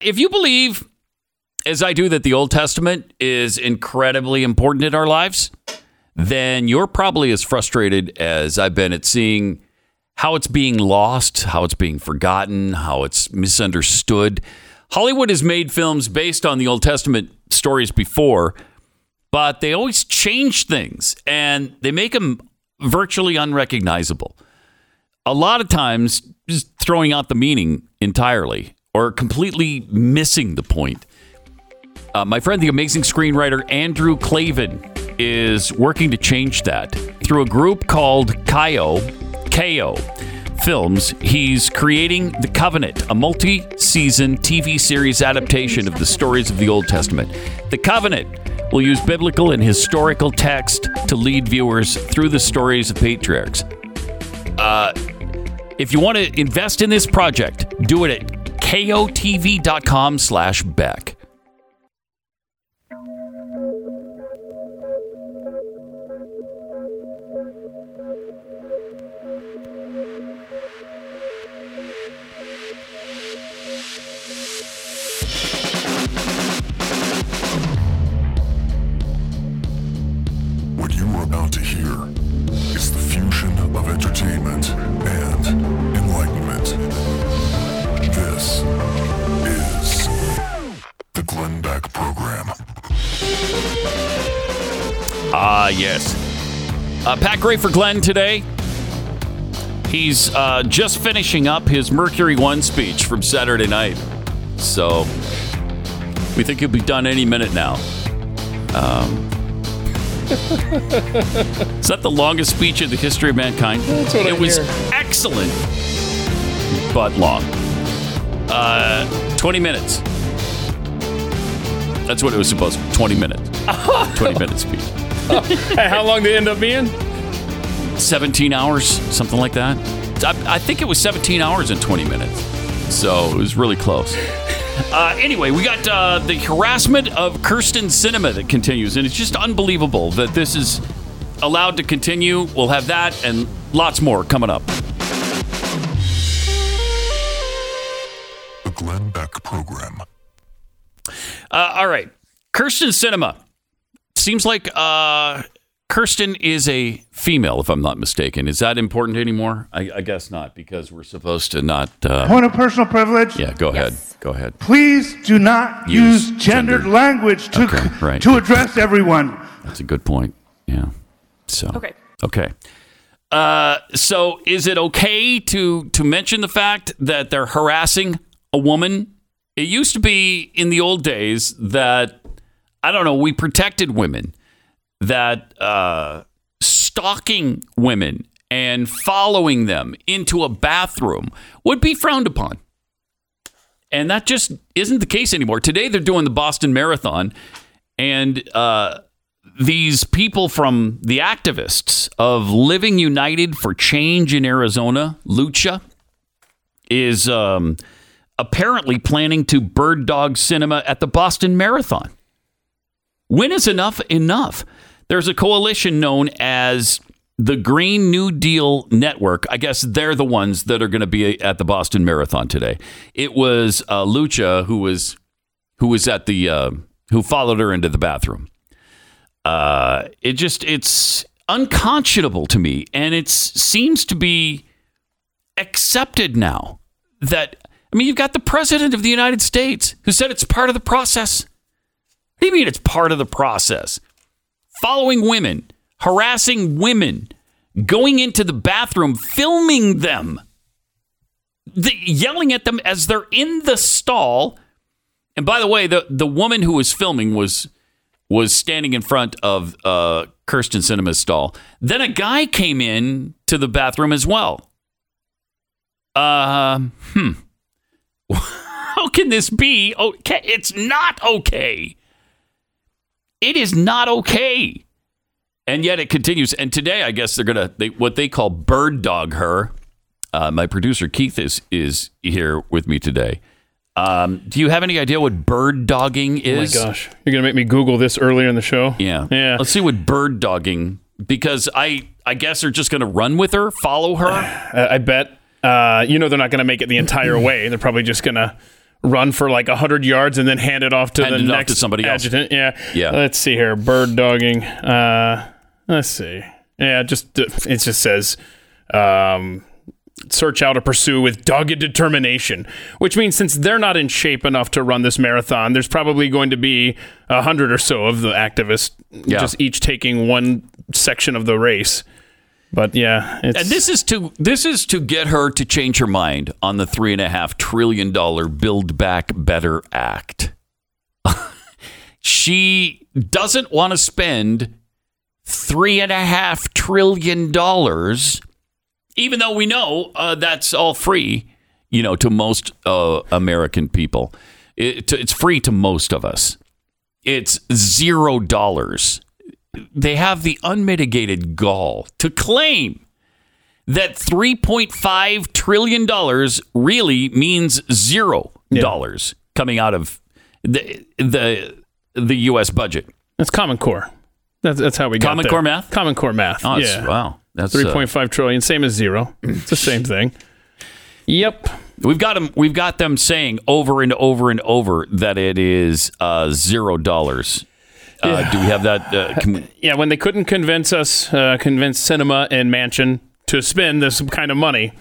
If you believe, as I do, that the Old Testament is incredibly important in our lives, then you're probably as frustrated as I've been at seeing how it's being lost, how it's being forgotten, how it's misunderstood. Hollywood has made films based on the Old Testament stories before, but they always change things and they make them virtually unrecognizable. A lot of times, just throwing out the meaning entirely or completely missing the point. Uh, my friend, the amazing screenwriter Andrew Klavan, is working to change that through a group called KAIO, KO Films. He's creating The Covenant, a multi season TV series adaptation of the stories of the Old Testament. The Covenant will use biblical and historical text to lead viewers through the stories of patriarchs. Uh, if you want to invest in this project, do it at kotv.com slash Beck. Uh, Pat Gray for Glenn today. He's uh, just finishing up his Mercury One speech from Saturday night. So we think he'll be done any minute now. Um, is that the longest speech in the history of mankind? That's what it I was hear. excellent, but long. Uh, 20 minutes. That's what it was supposed to be 20 minutes. 20 minute speech. Hey, how long did it end up being? 17 hours, something like that. I, I think it was 17 hours and 20 minutes. So it was really close. Uh, anyway, we got uh, the harassment of Kyrsten Sinema that continues, and it's just unbelievable that this is allowed to continue. We'll have that and lots more coming up. The Glenn Beck Program. Uh, all right, Kyrsten Sinema. Seems like uh, Kyrsten is a female, if I'm not mistaken. Is that important anymore? I, I guess not, because we're supposed to not. Uh, Point of personal privilege. yeah, go ahead. Go ahead. Please do not Use use, gendered gendered- language to Okay, right. to address everyone. That's a good point. Yeah. So Okay. okay. Uh, so is it okay to to mention the fact that they're harassing a woman? It used to be in the old days that I don't know. We protected women that uh, stalking women and following them into a bathroom would be frowned upon. And that just isn't the case anymore. Today they're doing the Boston Marathon, and uh, these people from the activists of Living United for Change in Arizona, Lucha, is um, apparently planning to bird dog Sinema at the Boston Marathon. When is enough enough? There's a coalition known as the Green New Deal Network. I guess they're the ones that are going to be at the Boston Marathon today. It was uh, Lucha who was who was at the uh, who followed her into the bathroom. Uh, it just it's unconscionable to me, and it seems to be accepted now that I mean you've got the president of the United States who said it's part of the process. What do you mean it's part of the process? Following women, harassing women, going into the bathroom, filming them, the, yelling at them as they're in the stall. And by the way, the, the woman who was filming was was standing in front of uh, Kyrsten Sinema's stall. Then a guy came in to the bathroom as well. Um, hmm. How can this be okay? It's not okay. It is not okay. And yet it continues. And today, I guess they're gonna they, what they call bird dog her. Uh, my producer Keith is is here with me today. Um, do you have any idea what bird dogging is? Oh my gosh, you're gonna make me Google this earlier in the show. Yeah. Yeah. Let's see what bird dogging because I I guess they're just going to run with her, follow her. I, I bet. Uh, you know they're not gonna make it the entire way. They're probably just gonna run for like 100 yards and then hand it off to Hand the next to somebody else. adjutant. Yeah. Yeah. Let's see here. Bird dogging. Uh, let's see. Yeah, just it just says um, search out or pursue with dogged determination, which means since they're not in shape enough to run this marathon, there's probably going to be a hundred or so of the activists, Yeah. just each taking one section of the race. But yeah, it's, And this is to this is to get her to change her mind on the three and a half trillion dollar Build Back Better Act. she doesn't want to spend three and a half trillion dollars, even though we know uh, that's all free, you know, to most uh, American people. It, it's free to most of us. It's zero dollars they have the unmitigated gall to claim that 3.5 trillion dollars really means zero dollars coming out of the the the US budget. That's Common Core. That's, that's how we got Common. Core math? Common Core math. Oh, yeah. wow. That's uh, Three point five trillion, same as zero. It's the same thing. Yep. We've got them we've got them saying over and over and over that it is uh, zero dollars. Uh, do we have that uh, can we- Yeah, when they couldn't convince us, uh, convince Sinema and Manchin to spend this kind of money,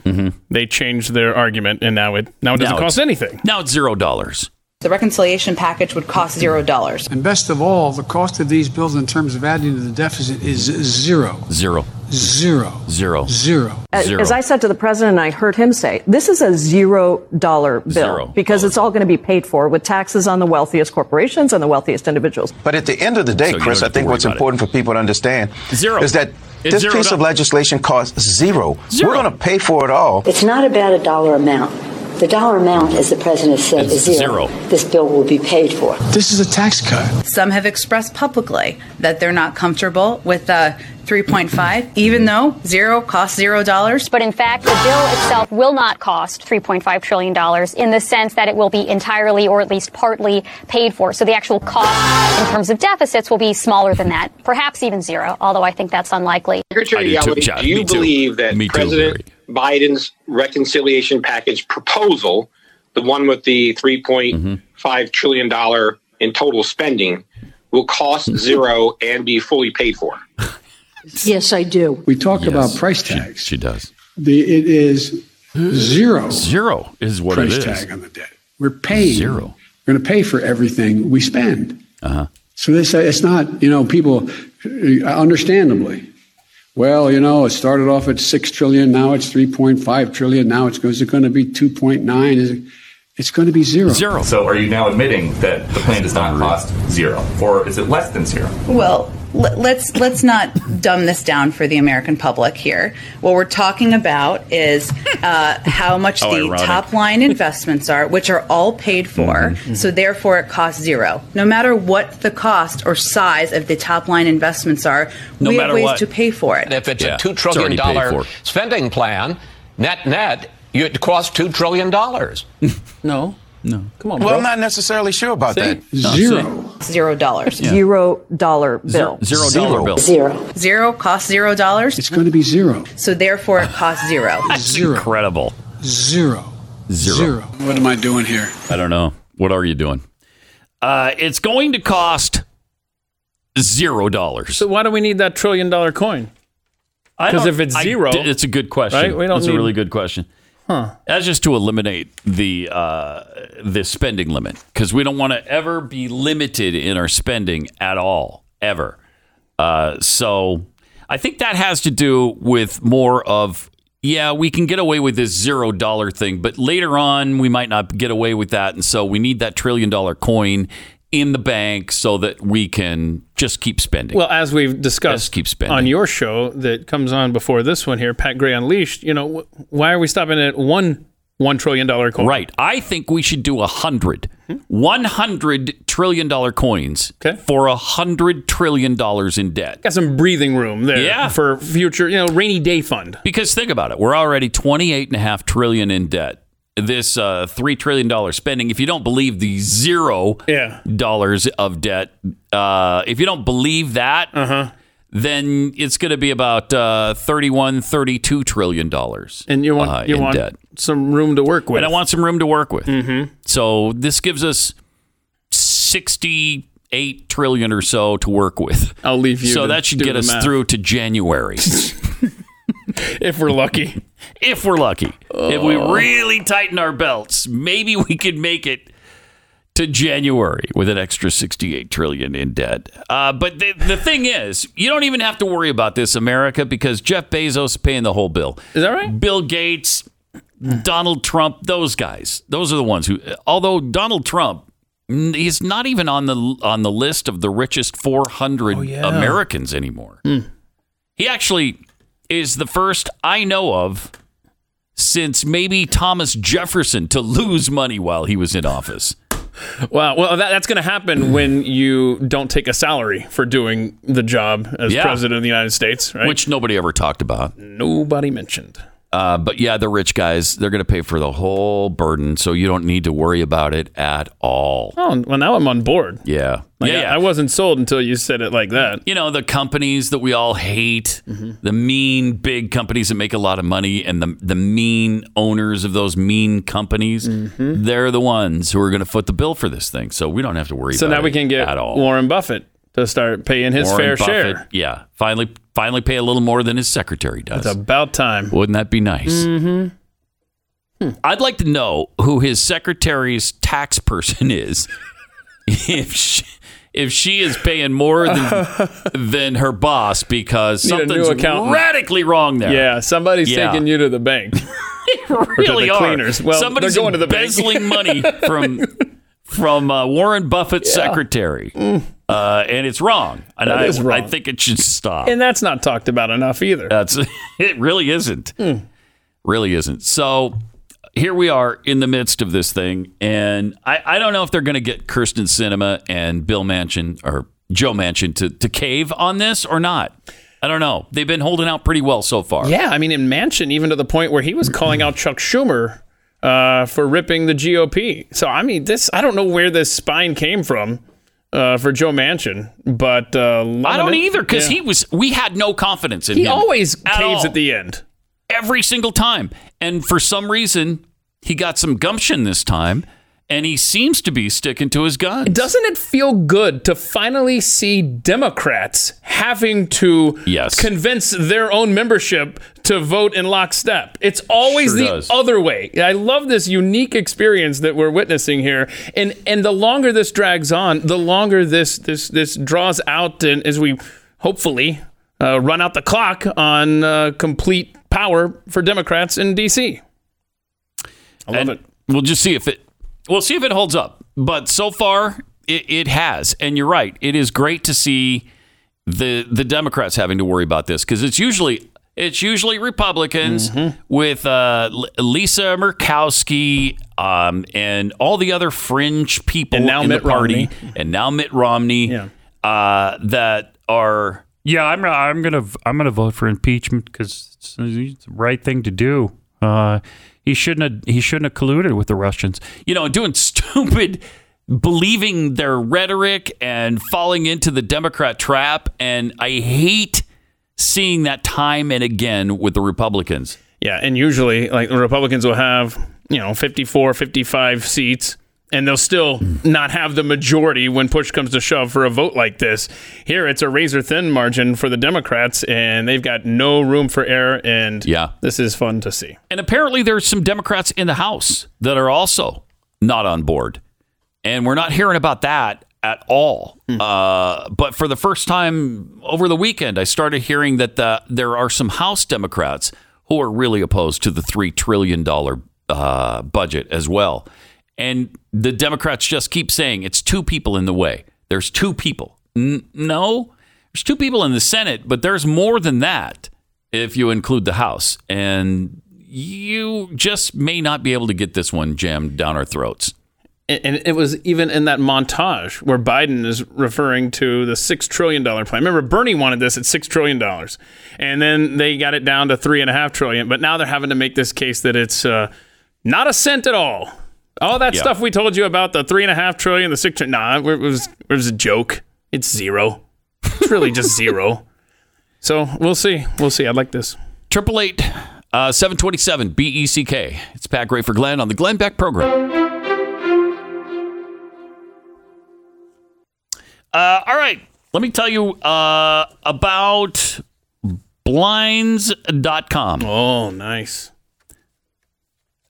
they changed their argument, and now it now it doesn't Mm-hmm. Now cost anything. Now it's zero dollars. The reconciliation package would cost zero dollars. And best of all, the cost of these bills in terms of adding to the deficit is zero. Zero. Zero. Zero. Zero. As, as I said to the president, and I heard him say, this is a zero dollar bill Zero because it's all going to be paid for with taxes on the wealthiest corporations and the wealthiest individuals. But at the end of the day, So Chris, I think what's about it. important for people to understand Zero. is that It's this zero piece of legislation costs zero. Zero. We're going to pay for it all. It's not about a dollar amount. The dollar amount, as the president said, It's is zero. zero. This bill will be paid for. This is a tax cut. Some have expressed publicly that they're not comfortable with the 3.5, even though zero costs zero dollars. But in fact, the bill itself will not cost $3.5 trillion in the sense that it will be entirely or at least partly paid for. So the actual cost in terms of deficits will be smaller than that, perhaps even zero, although I think that's unlikely. I Secretary do too, Yellen, Chad. do you Me too. believe that Me too, President Biden's reconciliation package proposal, the one with the $3.5 trillion in total spending, will cost zero and be fully paid for? Yes, I do. We talk Yes, about price tags. She, does. The, it is zero Zero is what price it is. tag on the debt. We're paying. Zero. We're going to pay for everything we spend. Uh-huh. So this, it's not, you know, people, uh, understandably, well, you know, it started off at six trillion, now it's three point five trillion, now it's is it going to be two point nine? Is it? It's going to be zero. Zero. So are you now admitting that the plan does not cost zero? Or is it less than zero? Well, l- let's let's not dumb this down for the American public here. What we're talking about is uh, how much How the ironic. top line investments are, which are all paid for. So therefore, it costs zero. No matter what the cost or size of the top line investments are, No we have ways what. to pay for it. If it's Yeah, a $2 it's trillion already paid dollar for. spending plan, net net, you- it costs $2 trillion. No, No. come on, Well, bro. I'm not necessarily sure about that. Zero. Zero dollars. Zero dollar bill. Zero dollar bill. Zero. Zero costs zero dollars. It's going to be zero. So therefore, it costs zero. Zero. Incredible. Zero. Zero. Zero. What am I doing here? I don't know. What are you doing? Uh, it's going to cost zero dollars. So why do we need that trillion dollar coin? I 'Cause don't- if it's zero- d- it's a good question. Right? We don't That's a really good question. Huh. That's just to eliminate the uh, the spending limit because we don't want to ever be limited in our spending at all, ever. Uh, so I think that has to do with more of yeah, we can get away with this zero dollar thing, but later on we might not get away with that, and so we need that trillion dollar coin in the bank so that we can just keep spending. Well, as we've discussed keep spending. on your show that comes on before this one here, Pat Gray Unleashed, you know, wh- why are we stopping at one $1 trillion coin? Right. I think we should do a hundred. One hundred trillion dollar coins Okay. for a hundred trillion dollars in debt. Got some breathing room there Yeah. for future, you know, rainy day fund. Because think about it, we're already twenty eight and a half trillion in debt. This uh, three trillion dollar spending. If you don't believe the zero Yeah. dollars of debt, uh, if you don't believe that, Uh-huh. then it's going to be about uh, 31, 32 trillion dollars. And you want uh, you in want debt. some room to work with. And I want some room to work with. Mm-hmm. So this gives us 68 trillion or so to work with. I'll leave you So that should get us math. through to January. if we're lucky. if we're lucky. If we Oh. really tighten our belts, maybe we could make it to January with an extra 68 trillion in debt. Uh, but the, the thing is, you don't even have to worry about this, America, because Jeff Bezos is paying the whole bill. Is that right? Bill Gates, Donald Trump, those guys. Those are the ones who. Although Donald Trump, mm, he's not even on the on the list of the richest 400 Oh, yeah. Americans anymore. He actually is the first I know of since maybe Thomas Jefferson to lose money while he was in office. Wow. Well, that, that's going to happen when you don't take a salary for doing the job as Yeah. president of the United States, right? Which nobody ever talked about. Nobody mentioned. Uh, but yeah, the rich guys, they're going to pay for the whole burden, so you don't need to worry about it at all. Oh, well, now I'm on board. Yeah. Like, yeah, I- yeah. I wasn't sold until you said it like that. you know, the companies that we all hate, Mm-hmm. the mean big companies that make a lot of money, and the, the mean owners of those mean companies, Mm-hmm. they're the ones who are going to foot the bill for this thing. So we don't have to worry about it. So now we can get at all. Warren Buffett to start paying his Warren fair Buffett, share. Yeah. Finally, finally pay a little more than his secretary does. It's about time. Wouldn't that be nice? Mm-hmm. I'd like to know who his secretary's tax person is. if she, if she is paying more than than her boss because Need a new something's accountant. radically wrong there. Yeah, somebody's Yeah. taking you to the bank. really the are. cleaners. Well, Somebody's going to the bank. embezzling money from from uh, Warren Buffett's secretary, uh, and it's wrong. And That I, is wrong. I think it should stop. and that's not talked about enough either. That's it. Really isn't. Hmm. Really isn't. So here we are in the midst of this thing, and I, I don't know if they're going to get Kyrsten Sinema and Bill Manchin or Joe Manchin to to cave on this or not. I don't know. They've been holding out pretty well so far. Yeah, I mean, in Manchin, even to the point where he was calling out Chuck Schumer uh, for ripping the GOP. So, I mean, this, I don't know where this spine came from uh, for Joe Manchin, but uh, I don't it. either because Yeah. he was. We had no confidence in he him. always at caves all. at the end. every single time. And for some reason, he got some gumption this time, and he seems to be sticking to his guns. Doesn't it feel good to finally see Democrats having to Yes. convince their own membership to vote in lockstep? It's always Sure the does. other way. I love this unique experience that we're witnessing here, and and the longer this drags on, the longer this this this draws out, and as we hopefully uh, run out the clock on uh, complete power for Democrats in D.C. I love And it. We'll just see if it. We'll see if it holds up. But so far, it, it has. And you're right. It is great to see the the Democrats having to worry about this because it's usually it's usually Republicans Mm-hmm. with uh, Lisa Murkowski um, and all the other fringe people And now in Mitt the party, Romney. and now Mitt Romney Yeah. uh, that are Yeah, I'm I'm gonna I'm gonna vote for impeachment because it's, it's the right thing to do. Uh, he shouldn't have he shouldn't have colluded with the Russians. you know, doing stupid, believing their rhetoric and falling into the Democrat trap. And I hate seeing that time and again with the Republicans. Yeah, and usually like the Republicans will have, you know, 54, 55 seats and they'll still not have the majority when push comes to shove for a vote like this. Here it's a razor thin margin for the Democrats and they've got no room for error and Yeah. this is fun to see. And apparently there's some Democrats in the House that are also not on board. And we're not hearing about that at all. Uh, but for the first time over the weekend, I started hearing that the, there are some House Democrats who are really opposed to the $3 trillion uh, budget as well. And the Democrats just keep saying it's two people in the way. There's two people. N- no, there's two people in the Senate, but there's more than that if you include the House. And you just may not be able to get this one jammed down our throats. And it was even in that montage where Biden is referring to the $6 trillion plan. Remember, Bernie wanted this at $6 trillion. And then they got it down to 3.5 trillion. But now they're having to make this case that it's uh, not a cent at all. All that Yeah. stuff we told you about the 3.5 trillion, the $6 trillion, nah, it was, it was a joke. It's zero. It's really just zero. So we'll see. We'll see. I like this. Triple eight Uh, 727 BECK. E It's Pat Gray for Glenn on the Glenn Beck program. Uh, all right. Let me tell you uh, about blinds.com. Oh, nice.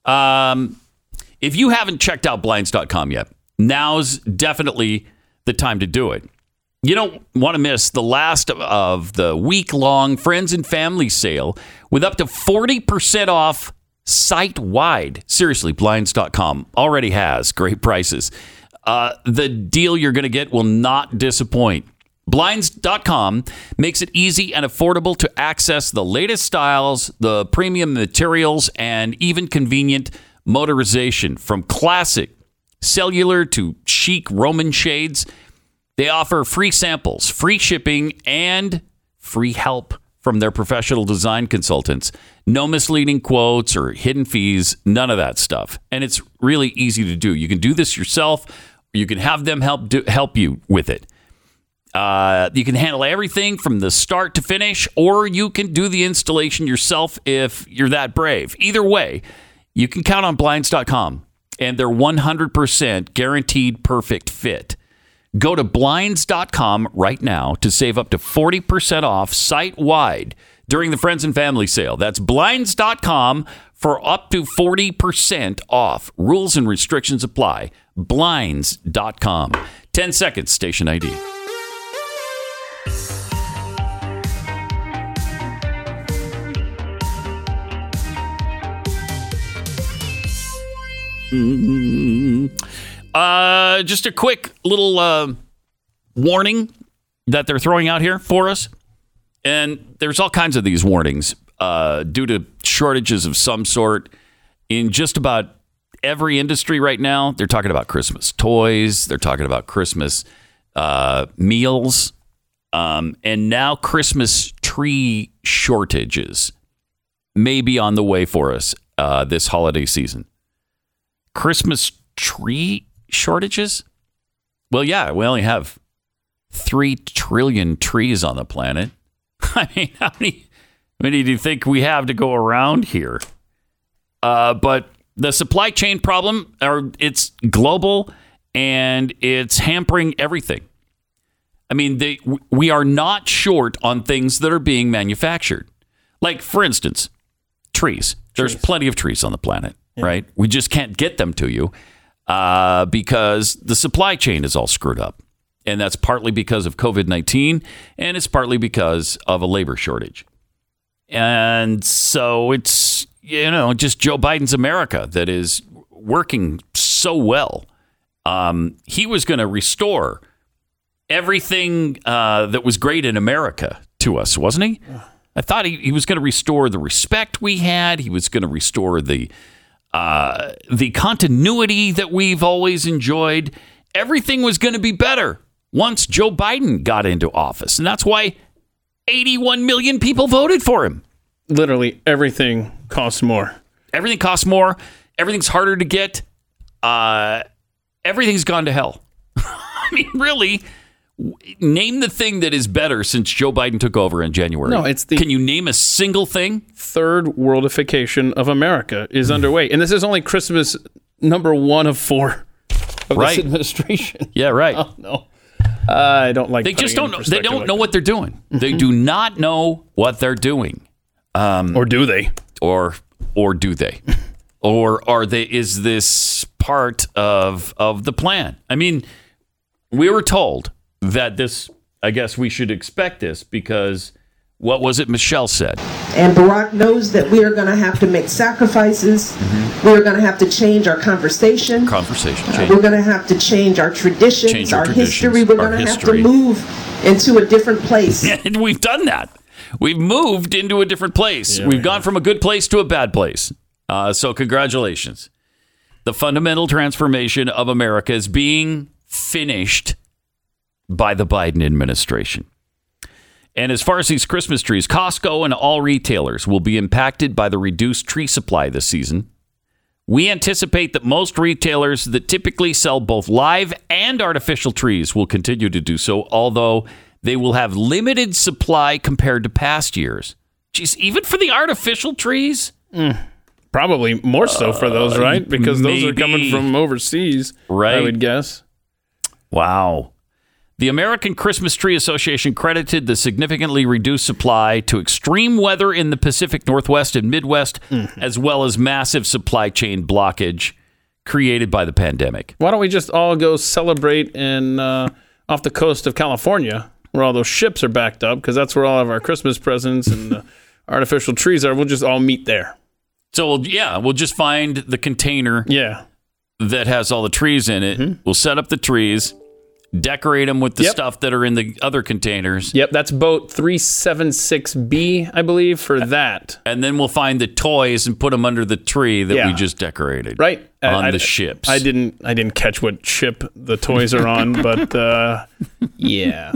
Um, if you haven't checked out blinds.com yet, now's definitely the time to do it. You don't want to miss the last of- the week long friends and family sale with up to 40% off site wide. Seriously, blinds.com already has great prices. Uh, the deal you're going to get will not disappoint. Blinds.com makes it easy and affordable to access the latest styles, the premium materials, and even convenient motorization from classic cellular to chic Roman shades. They offer free samples, free shipping, and free help from their professional design consultants. No misleading quotes or hidden fees, none of that stuff. And it's really easy to do. You can do this yourself. You can have them help do, help you with it. Uh, you can handle everything from the start to finish, or you can do the installation yourself if you're that brave. Either way, you can count on blinds.com and their 100% guaranteed perfect fit. Go to blinds.com right now to save up to 40% off site wide during the Friends and Family sale. That's blinds.com for up to 40% off. Rules and restrictions apply. Blinds.com. 10 seconds, station ID. Uh, just a quick little uh, warning that they're throwing out here for us. And there's all kinds of these warnings uh, due to shortages of some sort in just about every industry right now. They're talking about Christmas toys, they're talking about Christmas uh, meals, um, and now Christmas tree shortages may be on the way for us uh, this holiday season. Christmas tree shortages? Well, yeah, we only have three trillion trees on the planet. I mean, how many, how many do you think we have to go around here? Uh, but the supply chain problem, or it's global and it's hampering everything. I mean, they, we are not short on things that are being manufactured. Like, for instance, trees. There's plenty of trees on the planet, right? We just can't get them to you uh, because the supply chain is all screwed up. And that's partly because of COVID 19, and it's partly because of a labor shortage. And so it's, you know, just Joe Biden's America that is working so well. Um, he was going to restore everything uh, that was great in America to us, wasn't he? I thought he, he was going to restore the respect we had. He was going to restore the uh, the continuity that we've always enjoyed. Everything was going to be better once Joe Biden got into office, and that's why 81 million people voted for him. Literally everything costs more. Everything costs more. Everything's harder to get. Uh, everything's gone to hell. I mean, really, name the thing that is better since Joe Biden took over in January. No, it's the- Can you name a single thing? Third worldification of America is underway, and this is only Christmas number one of four of Right. this administration. Yeah, right. Oh no, I don't like. they just don't. know They don't like know what they're doing. They do not know what they're doing. Um, or do they? Or or do they? or are they? Is this part of of the plan? I mean, we were told that this. I guess we should expect this because what was it Michelle said? And Barack knows that we are going to have to make sacrifices. We're going to have to change our conversation. Conversation. Uh, we're going to have to change our traditions, Change our our, traditions, history. We're going to have to move into a different place. and we've done that. We've moved into a different place. Yeah, We've gone from a good place to a bad place. Uh, so, congratulations. The fundamental transformation of America is being finished by the Biden administration. And as far as these Christmas trees, Costco and all retailers will be impacted by the reduced tree supply this season. We anticipate that most retailers that typically sell both live and artificial trees will continue to do so, although they will have limited supply compared to past years. Geez, even for the artificial trees? Probably more so for those, Uh, right? Because those are coming from overseas, right? I would guess. Wow. The American Christmas Tree Association credited the significantly reduced supply to extreme weather in the Pacific Northwest and Midwest, Mm-hmm. as well as massive supply chain blockage created by the pandemic. Why don't we just all go celebrate in uh, off the coast of California, where all those ships are backed up, because that's where all of our Christmas presents and uh, artificial trees are. We'll just all meet there. So, we'll, yeah, we'll just find the container Yeah. that has all the trees in it. We'll set up the trees, decorate them with the. Yep. stuff that are in the other containers. Yep, that's boat 376B, I believe, for that. And then we'll find the toys and put them under the tree that Yeah. we just decorated. Right. On I- the ships. I didn't I didn't catch what ship the toys are on, but uh, yeah.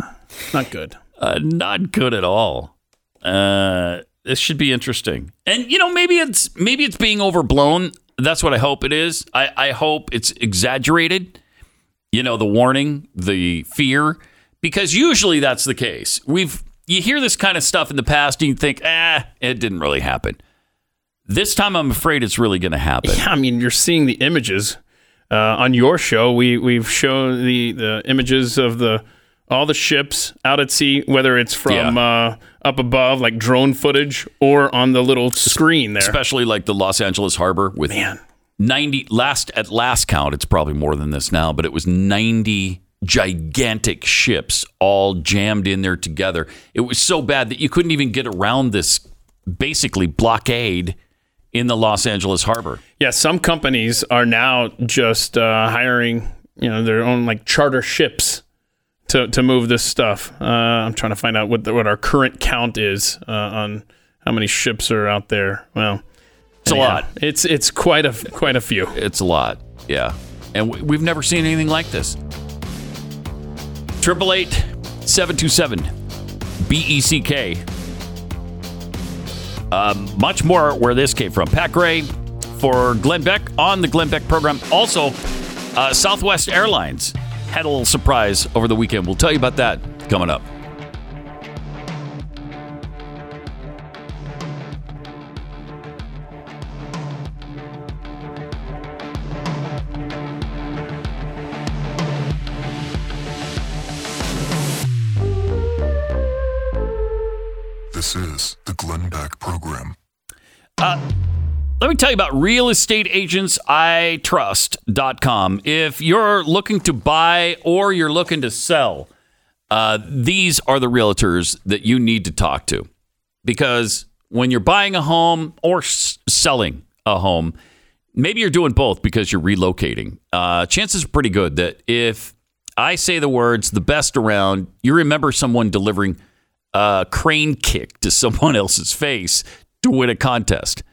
Not good. Uh, not good at all. Uh, this should be interesting. And you know, maybe it's maybe it's being overblown. That's what I hope it is. I, I hope it's exaggerated. You know, the warning, the fear, because usually that's the case. We've you hear this kind of stuff in the past and you think, ah, it didn't really happen. This time, I'm afraid it's really going to happen. Yeah, I mean, you're seeing the images uh, on your show. We we've shown the the images of the all the ships out at sea, whether it's from uh, up above, like drone footage, or on the little screen there. especially like the Los Angeles harbor with 90 last at last count it's probably more than this now but it was 90 gigantic ships all jammed in there together it was so bad that you couldn't even get around this basically blockade in the Los Angeles harbor Yeah, some companies are now just uh, hiring, you know, their own like charter ships to, to move this stuff. Uh, I'm trying to find out what the, what our current count is uh, on how many ships are out there. Well, It's a lot. It's it's quite a quite a few. It's a lot. Yeah. And we- we've never seen anything like this. 888 727 BECK. Um, much more where this came from. Pat Gray for Glenn Beck on the Glenn Beck program. Also, uh, Southwest Airlines had a little surprise over the weekend. We'll tell you about that coming up. This is the Glenn Beck Program. Uh, let me tell you about realestateagentsitrust.com. If you're looking to buy or you're looking to sell, uh, these are the realtors that you need to talk to. Because when you're buying a home or s- selling a home, maybe you're doing both because you're relocating. Uh, chances are pretty good that if I say the words the best around, you remember someone delivering a crane kick to someone else's face to win a contest.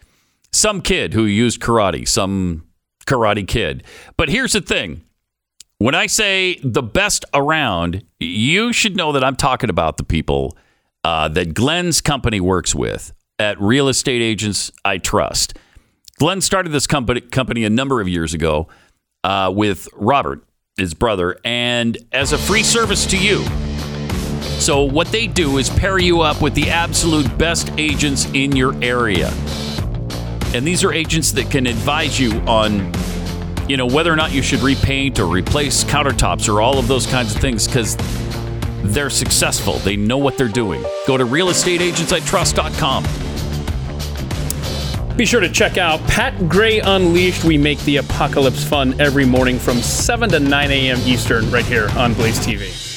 Some kid who used karate, some karate kid. But here's the thing when I say the best around, you should know that I'm talking about the people uh, that Glenn's company works with at Real Estate Agents I Trust. Glenn started this company, company a number of years ago uh, with Robert, his brother, and as a free service to you. So, what they do is pair you up with the absolute best agents in your area. And these are agents that can advise you on, you know, whether or not you should repaint or replace countertops or all of those kinds of things because they're successful. They know what they're doing. Go to realestateagentsitrust.com. Be sure to check out Pat Gray Unleashed. We make the apocalypse fun every morning from 7 to 9 a.m. Eastern right here on Blaze TV.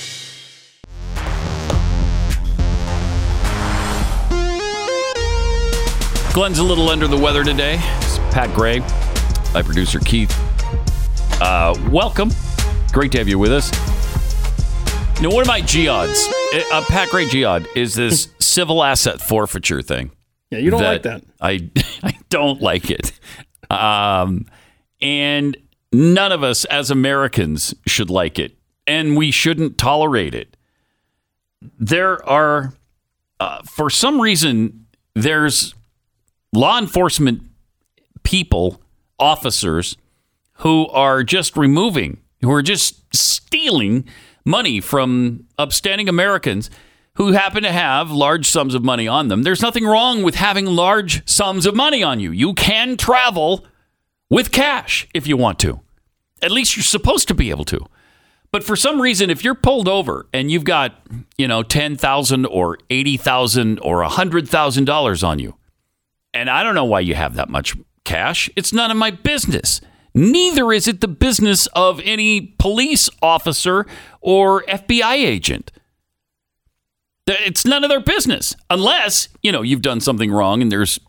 Glenn's a little under the weather today. It's Pat Gray, my producer Keith. Uh, welcome. Great to have you with us. Now, one of my geods, uh, Pat Gray geod, is this civil asset forfeiture thing. Yeah, you don't like that. I, I don't like it. Um, and none of us as Americans should like it. And we shouldn't tolerate it. There are, uh, for some reason, there's law enforcement people, officers, who are just removing, who are just stealing money from upstanding Americans who happen to have large sums of money on them. There's nothing wrong with having large sums of money on you. You can travel with cash if you want to. At least you're supposed to be able to. But for some reason, if you're pulled over and you've got, you know, ten thousand or eighty thousand or hundred thousand dollars on you, and I don't know why you have that much cash, it's none of my business. Neither is it the business of any police officer or FBI agent. It's none of their business unless, you know, you've done something wrong and there's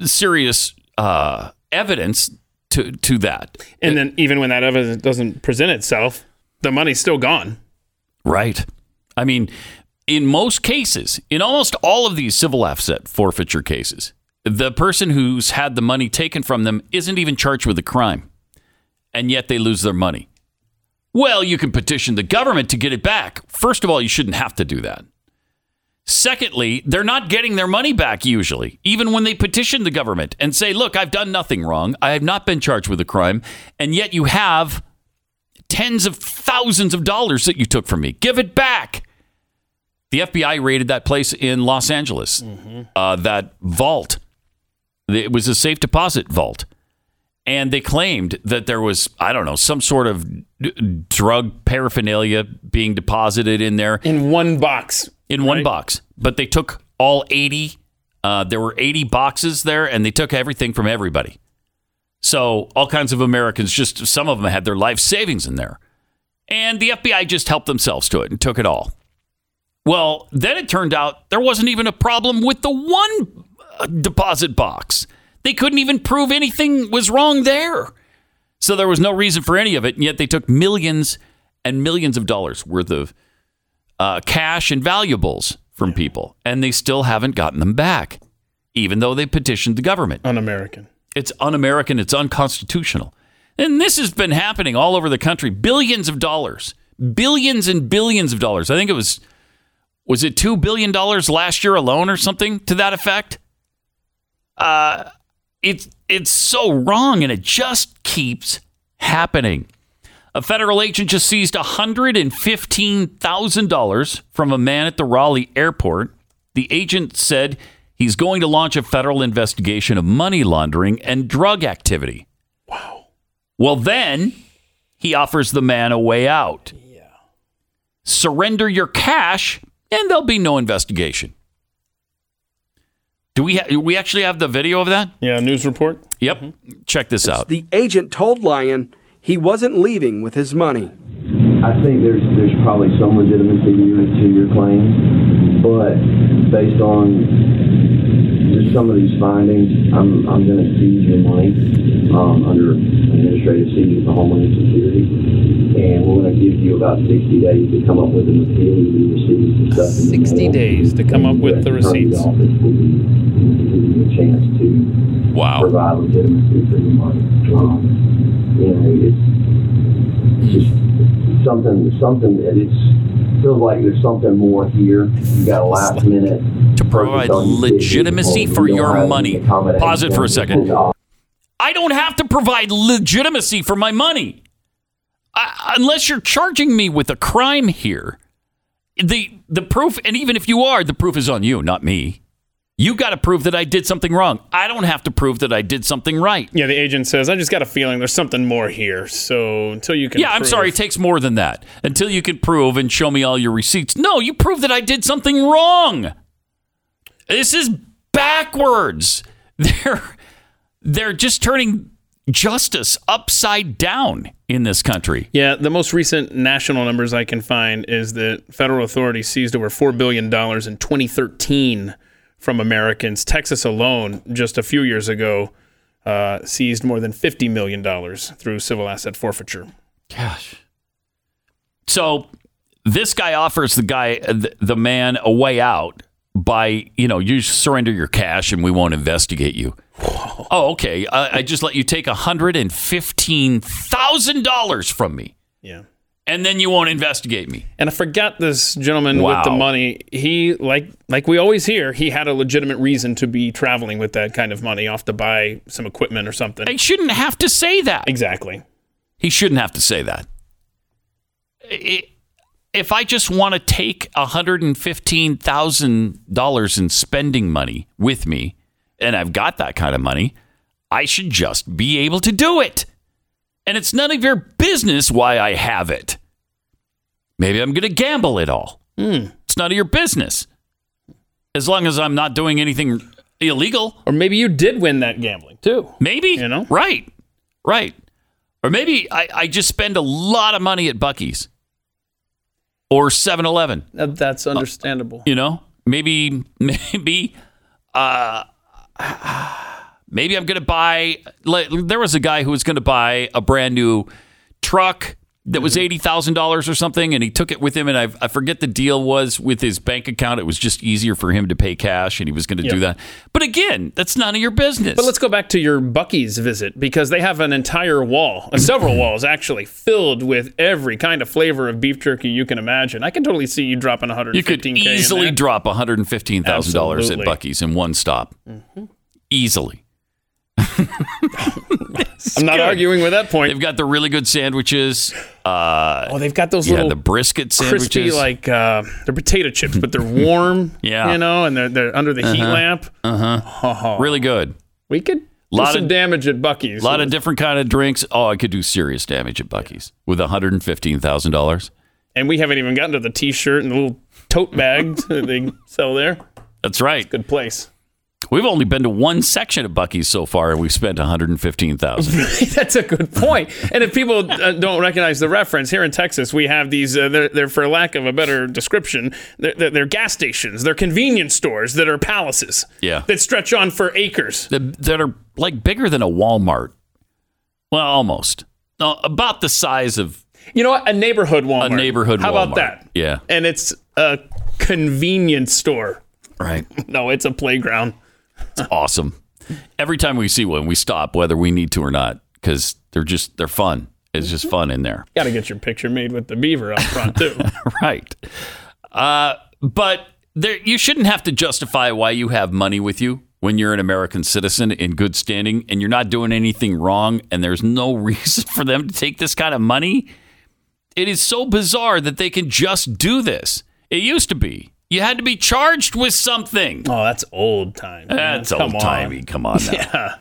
serious uh, evidence to, to that. And then even when that evidence doesn't present itself, the money's still gone. Right. I mean, in most cases, in almost all of these civil asset forfeiture cases, the person who's had the money taken from them isn't even charged with a crime, and yet they lose their money. Well, you can petition the government to get it back. First of all, you shouldn't have to do that. Secondly, they're not getting their money back usually, even when they petition the government and say, Look, I've done nothing wrong. I have not been charged with a crime. And yet you have tens of thousands of dollars that you took from me. Give it back. The FBI raided that place in Los Angeles, uh, that vault. It was a safe deposit vault. And they claimed that there was, I don't know, some sort of d- drug paraphernalia being deposited in there. In one box. In one box. But they took all 80. Uh, there were 80 boxes there, and they took everything from everybody. So all kinds of Americans, just some of them had their life savings in there. And the FBI just helped themselves to it and took it all. Well, then it turned out there wasn't even a problem with the one uh, deposit box. They couldn't even prove anything was wrong there. So there was no reason for any of it. And yet they took millions and millions of dollars worth of uh, cash and valuables from people. And they still haven't gotten them back, even though they petitioned the government. Un American. It's un American. It's unconstitutional. And this has been happening all over the country. Billions of dollars, billions and billions of dollars. I think it was, was it $2 billion last year alone or something to that effect? Uh, it's, it's so wrong and it just keeps happening. A federal agent just seized $115,000 from a man at the Raleigh airport. The agent said he's going to launch a federal investigation of money laundering and drug activity. Wow. Well, then he offers the man a way out. Yeah. Surrender your cash, and there'll be no investigation. Do we ha- we actually have the video of that? Yeah, news report. Yep. Mm-hmm. Check this out. The agent told Lyon he wasn't leaving with his money. I think there's there's probably some legitimacy to your, to your claim, but based on just some of these findings, I'm I'm going to seize your money um, under administrative seizure for Homeland Security, and we're going to give you about 60 days to come up with an appeal to the receipts and stuff. 60 days to come up with the receipts. Office will give you a chance to wow. provide legitimacy for your money. Um, you know, it's just something, something that it's feels like there's something more here. You got a last minute to provide legitimacy for your money. Pause it for a second. I don't have to provide legitimacy for my money. I, unless you're charging me with a crime here. The the proof and even if you are, the proof is on you, not me. You got to prove that I did something wrong. I don't have to prove that I did something right. Yeah, the agent says, I just got a feeling there's something more here. So until you can. Yeah, I'm sorry. It takes more than that. Until you can prove and show me all your receipts. No, you prove that I did something wrong. This is backwards. They're they're just turning justice upside down in this country. Yeah, the most recent national numbers I can find is that federal authorities seized over $4 billion in 2013 from Americans. Texas alone, just a few years ago, uh, seized more than $50 million through civil asset forfeiture. Gosh. So this guy offers the guy, the, the man, a way out by, you know, you surrender your cash and we won't investigate you. Oh, okay. I, I just let you take $115,000 from me. Yeah. And then you won't investigate me. And I forgot this gentleman with the money. He like like we always hear, he had a legitimate reason to be traveling with that kind of money off to buy some equipment or something. He shouldn't have to say that. Exactly. He shouldn't have to say that. It- if I just want to take $115,000 in spending money with me, and I've got that kind of money, I should just be able to do it. And it's none of your business why I have it. Maybe I'm going to gamble it all. It's none of your business. As long as I'm not doing anything illegal. Or maybe you did win that gambling too. Maybe. You know? Right. Right. Or maybe I, I just spend a lot of money at Buc-ee's or 7 Eleven. That's understandable. You know? Maybe, maybe, uh, maybe I'm going to buy. There was a guy who was going to buy a brand new truck that was eighty thousand dollars or something, and he took it with him. And I, I forget the deal was with his bank account. It was just easier for him to pay cash, and he was going to Yeah. do that. But again, that's none of your business. But let's go back to your Buc-ee's visit because they have an entire wall, uh, several walls actually, filled with every kind of flavor of beef jerky you can imagine. I can totally see you dropping 115k. You could easily drop one hundred and fifteen thousand dollars at Buc-ee's in one stop. Easily. I'm not arguing with that point. They've got the really good sandwiches. Uh, oh, they've got those yeah, little the brisket sandwiches. crispy like uh, they're potato chips, but they're warm. Yeah. you know, and they're they're under the heat Uh-huh. lamp. Uh huh. Really good. We could do Lot some of- damage at Buc-ee's. A lot of different kind of drinks. Oh, I could do serious damage at Buc-ee's with one hundred and fifteen thousand dollars. and we haven't even gotten to the T-shirt and the little tote bags that they sell there. That's right. Good place. We've only been to one section of Buc-ee's so far, and we've spent one hundred and fifteen thousand. That's a good point. And if people uh, don't recognize the reference, here in Texas, we have these, uh, they're, they're, for lack of a better description, they're, they're, gas stations, they're convenience stores that are palaces Yeah. that stretch on for acres. that, that are like bigger than a Walmart. Well, almost. No, about the size of You know what? A neighborhood Walmart. a neighborhood How Walmart. about that? Yeah. And it's a convenience store. Right. No, it's a playground. It's awesome. Every time we see one, we stop whether we need to or not because they're just they're fun. It's just fun in there. Got to get your picture made with the beaver out front, too. right. Uh, but there, you shouldn't have to justify why you have money with you when you're an American citizen in good standing and you're not doing anything wrong and there's no reason for them to take this kind of money. It is so bizarre that they can just do this. It used to be you had to be charged with something. Oh, that's old time. man. That's Come old timey. Come on now. Yeah.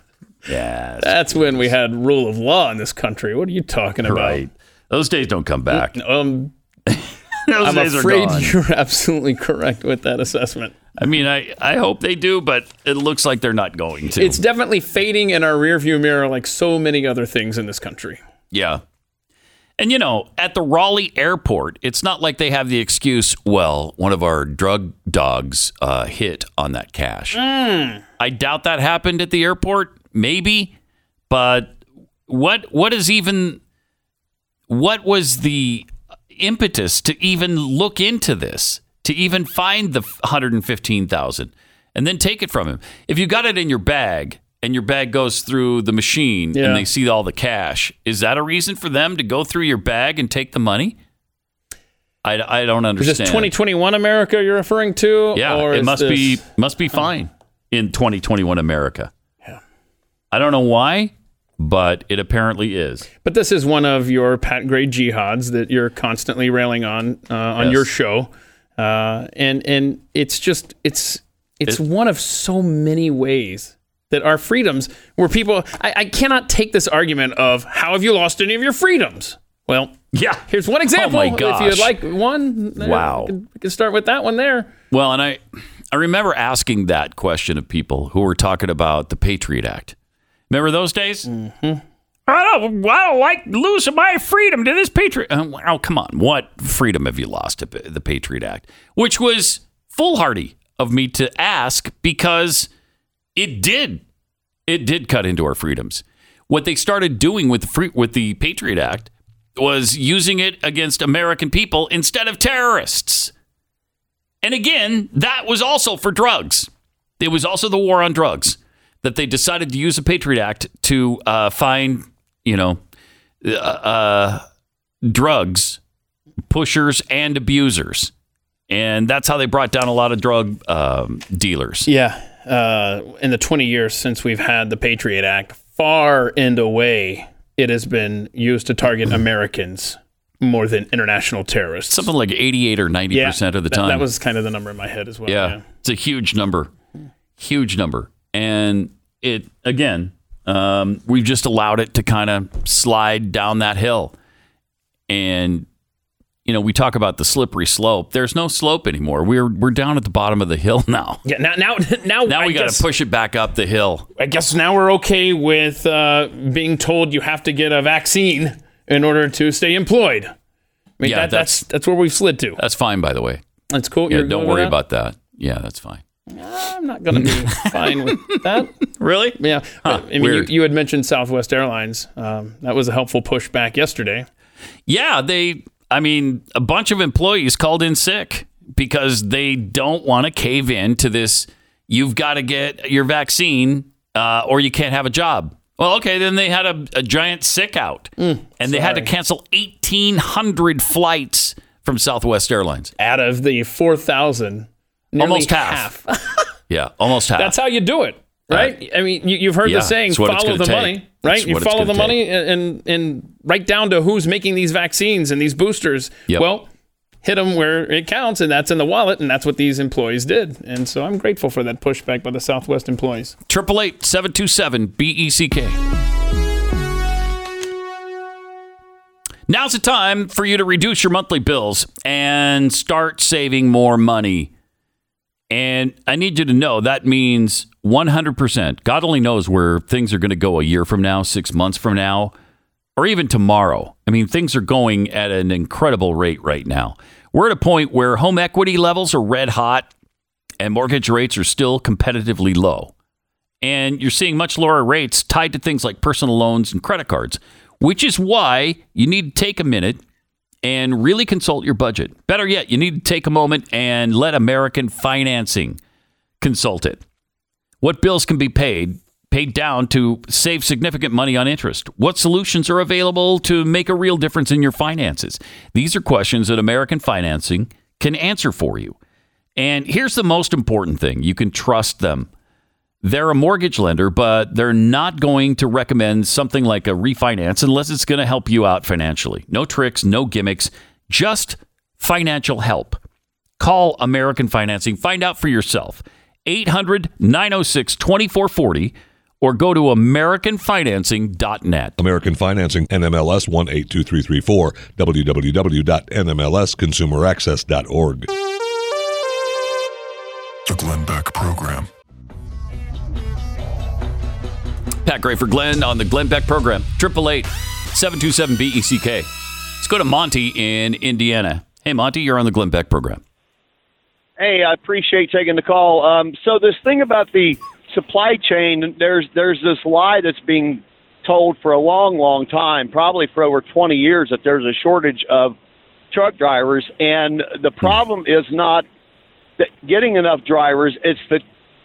Yeah. That's when we had rule of law in this country. What are you talking about? Right. Those days don't come back. Um, Those I'm days are afraid you're absolutely correct with that assessment. I mean, I, I hope they do, but it looks like they're not going to. It's definitely fading in our rearview mirror like so many other things in this country. Yeah. And you know, at the Raleigh airport, it's not like they have the excuse, well, one of our drug dogs uh, hit on that cash. I doubt that happened at the airport, maybe, but what what is even what was the impetus to even look into this, to even find the 115,000 and then take it from him? If you got it in your bag and your bag goes through the machine Yeah. and they see all the cash, is that a reason for them to go through your bag and take the money? I, I don't understand. Is this 2021 America you're referring to? Yeah, it must this- be must be fine in 2021 America. Yeah. I don't know why, but it apparently is. But this is one of your Pat Gray jihads that you're constantly railing on uh, on Yes. your show, uh, and and it's just it's it's one of so many ways that our freedoms, where people, I, I cannot take this argument of how have you lost any of your freedoms? Well, yeah. Here's one example. Oh my If you'd like one, Wow. we can, start with that one there. Well, and I I remember asking that question of people who were talking about the Patriot Act. Remember those days? Mm-hmm. I don't, I don't like losing my freedom to this Patriot. Uh, oh, come on. What freedom have you lost to the Patriot Act? Which was foolhardy of me to ask because it did. It did cut into our freedoms. What they started doing with the free, with the Patriot Act was using it against American people instead of terrorists. And again, that was also for drugs. It was also the war on drugs that they decided to use the Patriot Act to uh, find, you know, uh, uh, drugs pushers and abusers, and that's how they brought down a lot of drug um, dealers. Yeah. Uh, in the 20 years since we've had the Patriot Act, far and away, it has been used to target Americans more than international terrorists. Something like 88 or 90% of the that- time. That, was kind of the number in my head as well. yeah, it's a huge number, huge number, and it again, um, we've just allowed it to kind of slide down that hill, and you know we talk about the slippery slope. There's no slope anymore. We're we're down at the bottom of the hill now. Yeah, now now now Now we got to push it back up the hill. I guess now we're okay with uh, being told you have to get a vaccine in order to stay employed. I mean, Yeah, that, that's that's where we've slid to. That's fine, by the way. That's cool. Yeah, You're don't worry that? about that. Yeah, that's fine. I'm not going to be fine with that. Really? Yeah. Huh, I mean, you, you had mentioned Southwest Airlines. Um, that was a helpful pushback yesterday. Yeah, they. I mean, a bunch of employees called in sick because they don't want to cave in to this. You've got to get your vaccine, uh, or you can't have a job. Well, okay, then they had a, a giant sick out, and they had to cancel eighteen hundred flights from Southwest Airlines. Out of the 4,000, nearly Almost half. Yeah, almost half. That's how you do it, right? I mean, you, you've heard yeah, the saying, it's what it's follow the take. money, right? You follow the gonna money and, and and right down to who's making these vaccines and these boosters. Yep. Well, hit them where it counts, and that's in the wallet, and that's what these employees did. And so I'm grateful for that pushback by the Southwest employees. Triple eight seven two seven B E C K. Now's the time for you to reduce your monthly bills and start saving more money. And I need you to know that means 100%. God only knows where things are going to go a year from now, six months from now, or even tomorrow. I mean, things are going at an incredible rate right now. We're at a point where home equity levels are red hot and mortgage rates are still competitively low. And you're seeing much lower rates tied to things like personal loans and credit cards, which is why you need to take a minute and really consult your budget. Better yet, you need to take a moment and let American Financing consult it. What bills can be paid, paid down to save significant money on interest? What solutions are available to make a real difference in your finances? These are questions that American Financing can answer for you. And here's the most important thing you can trust them. They're a mortgage lender, but they're not going to recommend something like a refinance unless it's going to help you out financially. No tricks, no gimmicks, just financial help. Call American Financing. Find out for yourself. 800 906 2440 or go to AmericanFinancing.net. American Financing, NMLS 182334, www.nmlsconsumeraccess.org. The Glenn Beck Program. Pat Gray for Glenn on the Glenn Beck program. 888 727 BECK. Let's go to Monty in Indiana. Hey, Monty, you're on the Glenn Beck program. Hey, I appreciate taking the call. Um, so this thing about the supply chain, there's there's this lie that's being told for a long, long time, probably for over 20 years, that there's a shortage of truck drivers, and the problem is not getting enough drivers; it's that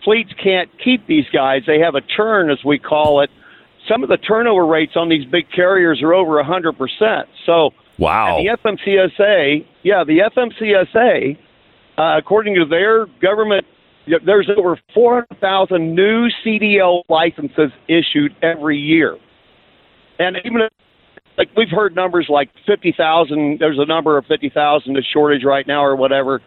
fleets can't keep these guys. They have a turn, as we call it. Some of the turnover rates on these big carriers are over 100%. So, wow. the FMCSA, yeah, the FMCSA, uh, according to their government, there's over 400,000 new CDL licenses issued every year. And even if, like we've heard numbers like 50,000, there's a number of 50,000 a shortage right now or whatever.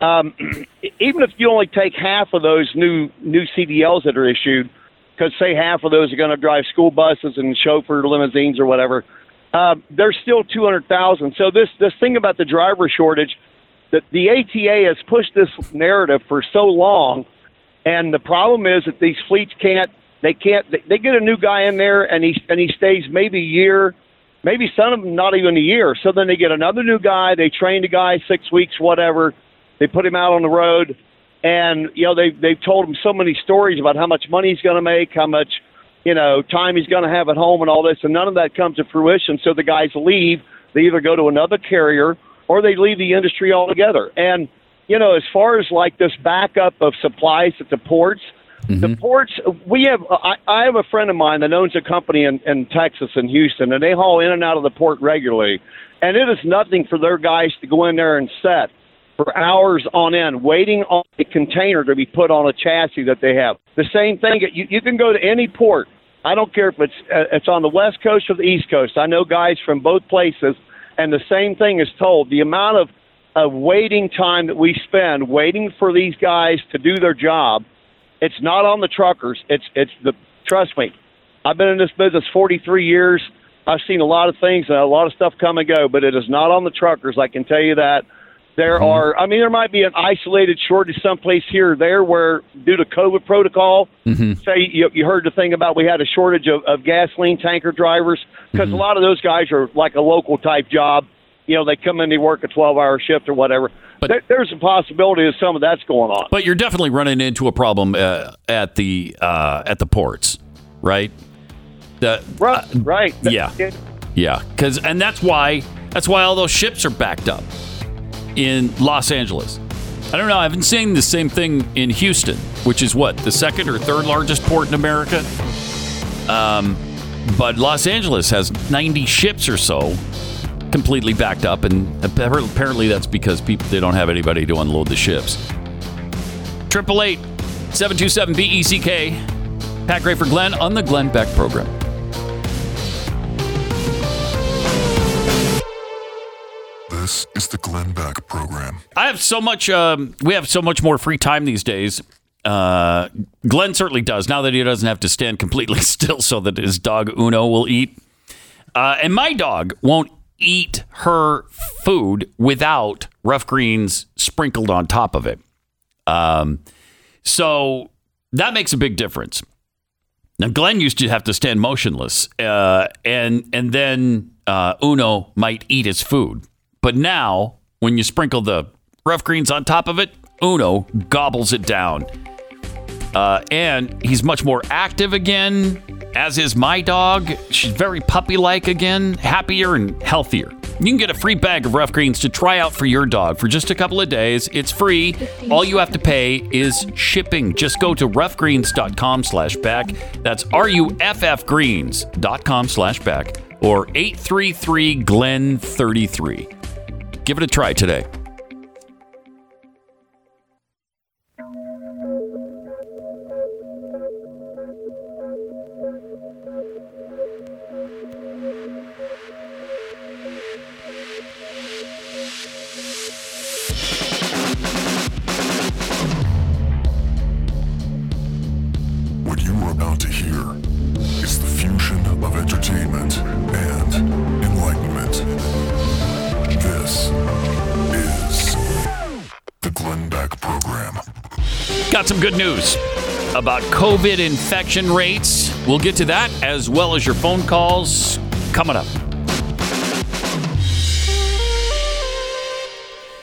Um, even if you only take half of those new new CDLs that are issued, because say half of those are going to drive school buses and chauffeur limousines or whatever, uh, there's still 200,000. So this this thing about the driver shortage, that the ATA has pushed this narrative for so long, and the problem is that these fleets can't they can't they, get a new guy in there and he and he stays maybe a year, maybe some of them not even a year. So then they get another new guy, they train the guy six weeks, whatever, they put him out on the road, and you know they they've told him so many stories about how much money he's going to make, how much you know time he's going to have at home, and all this, and none of that comes to fruition. So the guys leave. They either go to another carrier or they leave the industry altogether. And you know, as far as like this backup of supplies at the ports, the mm-hmm. ports we have. I, I have a friend of mine that owns a company in, in Texas in Houston, and they haul in and out of the port regularly. And it is nothing for their guys to go in there and set for hours on end, waiting on a container to be put on a chassis that they have. The same thing. You, you can go to any port. I don't care if it's uh, it's on the west coast or the east coast. I know guys from both places, And the same thing is told. The amount of, of waiting time that we spend waiting for these guys to do their job, it's not on the truckers. It's it's the trust me. I've been in this business 43 years. I've seen a lot of things and a lot of stuff come and go, but it is not on the truckers. I can tell you that. There Mm-hmm. are, I mean, there might be an isolated shortage someplace here or there where, due to COVID protocol, Mm-hmm. say you, you heard the thing about we had a shortage of, of gasoline tanker drivers because Mm-hmm. a lot of those guys are like a local type job. You know, they come in, they work a 12 hour shift or whatever. there, there's a possibility that some of that's going on. But you're definitely running into a problem uh, at the uh, at the ports, right? The, right, right. Yeah, yeah. Because and that's why that's why all those ships are backed up in Los Angeles. I don't know. I haven't seen the same thing in Houston, which is what the second or third largest port in America. Um, but Los Angeles has 90 ships or so completely backed up, and apparently that's because people they don't have anybody to unload the ships. Triple eight seven two seven B E C K. Pat Gray for Glenn on the Glenn Beck program. This is the Glenn Beck program. I have so much. Um, we have so much more free time these days. Uh, Glenn certainly does now that he doesn't have to stand completely still so that his dog Uno will eat. Uh, and my dog won't eat her food without Ruff Greens sprinkled on top of it. Um, so that makes a big difference. Now, Glenn used to have to stand motionless, uh, and and then uh, Uno might eat his food. But now, when you sprinkle the Ruff Greens on top of it, Uno gobbles it down. Uh, and he's much more active again, as is my dog. She's very puppy like again, happier and healthier. You can get a free bag of rough greens to try out for your dog for just a couple of days. It's free. All you have to pay is shipping. Just go to ruffgreens.com slash Beck. That's R-U-F-F greens.com slash Beck or 833-GLEN-33. Give it a try today. About COVID infection rates. We'll get to that as well as your phone calls coming up.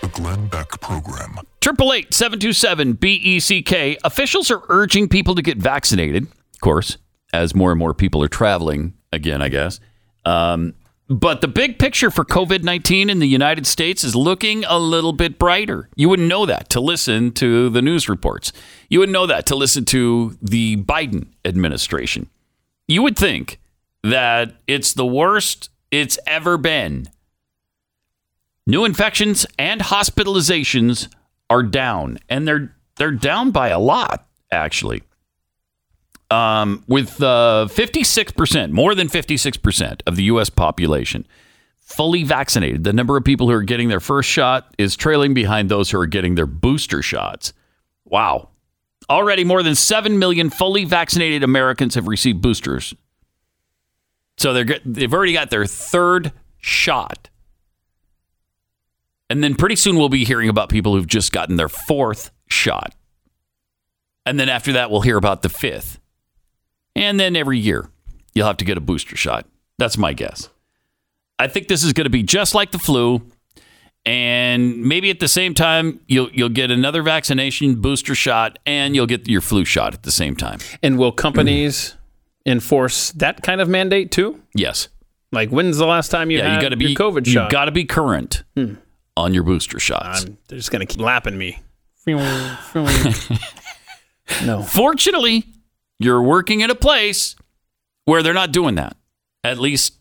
The Glenn Beck program. Triple eight seven two seven B E C K. Officials are urging people to get vaccinated. Of course, as more and more people are traveling again, I guess. Um, but the big picture for COVID nineteen in the United States is looking a little bit brighter. You wouldn't know that to listen to the news reports. You wouldn't know that to listen to the Biden administration. You would think that it's the worst it's ever been. New infections and hospitalizations are down, and they're they're down by a lot actually. Um, with uh, 56%, more than 56% of the U.S. population fully vaccinated, the number of people who are getting their first shot is trailing behind those who are getting their booster shots. Wow. Already more than 7 million fully vaccinated Americans have received boosters. So they're they've already got their third shot. And then pretty soon we'll be hearing about people who've just gotten their fourth shot. And then after that, we'll hear about the fifth. And then every year, you'll have to get a booster shot. That's my guess. I think this is going to be just like the flu. And maybe at the same time, you'll, you'll get another vaccination booster shot and you'll get your flu shot at the same time. And will companies enforce that kind of mandate too? Yes. Like when's the last time you yeah, you got to be your COVID you shot? got to be current Hmm. on your booster shots. they're just gonna keep lapping me. no. Fortunately, you're working at a place where they're not doing that. At least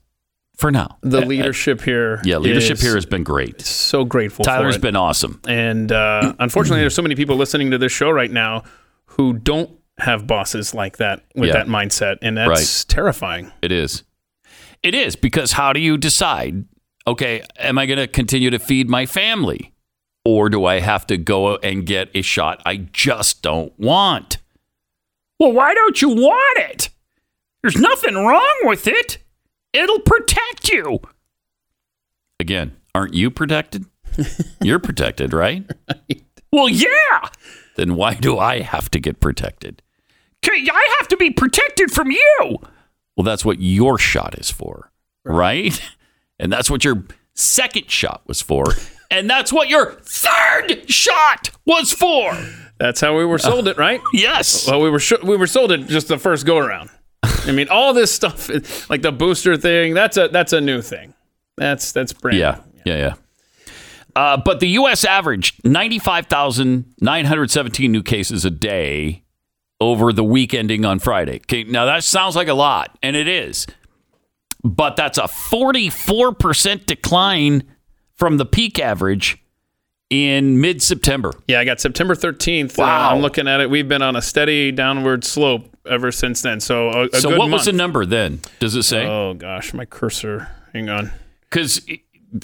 for now. The leadership here. Yeah, leadership here has been great. So grateful. Tyler's for it. been awesome. And uh, unfortunately, there's so many people listening to this show right now who don't have bosses like that with Yeah. that mindset, and that's Right. terrifying. It is. It is because how do you decide okay, am I going to continue to feed my family? Or do I have to go and get a shot I just don't want? Well, why don't you want it? There's nothing wrong with it. It'll protect you. Again, aren't you protected? You're protected, right? Well, yeah. Then why do I have to get protected? I have to be protected from you. Well, that's what your shot is for, right? And that's what your second shot was for. And that's what your third shot was for. That's how we were sold it, right? Yes. Well, we were sh- we were sold it just the first go around. I mean, all this stuff, like the booster thing, that's a that's a new thing. That's that's brand. Yeah, yeah, yeah. Uh, but the U.S. averaged 95,917 new cases a day over the week ending on Friday. Okay, now that sounds like a lot, and it is. But that's a 44% decline from the peak average in mid September. Yeah, I got September 13th. Wow. Uh, I'm looking at it. We've been on a steady downward slope ever since then. So a, a So, what was the number then? Does it say? Oh gosh, my cursor. Hang on. Because,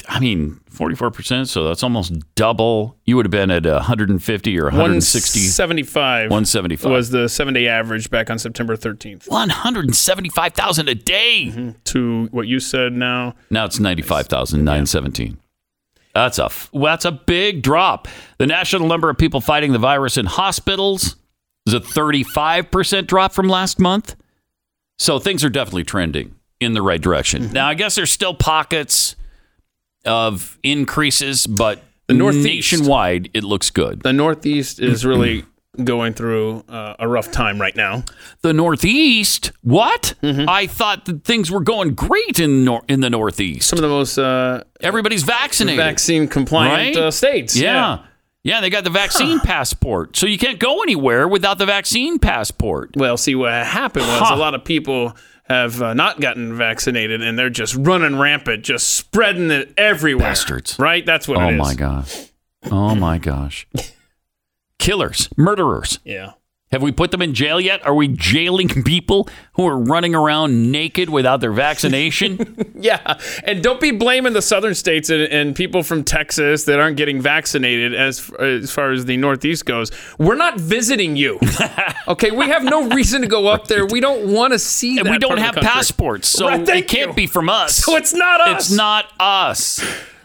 I mean, 44%, so that's almost double. You would have been at 150 or 160. 175. 175. was the seven day average back on September 13th. 175,000 a day. To what you said now. Now it's 95,917. That's a f- that's a big drop. The national number of people fighting the virus in hospitals is a 35% drop from last month. So things are definitely trending in the right direction. Mm-hmm. Now, I guess there's still pockets of increases, but The Northeast. nationwide it looks good. The Northeast is really going through uh, a rough time right now. The Northeast? What? Mm-hmm. I thought that things were going great in nor- in the Northeast. Some of the most uh, everybody's vaccinated, vaccine compliant Right? uh, states. Yeah. yeah. they got the vaccine passport. So you can't go anywhere without the vaccine passport. Well, see, what happened was Huh. a lot of people have uh, not gotten vaccinated and they're just running rampant, just spreading it everywhere. Bastards. Right? That's what oh it is. my gosh. Oh my gosh. Killers, murderers. Yeah. Have we put them in jail yet? Are we jailing people who are running around naked without their vaccination? Yeah. And don't be blaming the southern states and, and people from Texas that aren't getting vaccinated as, as far as the Northeast goes. We're not visiting you. okay. We have no reason to go up there. We don't want to see and that we don't have passports, so Right, it can't you. be from us. So it's not us. It's not us.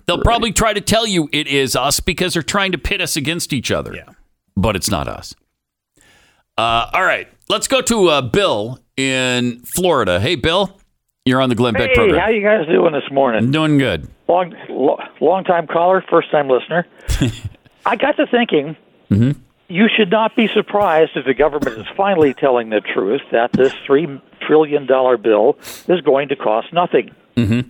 They'll probably try to tell you it is us because they're trying to pit us against each other. Yeah. But it's not us. Uh, all right, let's go to uh, Bill in Florida. Hey, Bill, you're on the Glenn Beck Hey, program. how you guys doing this morning? Doing good. Long, lo- long time caller, first time listener. I got to thinking, Mm-hmm. you should not be surprised if the government is finally telling the truth that this three trillion dollar bill is going to cost nothing, Mm-hmm.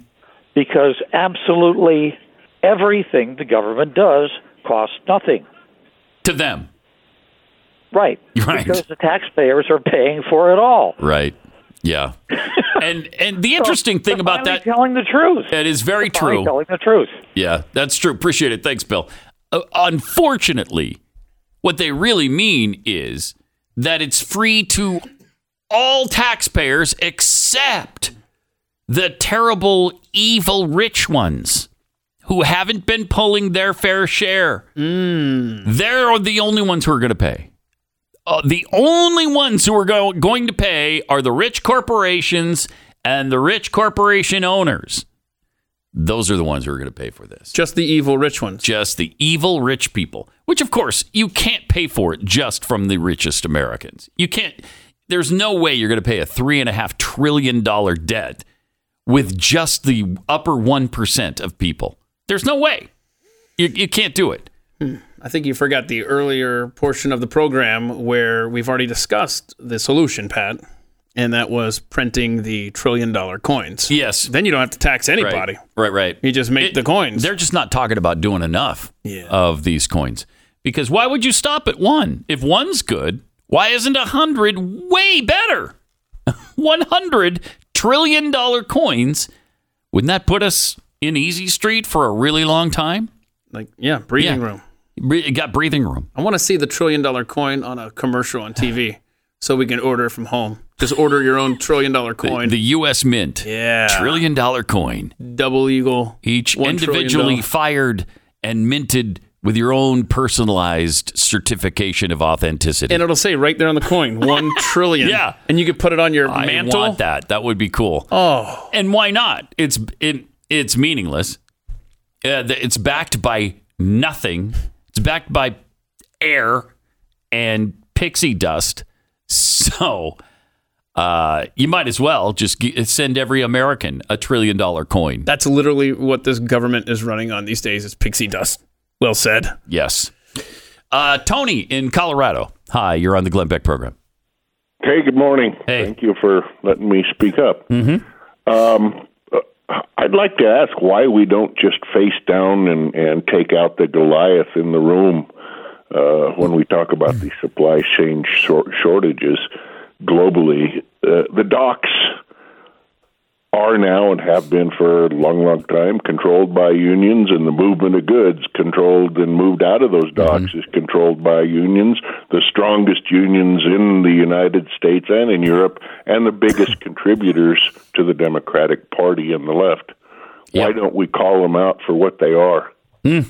because absolutely everything the government does costs nothing. To them. Right. Right. Because the taxpayers are paying for it all. Right. Yeah. and and the interesting thing about that telling the truth. It is very true. Telling the truth. Yeah, that's true. Appreciate it. Thanks, Bill. Uh, unfortunately, what they really mean is that it's free to all taxpayers except the terrible, evil rich ones who haven't been pulling their fair share. They're the only ones who are going to pay. Uh, the only ones who are go- going to pay are the rich corporations and the rich corporation owners. Those are the ones who are going to pay for this. Just the evil rich ones. Just the evil rich people, which of course you can't pay for it just from the richest Americans. You can't, there's no way you're going to pay a three and a half trillion dollar debt with just the upper 1% of people. There's no way. You, you can't do it. I think you forgot the earlier portion of the program where we've already discussed the solution, Pat, and that was printing the trillion dollar coins. Yes. Then you don't have to tax anybody. Right, right. right. You just make the coins. They're just not talking about doing enough of these coins. Because why would you stop at one? If one's good, why isn't a hundred way better? One hundred trillion dollar coins. Wouldn't that put us in easy street for a really long time? Like, yeah, breathing Yeah. room. Bre- got breathing room. I want to see the trillion dollar coin on a commercial on TV so we can order it from home. Just order your own trillion dollar coin. The U.S. Mint. Yeah. Trillion dollar coin. Double eagle. Each individually fired and minted with your own personalized certification of authenticity. and it'll say right there on the coin, one trillion. Yeah. And you could put it on your I mantle. I want that. That would be cool. Oh. And why not? It's it, it's meaningless. Uh, it's backed by nothing. It's backed by air and pixie dust. So uh, you might as well just g- send every American a trillion dollar coin. That's literally what this government is running on these days. Is pixie dust. Well said. Yes. Uh, Tony in Colorado. Hi, you're on the Glenn Beck program. Hey, good morning. Thank you for letting me speak up. Mm-hmm. Um, I'd like to ask why we don't just face down and, and take out the Goliath in the room uh, when we talk about the supply chain shor- shortages globally. Uh, the docks are now and have been for a long, long time controlled by unions, and the movement of goods controlled and moved out of those mm-hmm. docks is controlled by unions, the strongest unions in the United States and in Europe, and the biggest contributors to the Democratic Party and the left. Why don't we call them out for what they are? Hmm.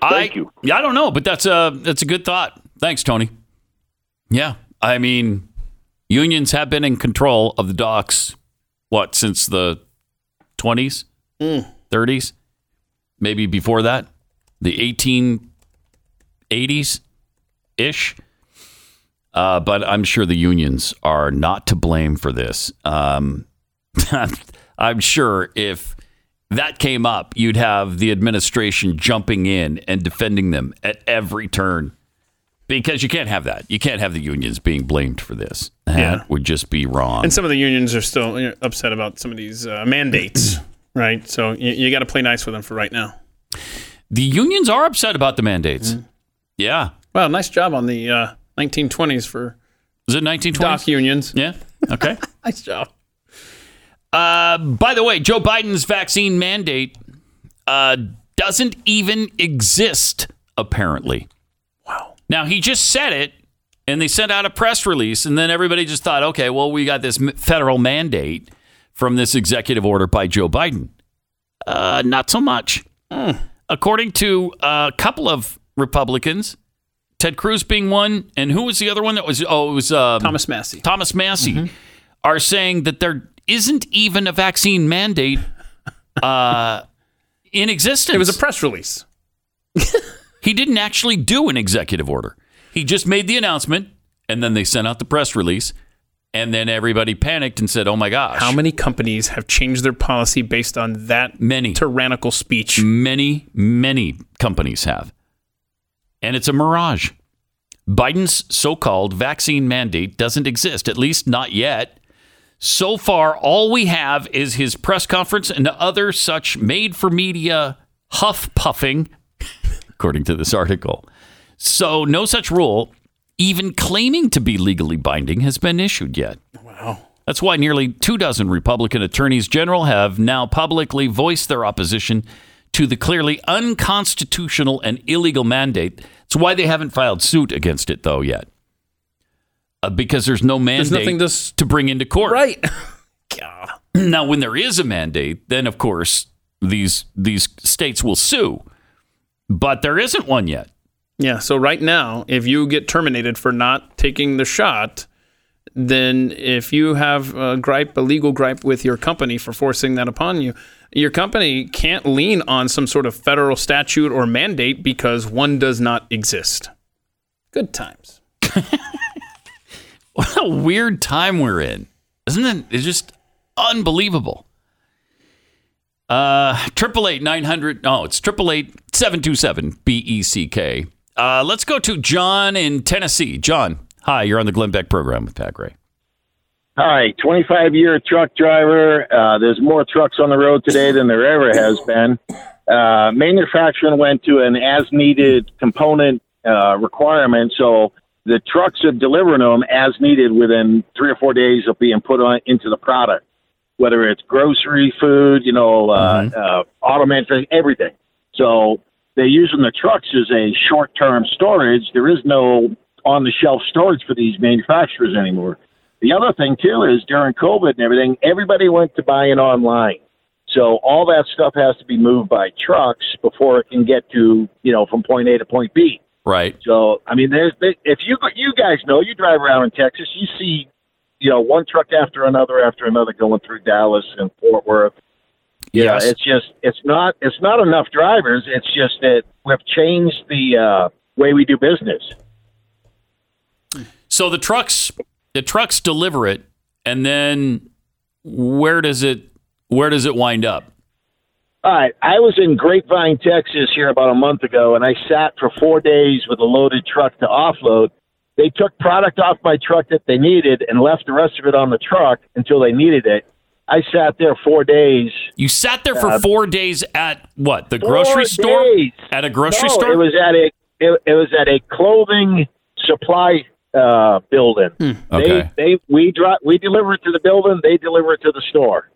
Thank you. Yeah, I don't know, but that's a that's a good thought. Thanks, Tony. Yeah, I mean, unions have been in control of the docks. What since the twenties, thirties, maybe before that, the eighteen eighties ish. Uh, but I'm sure the unions are not to blame for this. Um, I'm sure if that came up, you'd have the administration jumping in and defending them at every turn. Because you can't have that. You can't have the unions being blamed for this. That Yeah. would just be wrong. And some of the unions are still upset about some of these uh, mandates, right? So you, you got to play nice with them for right now. the unions are upset about the mandates. Yeah. Well, nice job on the uh, 1920s for Is it 1920s? dock unions. Yeah. Okay. nice job. Uh, by the way, Joe Biden's vaccine mandate uh, doesn't even exist, apparently. Now, he just said it, and they sent out a press release, and then everybody just thought, okay, well, we got this federal mandate from this executive order by Joe Biden. Uh, not so much. According to a couple of Republicans, Ted Cruz being one, and who was the other one that was? Oh, it was um, Thomas Massie. Thomas Massie are saying that there isn't even a vaccine mandate uh, in existence. It was a press release. he didn't actually do an executive order. He just made the announcement, and then they sent out the press release, and then everybody panicked and said, "Oh my gosh!" How many companies have changed their policy based on that many tyrannical speech? Many, many companies have. And it's a mirage. Biden's so called vaccine mandate doesn't exist, at least not yet. So far, all we have is his press conference and other such made for media huff puffing, according to this article. So, no such rule, even claiming to be legally binding, has been issued yet. Wow. That's why nearly two dozen Republican attorneys general have now publicly voiced their opposition to the clearly unconstitutional and illegal mandate. It's why they haven't filed suit against it, though, yet. Uh, because there's no mandate there's nothing to, to bring into court. Right. now, when there is a mandate, then of course these these states will sue. But there isn't one yet. Yeah. So right now, if you get terminated for not taking the shot, then if you have a gripe, a legal gripe with your company for forcing that upon you, your company can't lean on some sort of federal statute or mandate because one does not exist. Good times. What a weird time we're in. Isn't it? It's just unbelievable. Uh, triple eight nine hundred. Oh, it's triple eight seven two seven B E C K. Uh, let's go to John in Tennessee. John, hi. You're on the Glenn Beck program with Pat Gray. Hi, 25 year truck driver. Uh, there's more trucks on the road today than there ever has been. Uh, manufacturing went to an as needed component uh, requirement, so the trucks are delivering them as needed within three or four days of being put on into the product, whether it's grocery, food, you know, uh, uh, auto manufacturing, everything. So they're using the trucks as a short term storage. There is no on the shelf storage for these manufacturers anymore. the other thing too is during COVID and everything, everybody went to buying online. So all that stuff has to be moved by trucks before it can get to you know from point A to point B. Right. So I mean, there's if you you guys know you drive around in Texas, you see you know one truck after another after another going through Dallas and Fort Worth. Yeah, it's just it's not it's not enough drivers. It's just that we've changed the uh, way we do business. So the trucks, the trucks deliver it, and then where does it where does it wind up? All right, I was in Grapevine, Texas, here about a month ago, and I sat for four days with a loaded truck to offload. They took product off my truck that they needed and left the rest of it on the truck until they needed it. I sat there four days. You sat there for Uh, four days at what? The Four grocery store? days. At a grocery no, store? It was at a it, it was at a clothing supply uh, building. Hmm. Okay. They they we drop we deliver it to the building. They deliver it to the store.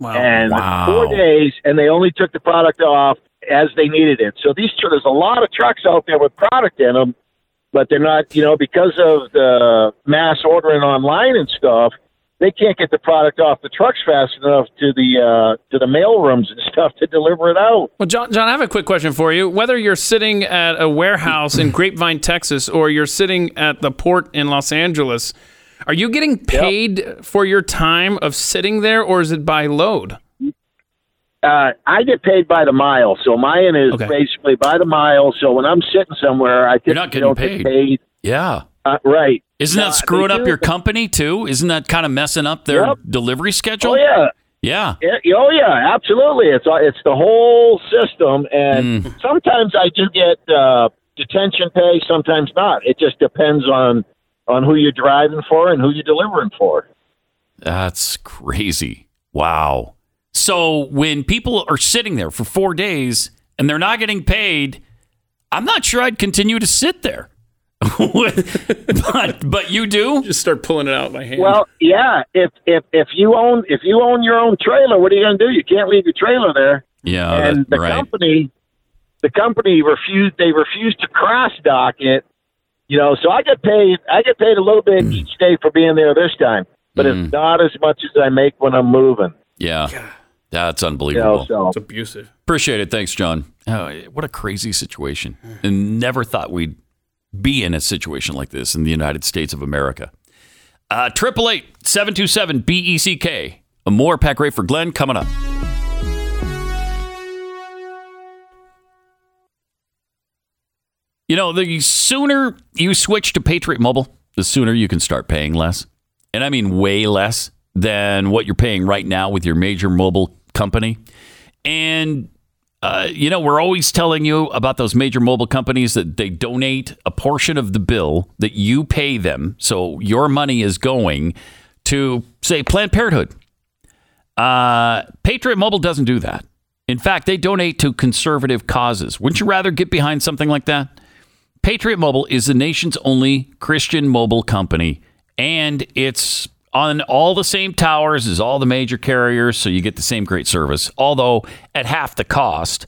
Wow. And Wow. four days, and they only took the product off as they needed it. So these there's a lot of trucks out there with product in them, but they're not you know because of the mass ordering online and stuff. They can't get the product off the trucks fast enough to the uh, to the mail rooms and stuff to deliver it out. Well, John, John, I have a quick question for you. Whether you're sitting at a warehouse in Grapevine, Texas, or you're sitting at the port in Los Angeles, are you getting paid for your time of sitting there, or is it by load? Uh, I get paid by the mile, so mine is basically by the mile. So when I'm sitting somewhere, I You're not typically getting don't paid. get paid. Yeah. Uh, right. Isn't Uh, that screwing up do- your company too? Isn't that kind of messing up their Yep. delivery schedule? Oh yeah. Yeah. Yeah, oh yeah, absolutely. It's uh, it's the whole system, and Mm. sometimes I do get uh, detention pay, sometimes not. It just depends on on who you're driving for and who you're delivering for. That's crazy. Wow. So when people are sitting there for four days and they're not getting paid, I'm not sure I'd continue to sit there. but but you do just start pulling it out my hand. Well, yeah. If if if you own if you own your own trailer, what are you going to do? You can't leave your trailer there. Yeah, and that- the right. company, the company refused. They refused to cross dock it. You know, so I get paid. I get paid a little bit each day for being there this time, but Mm. it's not as much as I make when I'm moving. Yeah. That's unbelievable. so- It's abusive. Appreciate it. Thanks, John. Oh, what a crazy situation. And never thought we'd be in a situation like this in the United States of America. Uh, Triple eight seven two seven B E C K. A more Pat Gray for Glenn coming up. You know, the sooner you switch to Patriot Mobile, the sooner you can start paying less. And I mean way less than what you're paying right now with your major mobile company. And, uh, you know, we're always telling you about those major mobile companies that they donate a portion of the bill that you pay them. So your money is going to, say, Planned Parenthood. Uh, Patriot Mobile doesn't do that. In fact, they donate to conservative causes. Wouldn't you rather get behind something like that? Patriot Mobile is the nation's only Christian mobile company, and it's on all the same towers as all the major carriers, so you get the same great service, although at half the cost.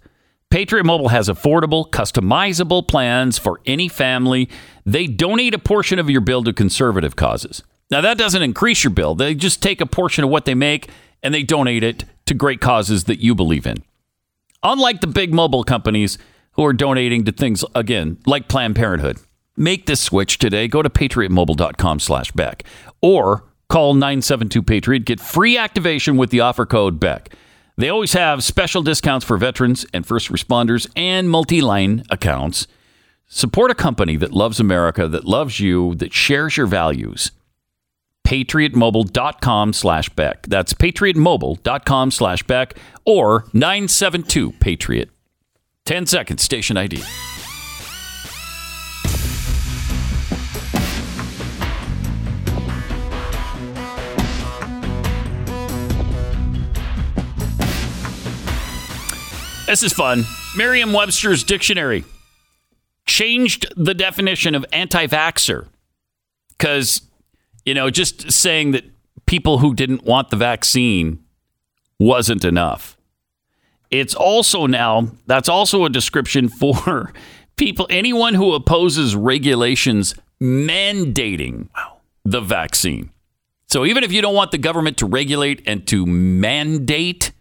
Patriot Mobile has affordable, customizable plans for any family. They donate a portion of your bill to conservative causes. Now, that doesn't increase your bill. They just take a portion of what they make and they donate it to great causes that you believe in. Unlike the big mobile companies who are donating to things, again, like Planned Parenthood. Make this switch today. Go to patriotmobile.com slash Beck or call 972-PATRIOT. Get free activation with the offer code Beck. They always have special discounts for veterans and first responders and multi-line accounts. Support a company that loves America, that loves you, that shares your values. PatriotMobile.com slash Beck. That's PatriotMobile.com slash Beck or 972 Patriot. 10 seconds, station ID. This is fun. Merriam Webster's dictionary changed the definition of anti vaxxer because, you know, just saying that people who didn't want the vaccine wasn't enough. It's also now, that's also a description for people, anyone who opposes regulations mandating the vaccine. So even if you don't want the government to regulate and to mandate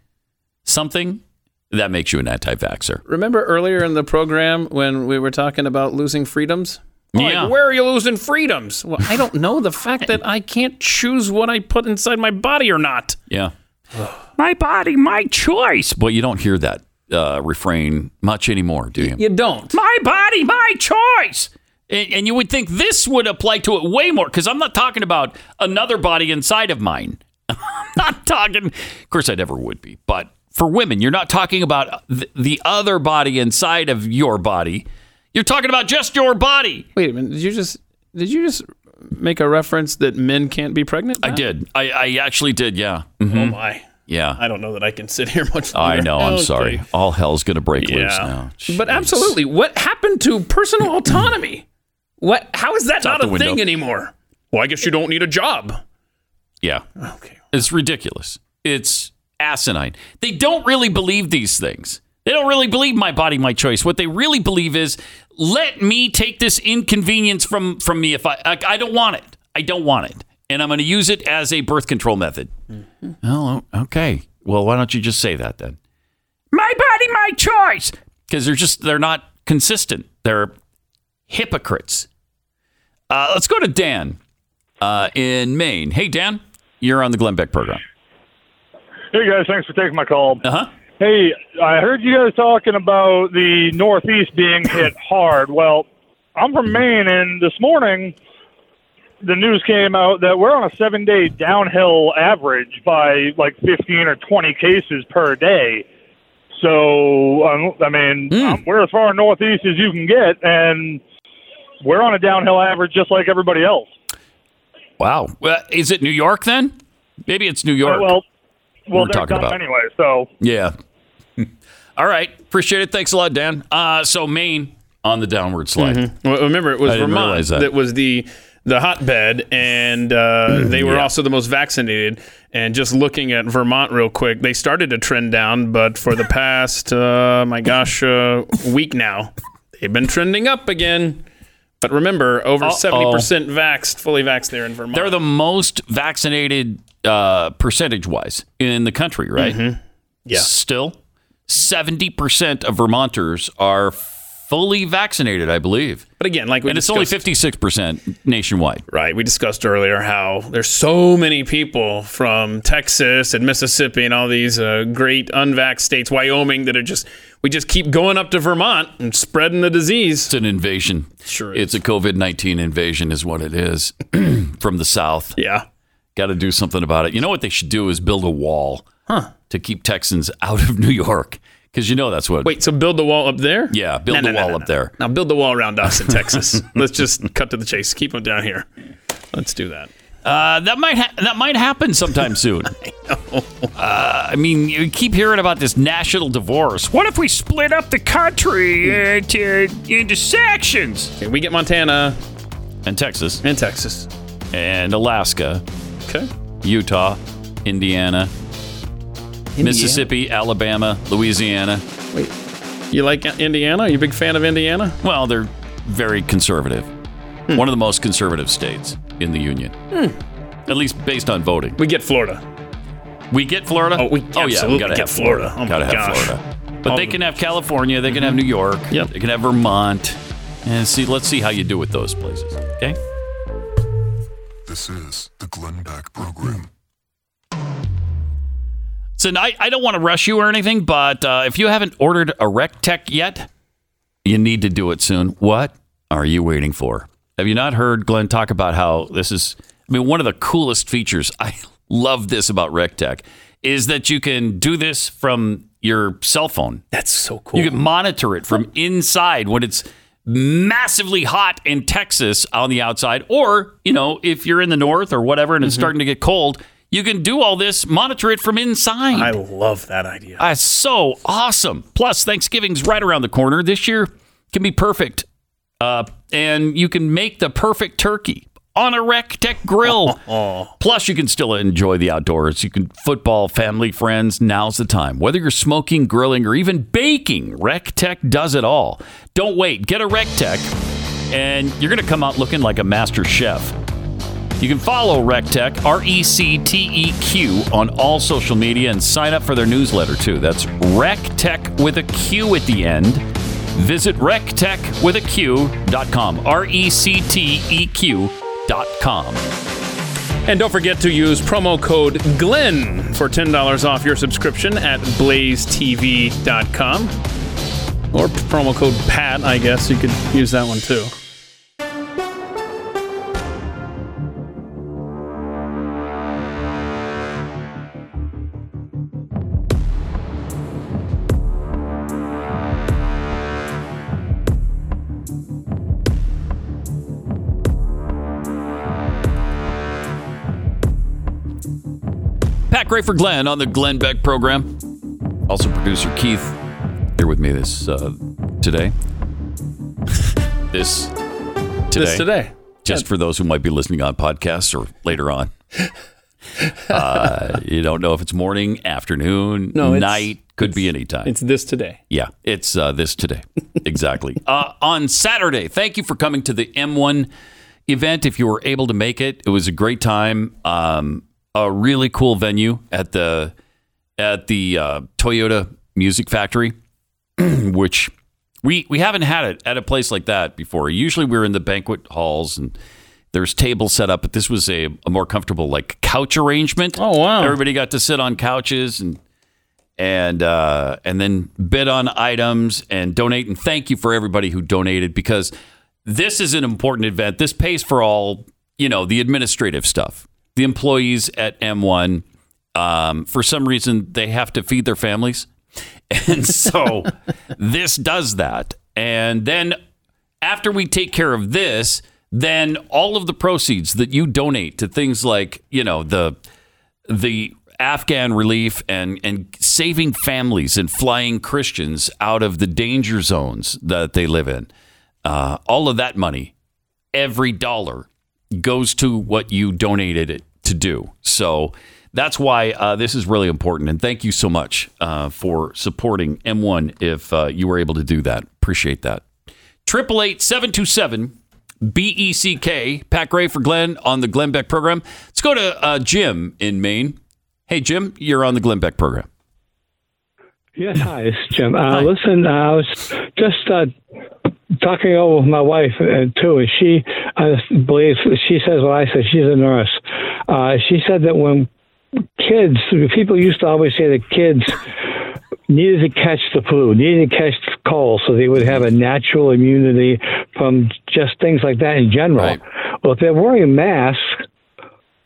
something, that makes you an anti-vaxxer. Remember earlier in the program when we were talking about losing freedoms? Like, Yeah. where are you losing freedoms? Well, I don't know. The fact that I can't choose what I put inside my body or not. Yeah. my body, my choice. But you don't hear that uh, refrain much anymore, do you? You don't. My body, my choice. And, and you would think this would apply to it way more because I'm not talking about another body inside of mine. I'm not talking, of course, I never would be, but for women, you're not talking about th- the other body inside of your body. You're talking about just your body. Wait a minute. Did you just did you just make a reference that men can't be pregnant? I did. I, I actually did, yeah. Oh Mhm. my. Yeah. I don't know that I can sit here much longer. I know. I'm Okay. sorry. All hell's going to break loose Yeah. now. But absolutely, what happened to personal autonomy? What? How is that not a the thing anymore? Well, I guess you don't need a job. Yeah. Okay. It's ridiculous. It's asinine. They don't really believe these things. They don't really believe my body, my choice. What they really believe is let me take this inconvenience from from me if I I, I don't want it. I don't want it. And I'm going to use it as a birth control method. Oh, okay. Well, why don't you just say that then? My body, my choice. Because they're just they're not consistent. They're hypocrites. Uh, let's go to Dan uh, in Maine. Hey, Dan, you're on the Glenn Beck program. Hey guys, thanks for taking my call. Uh huh. Hey, I heard you guys talking about the Northeast being hit hard. Well, I'm from Maine, and this morning the news came out that we're on a seven day downhill average by like 15 or 20 cases per day. So, um, I mean, um, we're as far northeast as you can get, and we're on a downhill average just like everybody else. Wow. Well, is it New York then? Maybe it's New York. Uh, well, well, We're talking about. anyway. So, Yeah. All right. Appreciate it. Thanks a lot, Dan. Uh, so Maine on the downward slide. Mhm. Well, remember, it was Vermont that. that. was the the hotbed, and uh, they were Yeah. also the most vaccinated. And just looking at Vermont real quick, they started to trend down, but for the past, uh, my gosh, uh, week now, they've been trending up again. But remember, over seventy percent vaxxed, fully vaxxed there in Vermont. They're the most vaccinated uh, percentage wise in the country, right? Mhm. Yeah. Still, 70% of Vermonters are fully vaccinated, I believe. But again, like we and it's only 56% nationwide. Right. We discussed earlier how there's so many people from Texas and Mississippi and all these uh, great unvaxxed states, Wyoming, that are just, we just keep going up to Vermont and spreading the disease. It's an invasion. Sure It's a COVID 19 invasion, is what it is from the South. Yeah. Got to do something about it. You know what they should do is build a wall to keep Texans out of New York. Because you know that's what. Wait, so build the wall up there? Yeah, build No, the no, wall no, up there. Now build the wall around us in Texas. Let's just cut to the chase. Keep them down here. Let's do that. Uh, that might ha- that might happen sometime soon. I, uh, I mean, you keep hearing about this national divorce. What if we split up the country into, into sections? Okay, we get Montana and Texas and Texas and Alaska. Okay. Utah, Indiana, Mississippi, Alabama, Louisiana. Wait, you like Indiana? Are you a big fan of Indiana? Well, they're very conservative. Hmm. One of the most conservative states in the union, hmm. at least based on voting. We get Florida. We get Florida. Oh, we oh yeah, we gotta get have Florida. Oh gotta have. Florida. But All they oh. can have California. They can have mm-hmm. New York. Yep. They can have Vermont. And see, let's see how you do with those places. Okay. This is the Glenn Beck Program. So I, I don't want to rush you or anything, but uh, if you haven't ordered a recteq yet, you need to do it soon. What are you waiting for? Have you not heard Glenn talk about how this is? I mean, one of the coolest features. I love this about recteq is that you can do this from your cell phone. That's so cool. You can monitor it from inside when it's massively hot in Texas on the outside, or you know, if you're in the north or whatever, and it's starting to get cold. You can do all this, monitor it from inside. I love that idea. That's so awesome. Plus, Thanksgiving's right around the corner. This year can be perfect. Uh, and you can make the perfect turkey on a recteq grill. Plus, you can still enjoy the outdoors. You can football, family, friends. Now's the time. Whether you're smoking, grilling, or even baking, recteq does it all. Don't wait. Get a recteq, and you're going to come out looking like a master chef. You can follow recteq, R E C T E Q, on all social media and sign up for their newsletter too. That's recteq with a Q at the end. Visit rectechwithaQ.com. R E C T E Q.com. And don't forget to use promo code GLEN for $10 off your subscription at blazetv.com. Or promo code PAT, I guess. You could use that one too. Pat Gray for Glenn on the Glenn Beck program. Also, producer Keith here with me this uh, today. this today. This today. Just for those who might be listening on podcasts or later on. uh, you don't know if it's morning, afternoon, No, night, could be any time. It's this today. Yeah, it's uh, this today. exactly. Uh, on Saturday, thank you for coming to the M1 event. If you were able to make it, it was a great time. Um, a really cool venue at the at the uh, Toyota Music Factory, which we we haven't had it at a place like that before. Usually we're in the banquet halls and there's tables set up, but this was a, a more comfortable like couch arrangement. Oh wow! Everybody got to sit on couches and and uh, and then bid on items and donate. And thank you for everybody who donated because this is an important event. This pays for all you know the administrative stuff. The employees at M1, um, for some reason, they have to feed their families, and so this does that. And then after we take care of this, then all of the proceeds that you donate to things like you know the the Afghan relief and and saving families and flying Christians out of the danger zones that they live in. Uh, all of that money, every dollar, goes to what you donated it to do. So that's why uh, this is really important. And thank you so much uh, for supporting M1 if uh, you were able to do that. Appreciate that. Triple eight seven two seven B E C K. Pat Gray for Glenn on the Glenn Beck program. Let's go to uh, Jim in Maine. Hey, Jim, you're on the Glenn Beck program. Yes, hi, it's Jim. Uh, listen, uh, I was just uh, talking over with my wife uh, too. and She I believe she says what I said. She's a nurse. Uh, she said that when kids, people used to always say that kids needed to catch the flu, needed to catch cold, so they would have a natural immunity from just things like that in general. Well, if they're wearing masks,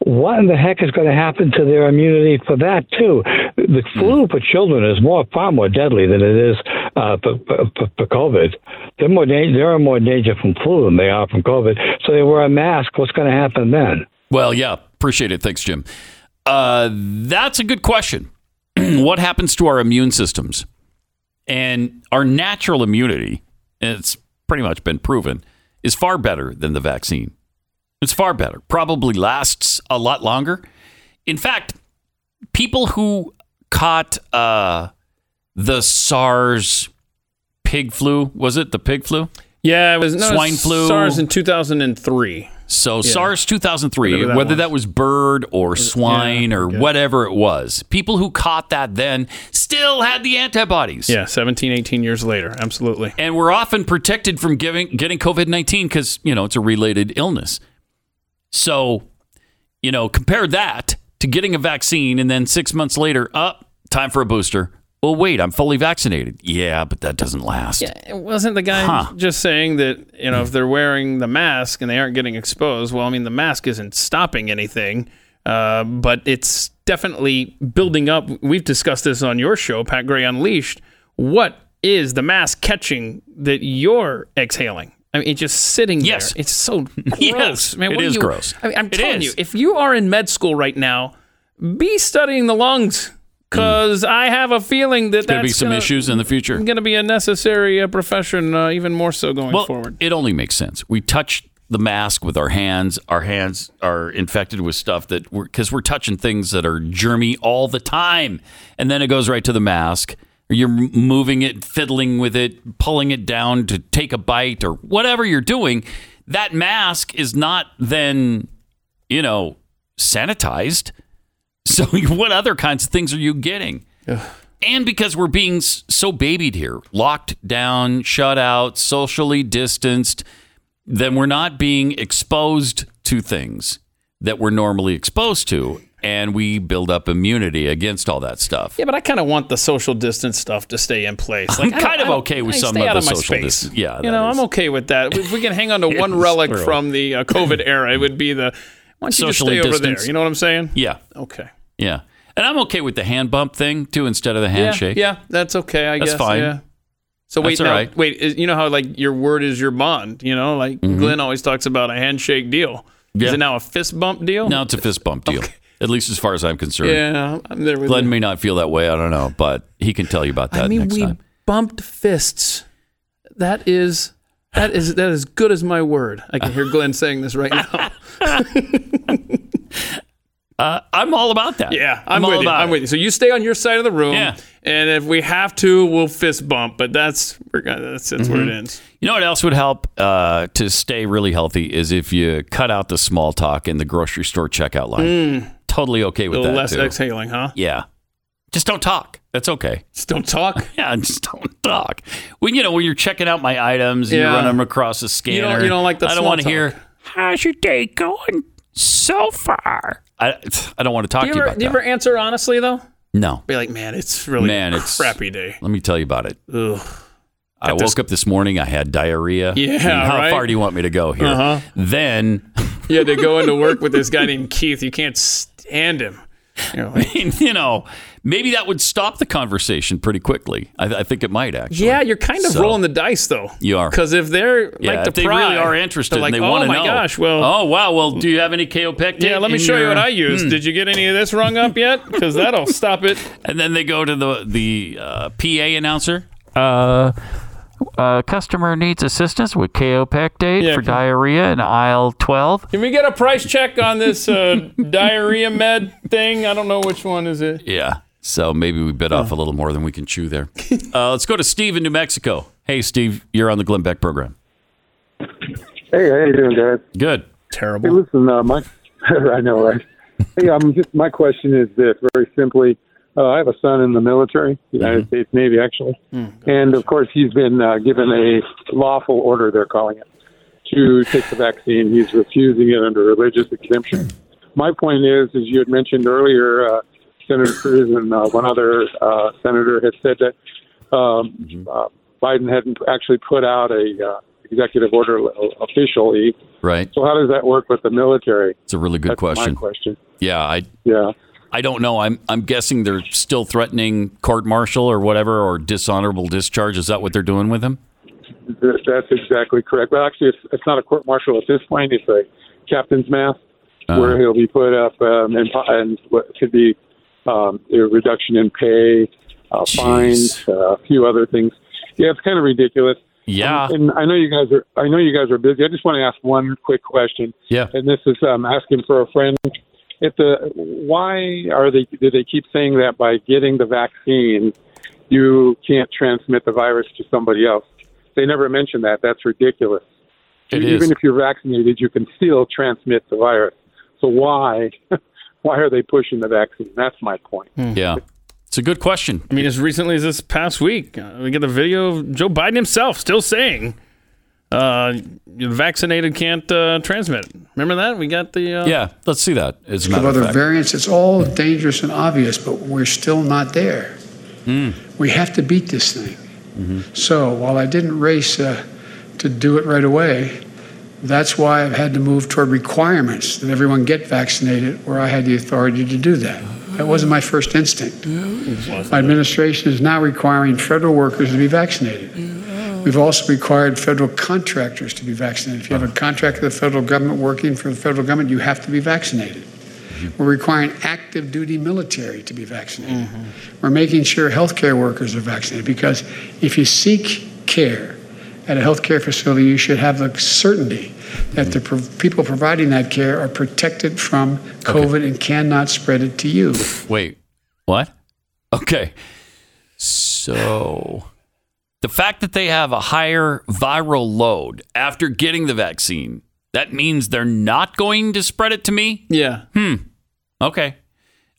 what in the heck is going to happen to their immunity for that too? The flu for children is more far more deadly than it is uh, for, for, for COVID. They're more dan- they're in more danger from flu than they are from COVID. So they wear a mask. What's going to happen then? Well, yeah, appreciate it. Thanks, Jim. Uh, that's a good question. what happens to our immune systems and our natural immunity? It's pretty much been proven is far better than the vaccine. It's far better. Probably lasts a lot longer. In fact, people who caught uh, the SARS pig flu was it the pig flu? Yeah, it was no, swine flu. SARS in 2003. So Yeah. SARS 2003, Whatever that whether was. that was bird or swine or whatever it was, people who caught that then still had the antibodies. Yeah, 17, 18 years later. Absolutely. And we're often protected from giving, getting COVID 19 because, you know, it's a related illness. So, you know, compare that to getting a vaccine and then six months later, up, time for a booster. Well, wait, I'm fully vaccinated. Yeah, but that doesn't last. Yeah, it wasn't the guy Huh. just saying that you know if they're wearing the mask and they aren't getting exposed. Well, I mean the mask isn't stopping anything, uh, but it's definitely building up. We've discussed this on your show, Pat Gray Unleashed. What is the mask catching that you're exhaling? I mean, it's just sitting Yes. there. It's so gross. Yes, man. it are you- gross. I mean, I'm It telling is. you, if you are in med school right now, be studying the lungs. Because I have a feeling that There's going to be some gonna- issues in the future. going to be a necessary uh, profession, uh, even more so going well, forward. It only makes sense. We touch the mask with our hands. Our hands are infected with stuff that we're because we're touching things that are germy all the time, and then it goes right to the mask. You're moving it, fiddling with it, pulling it down to take a bite or whatever you're doing. That mask is not then you know, sanitized. So what other kinds of things are you getting? And because we're being so babied here, locked down, shut out, socially distanced, then we're not being exposed to things that we're normally exposed to. And we build up immunity against all that stuff. Yeah, but I kind of want the social distance stuff to stay in place. I'm kind of okay with I some of the of social distance. Yeah, you know, is- I'm okay with that. If we can hang on to one relic true. from the uh, COVID era, it would be the why don't you just Socially stay over there? You know what I'm saying? Yeah. Okay. Yeah. And I'm okay with the hand bump thing too instead of the handshake. Yeah, yeah, that's okay. I That's guess. fine. Yeah. So wait, now, right. wait. Is, you know how like your word is your bond. You know, like Mhm. Glenn always talks about a handshake deal. Yeah. Is it now a fist bump deal? Now it's a fist bump deal. At least as far as I'm concerned. Yeah, I'm there with Glenn you. may not feel that way. I don't know, but he can tell you about that I mean, next we time. bumped fists. That is that is that is good as my word. I can hear Glenn saying this right now. Uh, I'm all about that. Yeah, I'm, all with you. I'm it. with you. So you stay on your side of the room. Yeah. And if we have to, we'll fist bump. But that's we're gonna, that's, that's where it Mhm. ends. You know what else would help uh, to stay really healthy is if you cut out the small talk in the grocery store checkout line. Mm. Totally okay with that less too. exhaling, huh? Yeah. Just don't talk. That's okay. Just don't talk. Yeah, just don't talk. When you know when you're checking out my items, and you run them across the scanner. You don't- you don't like the I don't want to hear. How's your day going so far? I I don't want to talk Do you to you ever about do you that. ever answer honestly though? no, Be like, man, it's really man, a it's crappy day. Let me tell you about it. Ugh. I woke this- up this morning. I had diarrhea. Yeah, how right? far do you want me to go here? Uh-huh. Then, You had to go into work with this guy named Keith. You can't stand him. You know, like, you know, maybe that would stop the conversation pretty quickly. I, I think it might actually. yeah, you're kind of So- rolling the dice though. You are. Because if they're Yeah, like the if they really are interested like, and they oh want to my gosh, well, oh wow, well, do you have any kaopectate? yeah, let me in show you what I use. Hmm. Did you get any of this rung up yet? Because that'll stop it. And then they go to the the uh, PA announcer. Uh, uh, customer needs assistance with kaopectate Yeah, for diarrhea in aisle 12. Can we get a price check on this uh, diarrhea med thing? I don't know which one is it. Yeah. So maybe we bit off a little more than we can chew there. Uh, let's go to Steve in New Mexico. Hey, Steve, you're on the Glenn Beck program. Hey, how you doing, guys? Good. Terrible. Hey, listen, uh, my I know, right? hey, um, just my question is this: very simply, uh, I have a son in the military, United States Navy, actually, and of course, he's been uh, given a lawful order. They're calling it to take the vaccine. He's refusing it under religious exemption. My point is, as you had mentioned earlier, uh, Senator Cruz and uh, one other uh, senator had said that um, uh, Biden hadn't actually put out a uh, executive order officially. Right. So how does that work with the military? It's a really good That's question. My question. Yeah, I Yeah. I don't know. I'm I'm guessing they're still threatening court martial or whatever or dishonorable discharge. Is that what they're doing with him? That's exactly correct. Well, actually, it's, it's not a court martial at this point. It's a captain's mast Uh-huh. where he'll be put up um, and, and what could be um, a reduction in pay, uh, fines, uh, a few other things. Yeah, it's kind of ridiculous. Yeah. And, and I know you guys are. I know you guys are busy. I just want to ask one quick question. Yeah. And this is um, asking for a friend. If the why are they? Do they keep saying that by getting the vaccine, you can't transmit the virus to somebody else? They never mention that. That's ridiculous. It Even is. if you're vaccinated, you can still transmit the virus. So why? Why are they pushing the vaccine? That's my point. Yeah. It's a good question. I mean, as recently as this past week, uh, we get a video of Joe Biden himself still saying, uh, "Vaccinated can't uh, transmit." Remember that? We got the uh, Yeah, let's see that. As a of matter of other fact. variants. It's all dangerous and obvious, but we're still not there. Mm. We have to beat this thing. Mm-hmm. So while I didn't race uh, to do it right away, that's why I've had to move toward requirements that everyone get vaccinated where I had the authority to do that. That wasn't my first instinct. My administration is now requiring federal workers to be vaccinated. We've also required federal contractors to be vaccinated. If you have a contract with the federal government working for the federal government, you have to be vaccinated. Mm-hmm. We're requiring active duty military to be vaccinated. We're making sure healthcare workers are vaccinated because if you seek care at a healthcare facility, you should have the certainty that the pro- people providing that care are protected from COVID and cannot spread it to you. Wait, what? Okay. So the fact that they have a higher viral load after getting the vaccine That means they're not going to spread it to me? Yeah. Hmm. Okay.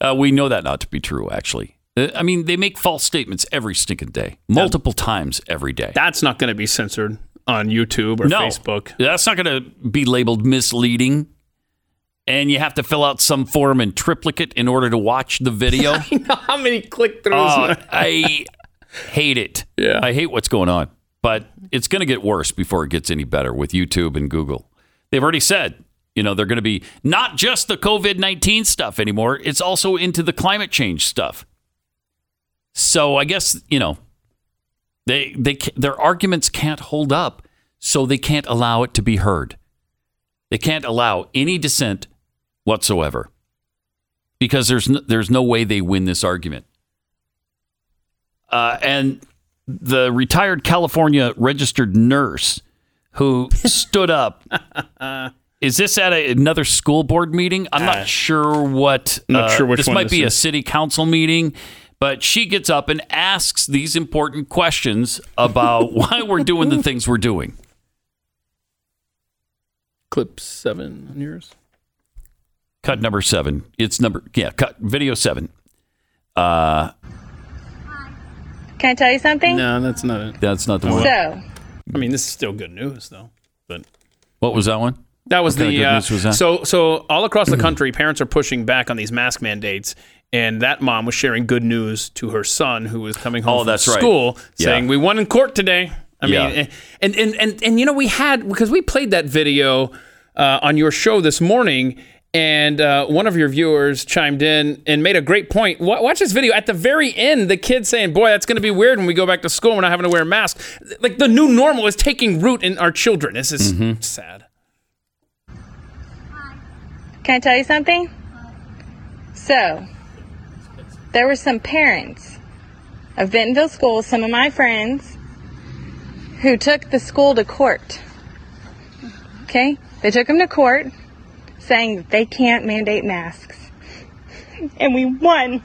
Uh, we know that not to be true, actually. Uh, I mean, they make false statements every stinking day, multiple times every day. That's not going to be censored on YouTube or no, Facebook. That's not going to be labeled misleading. And you have to fill out some form in triplicate in order to watch the video. I know how many click throughs. Oh, I hate it. Yeah. I hate what's going on. But it's going to get worse before it gets any better with YouTube and Google. They've already said, you know, they're going to be not just the COVID 19 stuff anymore, it's also into the climate change stuff. So I guess, you know, they, they, their arguments can't hold up, so they can't allow it to be heard. They can't allow any dissent whatsoever because there's no, there's no way they win this argument. Uh, and the retired California registered nurse who stood up. Is this at a, another school board meeting? I'm not sure what. Uh, not sure which This one might this be a city council meeting, but she gets up and asks these important questions about why we're doing the things we're doing. Clip seven on yours. Cut number seven. It's number yeah. Cut video seven. Uh, Can I tell you something? No, that's not it. that's not the one. So, I mean, this is still good news, though. But What was that one? That was What kind of the good uh, news was that? so so all across the country, parents are pushing back on these mask mandates, and that mom was sharing good news to her son who was coming home Oh, from that's right. school, Yeah. saying we won in court today. I Yeah. mean, and, and and and you know we had because we played that video uh, on your show this morning. And uh, one of your viewers chimed in and made a great point. Wa- Watch this video. At the very end, the kid saying, Boy, that's going to be weird when we go back to school. We're not having to wear masks. Like the new normal is taking root in our children. This is Mm-hmm. sad. can I tell you something? So, there were some parents of Bentonville School, some of my friends, who took the school to court. Okay? They took them to court saying that they can't mandate masks. And we won.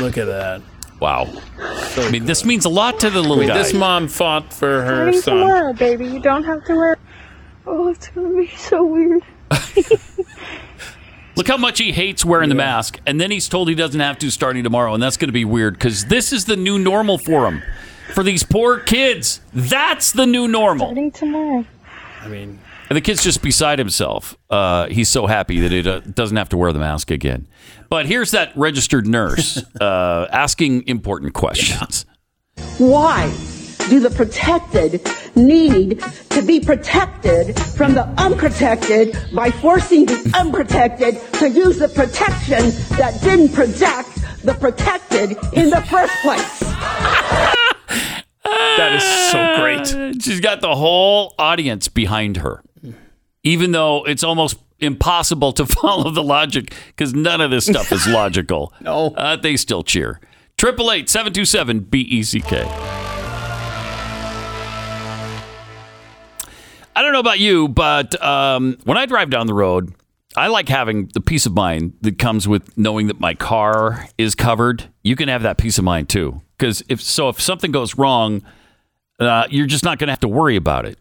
Look at that. Wow. I mean, this means a lot to the little guy. this mom fought for her Starting son. tomorrow, baby. You don't have to wear. Oh, it's gonna be so weird. Look how much he hates wearing the mask, and then he's told he doesn't have to starting tomorrow, and that's going to be weird because this is the new normal for him. For these poor kids, that's the new normal. Starting tomorrow. I mean, And the kid's just beside himself. Uh, he's so happy that he uh, doesn't have to wear the mask again. But here's that registered nurse uh, asking important questions. Why do the protected need to be protected from the unprotected by forcing the unprotected to use the protection that didn't protect the protected in the first place? That is so great. She's got the whole audience behind her, even though it's almost impossible to follow the logic because none of this stuff is logical. no. Uh, they still cheer. Triple eight seven two seven B E C K. I don't know about you, but um, when I drive down the road, I like having the peace of mind that comes with knowing that my car is covered. You can have that peace of mind too, because if so, if something goes wrong, uh, you're just not going to have to worry about it.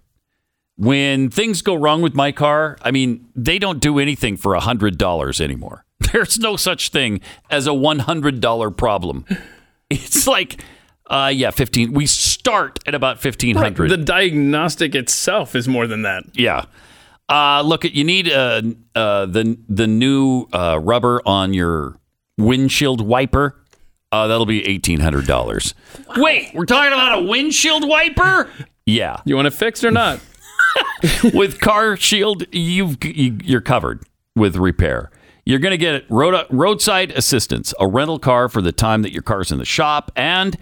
When things go wrong with my car, I mean, they don't do anything for a hundred dollars anymore. There's no such thing as a one hundred dollar problem. It's like, uh, yeah, fifteen. We start at about fifteen hundred. The diagnostic itself is more than that. Yeah. Uh, look, you need uh, uh, the the new uh, rubber on your windshield wiper. Uh, that'll be eighteen hundred dollars. Wait, we're talking about a windshield wiper? Yeah. You want it fixed or not? with CarShield, you, you're covered with repair. You're going to get road, roadside assistance, a rental car for the time that your car's in the shop, and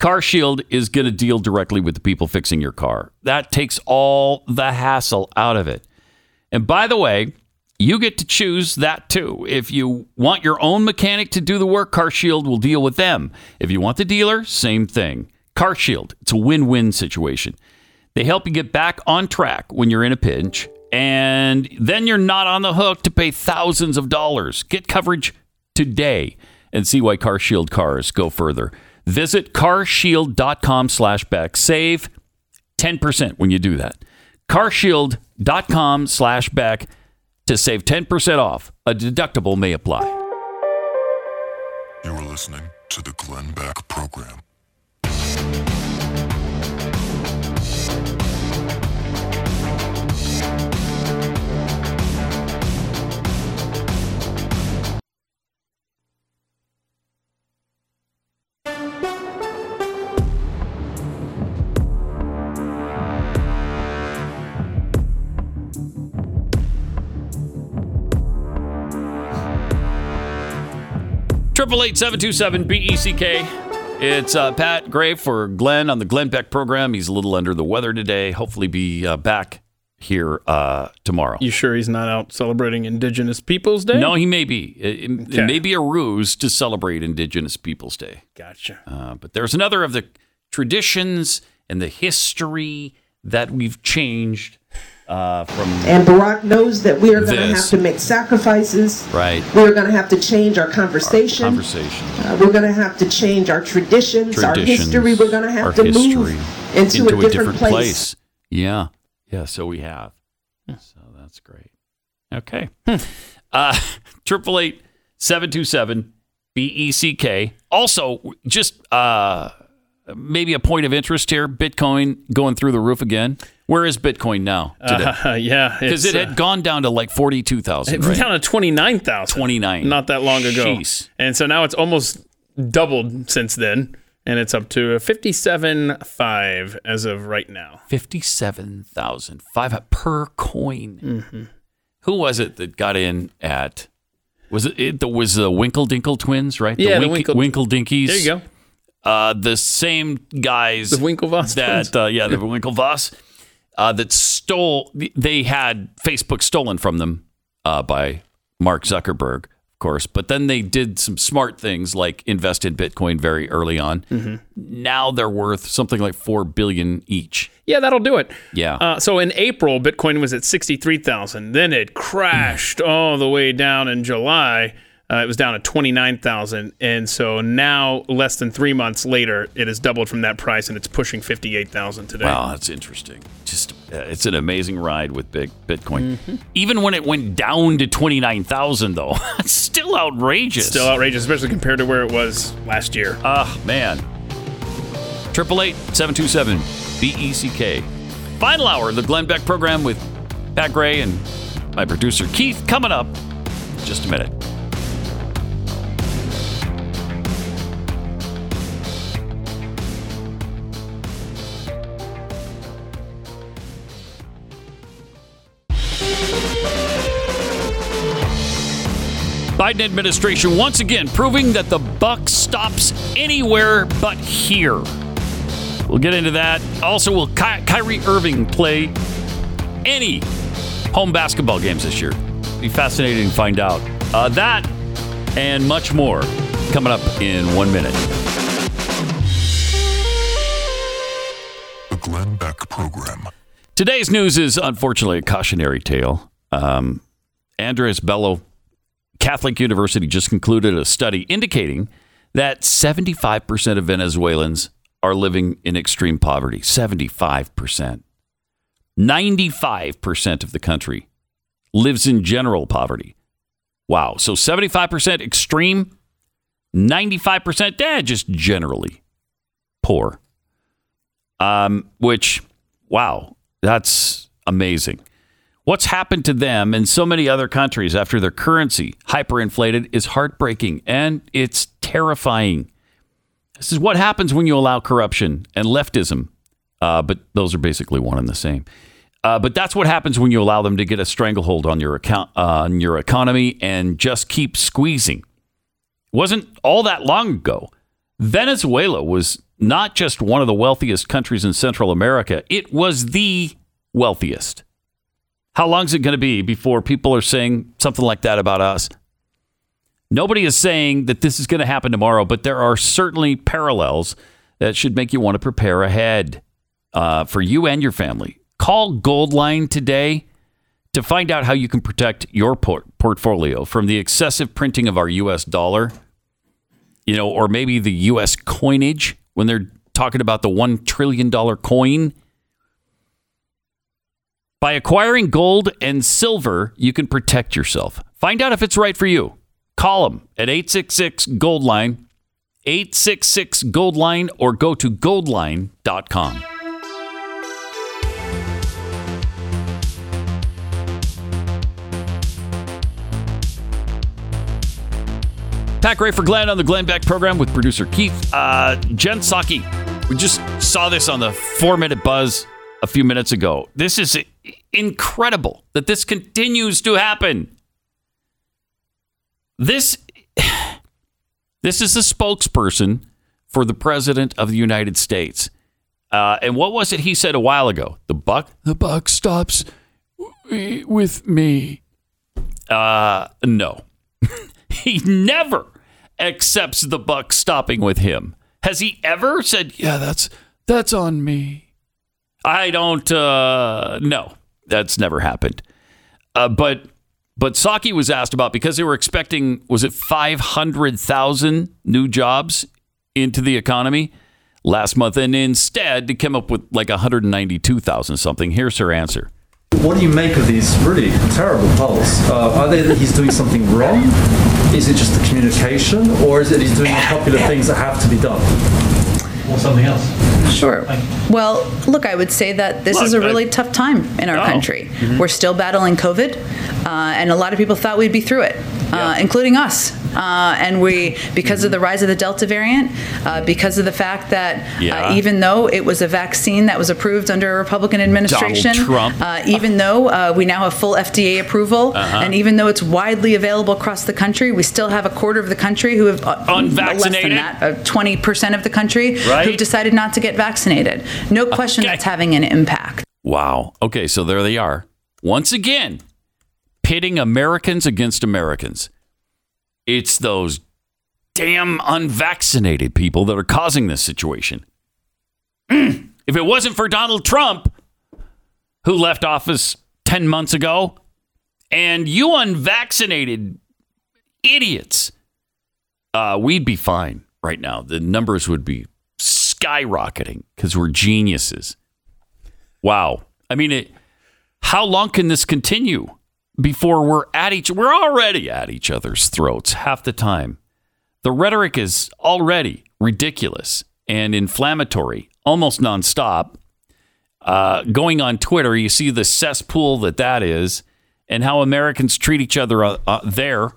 CarShield is going to deal directly with the people fixing your car. That takes all the hassle out of it. And by the way, you get to choose that too. If you want your own mechanic to do the work, CarShield will deal with them. If you want the dealer, same thing. CarShield, it's a win win situation. They help you get back on track when you're in a pinch, and then you're not on the hook to pay thousands of dollars. Get coverage today and see why CarShield cars go further. Visit carshield.com slash Beck. Save 10% when you do that. carshield.com slash Beck to save 10% off. A deductible may apply. You're listening to the Glenn Beck Program. Triple eight seven two seven B E C K. It's uh, Pat Gray for Glenn on the Glenn Beck program. He's a little under the weather today. Hopefully, be uh, back here uh, tomorrow. You sure he's not out celebrating Indigenous Peoples Day? No, he may be. It, it- it may be a ruse to celebrate Indigenous Peoples Day. Gotcha. Uh, but there's another of the traditions and the history that we've changed uh, from And Barack knows that we are going to have to make sacrifices. right We're going to have to change our conversation. conversation. Uh, we're going to have to change our traditions, our history. We're going to have to history move into, a, different, place. Yeah, yeah. So we have. So that's great. Okay. Uh Triple eight seven two seven B E C K. Also, just uh, maybe a point of interest here: Bitcoin going through the roof again. Where is Bitcoin now today? Uh, yeah, Because it had uh, gone down to like forty two thousand. It went down to 29,000. 29. Not that long ago. Jeez. And so now it's almost doubled since then. And it's up to 57.5 as of right now. Fifty-seven thousand five per coin. Mm-hmm. Who was it that got in at? Was it, it the was the Winkle Dinkle twins, right? Yeah, the Wink, Winkle- Dinkies. There you go. Uh, the same guys, The Winklevoss that uh, yeah, the Winklevoss uh, that stole. They had Facebook stolen from them uh, by Mark Zuckerberg, of course. But then they did some smart things like invest in Bitcoin very early on. Mm-hmm. Now they're worth something like four billion each. Yeah, that'll do it. Yeah. Uh, so in April, Bitcoin was at 63,000. Then it crashed all the way down in July. Uh, it was down to 29,000. And so now, less than three months later, it has doubled from that price and it's pushing 58,000 today. Wow, that's interesting. Just uh, it's an amazing ride with big Bitcoin. Mm-hmm. Even when it went down to twenty nine thousand, though, it's still outrageous. Still outrageous, especially compared to where it was last year. Ah, man. Triple eight seven two seven B E C K. Final hour of the Glenn Beck program with Pat Gray and my producer Keith coming up. in Just a minute. Biden administration once again proving that the buck stops anywhere but here. We'll get into that. Also, will Ky- Kyrie Irving play any home basketball games this year? Be fascinating to find out. Uh, that and much more coming up in one minute. The Glenn Beck Program. Today's news is unfortunately a cautionary tale. Um, Andres Bello Catholic University just concluded a study indicating that 75% of Venezuelans are living in extreme poverty. 75%. 95% of the country lives in general poverty. Wow. So 75% extreme, 95% eh, just generally poor. Um, which, wow, that's amazing. What's happened to them and so many other countries after their currency hyperinflated is heartbreaking and it's terrifying. This is what happens when you allow corruption and leftism, uh, but those are basically one and the same. Uh, but that's what happens when you allow them to get a stranglehold on your account, uh, on your economy, and just keep squeezing. It wasn't all that long ago. Venezuela was not just one of the wealthiest countries in Central America; it was the wealthiest. How long is it going to be before people are saying something like that about us? Nobody is saying that this is going to happen tomorrow, but there are certainly parallels that should make you want to prepare ahead uh, for you and your family. Call Goldline today to find out how you can protect your port- portfolio from the excessive printing of our U.S. dollar, you know, or maybe the U.S. coinage when they're talking about the $1 trillion coin. By acquiring gold and silver, you can protect yourself. Find out if it's right for you. Call them at 866 Gold Line, 866 Gold Line, or go to goldline.com. Pat Gray for Glenn on the Glenn Beck program with producer Keith. Uh, Jen Psaki, we just saw this on the four minute buzz a few minutes ago. This is incredible that this continues to happen. This, this is the spokesperson for the president of the United States. Uh, and what was it he said a while ago? The buck, the buck stops with me. Uh, no, he never accepts the buck stopping with him. Has he ever said, "Yeah, that's that's on me"? I don't. Uh, no, that's never happened. Uh, but but Psaki was asked about because they were expecting was it five hundred thousand new jobs into the economy last month, and instead they came up with like one hundred ninety two thousand something. Here's her answer. What do you make of these really terrible polls? Uh, are they that he's doing something wrong? Is it just the communication, or is it he's doing the popular things that have to be done, or something else? Sure. Well, look, I would say that this Look, is a really tough time in our Oh. country. Mhm. We're still battling COVID, uh, and a lot of people thought we'd be through it, uh, including us. Uh, and we, because of the rise of the Delta variant, uh, because of the fact that Yeah. uh, even though it was a vaccine that was approved under a Republican administration, Trump. Uh, even though uh, we now have full FDA approval, Uh-huh. and even though it's widely available across the country, we still have a quarter of the country who have uh, Unvaccinated? Less than that, uh, 20% of the country Right. who've decided not to get vaccinated. No question that's having an impact. Wow. Okay, so there they are. Once again, pitting Americans against Americans. It's those damn unvaccinated people that are causing this situation. Mm. If it wasn't for Donald Trump, who left office 10 months ago, and you unvaccinated idiots, uh, we'd be fine right now. The numbers would be skyrocketing because we're geniuses. Wow. I mean, it, how long can this continue before we're at each? We're already at each other's throats half the time. The rhetoric is already ridiculous and inflammatory, almost nonstop. Uh, going on Twitter, you see the cesspool that that is, and how Americans treat each other uh, uh, there.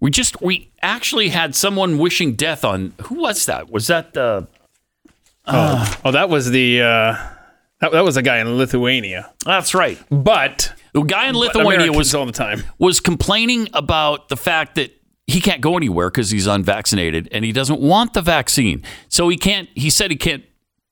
We just we actually had someone wishing death on who was that? Was that the? oh, oh, that was the uh, that, that was a guy in Lithuania. That's right. But the guy in Lithuania was all the time. was complaining about the fact that he can't go anywhere because he's unvaccinated and he doesn't want the vaccine. So he can't. He said he can't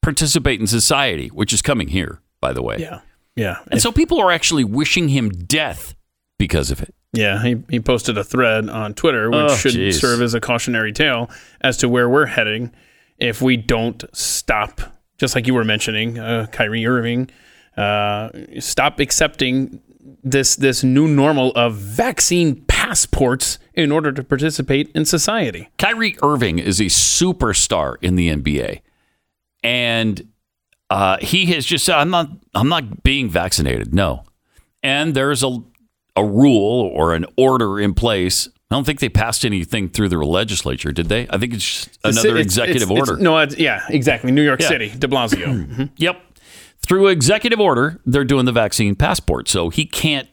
participate in society, which is coming here, by the way. Yeah, yeah. And so people are actually wishing him death because of it. Yeah, he, he posted a thread on Twitter, which Oh, should jeez. serve as a cautionary tale as to where we're heading if we don't stop, just like you were mentioning, uh, Kyrie Irving, uh, stop accepting this this new normal of vaccine passports in order to participate in society. Kyrie Irving is a superstar in the NBA, and uh, he has just said, "I'm not, I'm not being vaccinated." No, and there's a a rule or an order in place. I don't think they passed anything through their legislature, did they? I think it's just another it's- executive it's- it's- order. no, it's, yeah, exactly. New York Yeah. City, De Blasio. Mhm. Yep. Through executive order, they're doing the vaccine passport. So he can't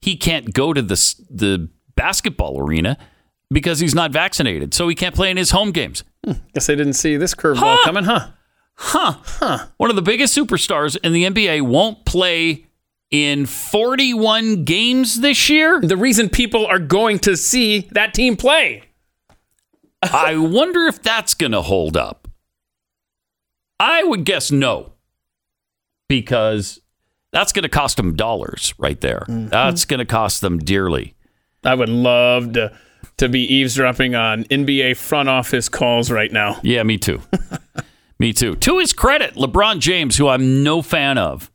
he can't go to the the basketball arena because he's not vaccinated. So he can't play in his home games. Hmm, guess I didn't see this curveball coming, huh? Huh. Huh. One of the biggest superstars in the NBA won't play in 41 games this year. The reason people are going to see that team play. I wonder if that's going to hold up. I would guess no, because that's going to cost them dollars right there. That's going to cost them dearly. I would love to to be eavesdropping on NBA front office calls right now. Yeah, me too. me too. To his credit, LeBron James, who I'm no fan of,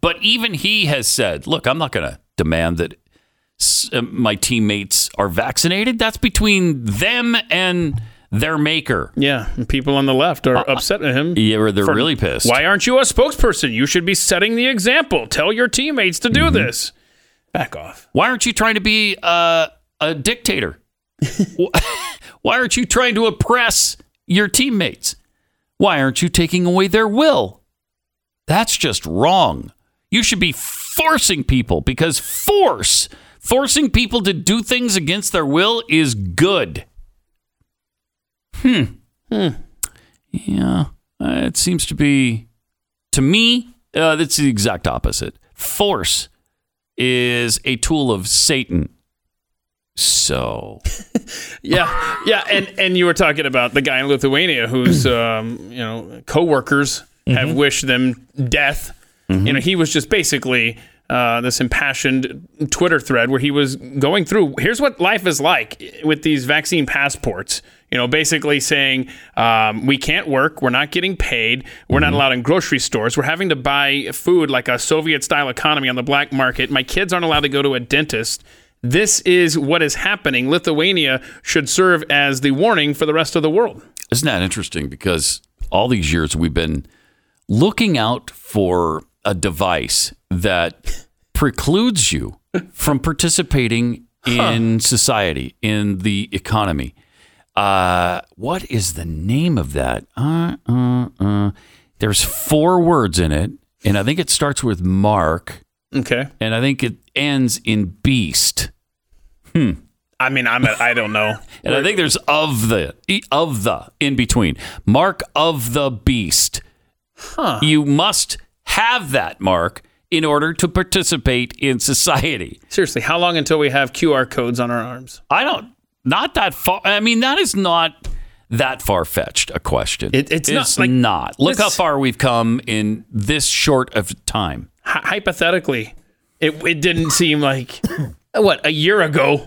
but even he has said, look, I'm not going to demand that uh, my teammates are vaccinated. That's between them and their maker. Yeah, and people on the left are upset at him. Yeah, they're for- really pissed. Why aren't you a spokesperson? You should be setting the example. Tell your teammates to Mm-hmm. do this. Back off. Why aren't you trying to be uh, a dictator? Why aren't you trying to oppress your teammates? Why aren't you taking away their will? That's just wrong. You should be forcing people because force, forcing people to do things against their will is good. Hmm. Hmm. Yeah. Uh, it seems to be, to me, uh, that's the exact opposite. Force is a tool of Satan. So, Yeah, yeah, and and you were talking about the guy in Lithuania whose um, you know coworkers Mm-hmm. have wished them death. You know, he was just basically uh, this impassioned Twitter thread where he was going through. Here's what life is like with these vaccine passports. You know, basically saying um, we can't work, we're not getting paid, we're Mm-hmm. not allowed in grocery stores, we're having to buy food like a Soviet style economy on the black market. My kids aren't allowed to go to a dentist. This is what is happening. Lithuania should serve as the warning for the rest of the world. isn't that interesting? Because all these years we've been looking out for a device that precludes you from participating in society, in the economy. Uh, what is the name of that? Uh, uh, uh. There's four words in it, and I think it starts with Mark, Okay. and I think it ends in Beast. Hmm. I mean, I'm a, I don't know. And I think there's of the of the in between. Mark of the beast. Huh. You must have that mark in order to participate in society. Seriously, how long until we have QR codes on our arms? I don't not that far I mean that is not that far fetched a question. It- it's not, like, not. Look how far we've come in this short of time. Hy- hypothetically, it, it didn't seem like what a year ago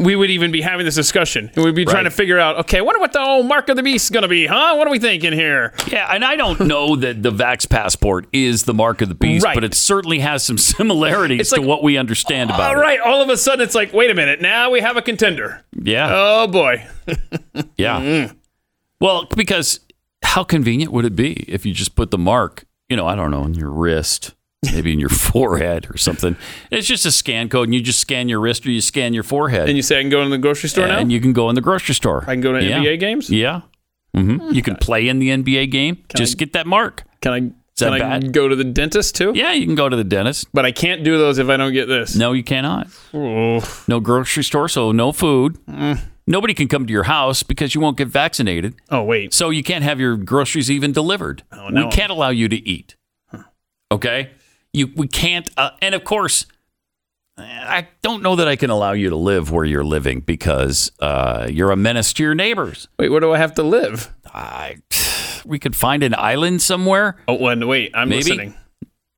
we would even be having this discussion and we'd be trying to figure out okay I wonder what the old mark of the beast is going to be huh what are we thinking here Yeah, and I don't know that the Vax passport is the mark of the beast, Right. but it certainly has some similarities It's to like, what we understand about all it. right all of a sudden it's like wait a minute now we have a contender Yeah. oh boy Yeah. Mm-hmm. Well, because how convenient would it be if you just put the mark, you know, I don't know, on your wrist, maybe in your forehead or something. It's just a scan code, and you just scan your wrist or you scan your forehead. and you say I can go in the grocery store now And you can go in the grocery store. I can go to Yeah. NBA games Yeah. hmm You can play in the NBA game. just get that mark. can I that can I bad? go to the dentist too Yeah, you can go to the dentist. but I can't do those if I don't get this No, you cannot. Oh. No grocery store, so no food. Mm. Nobody can come to your house because you won't get vaccinated. oh wait So you can't have your groceries even delivered. no. We can't allow you to eat. Okay? You we can't uh, and of course I don't know that I can allow you to live where you're living because uh, you're a menace to your neighbors. wait where do I have to live I, we could find an island somewhere. oh when wait I'm Maybe. listening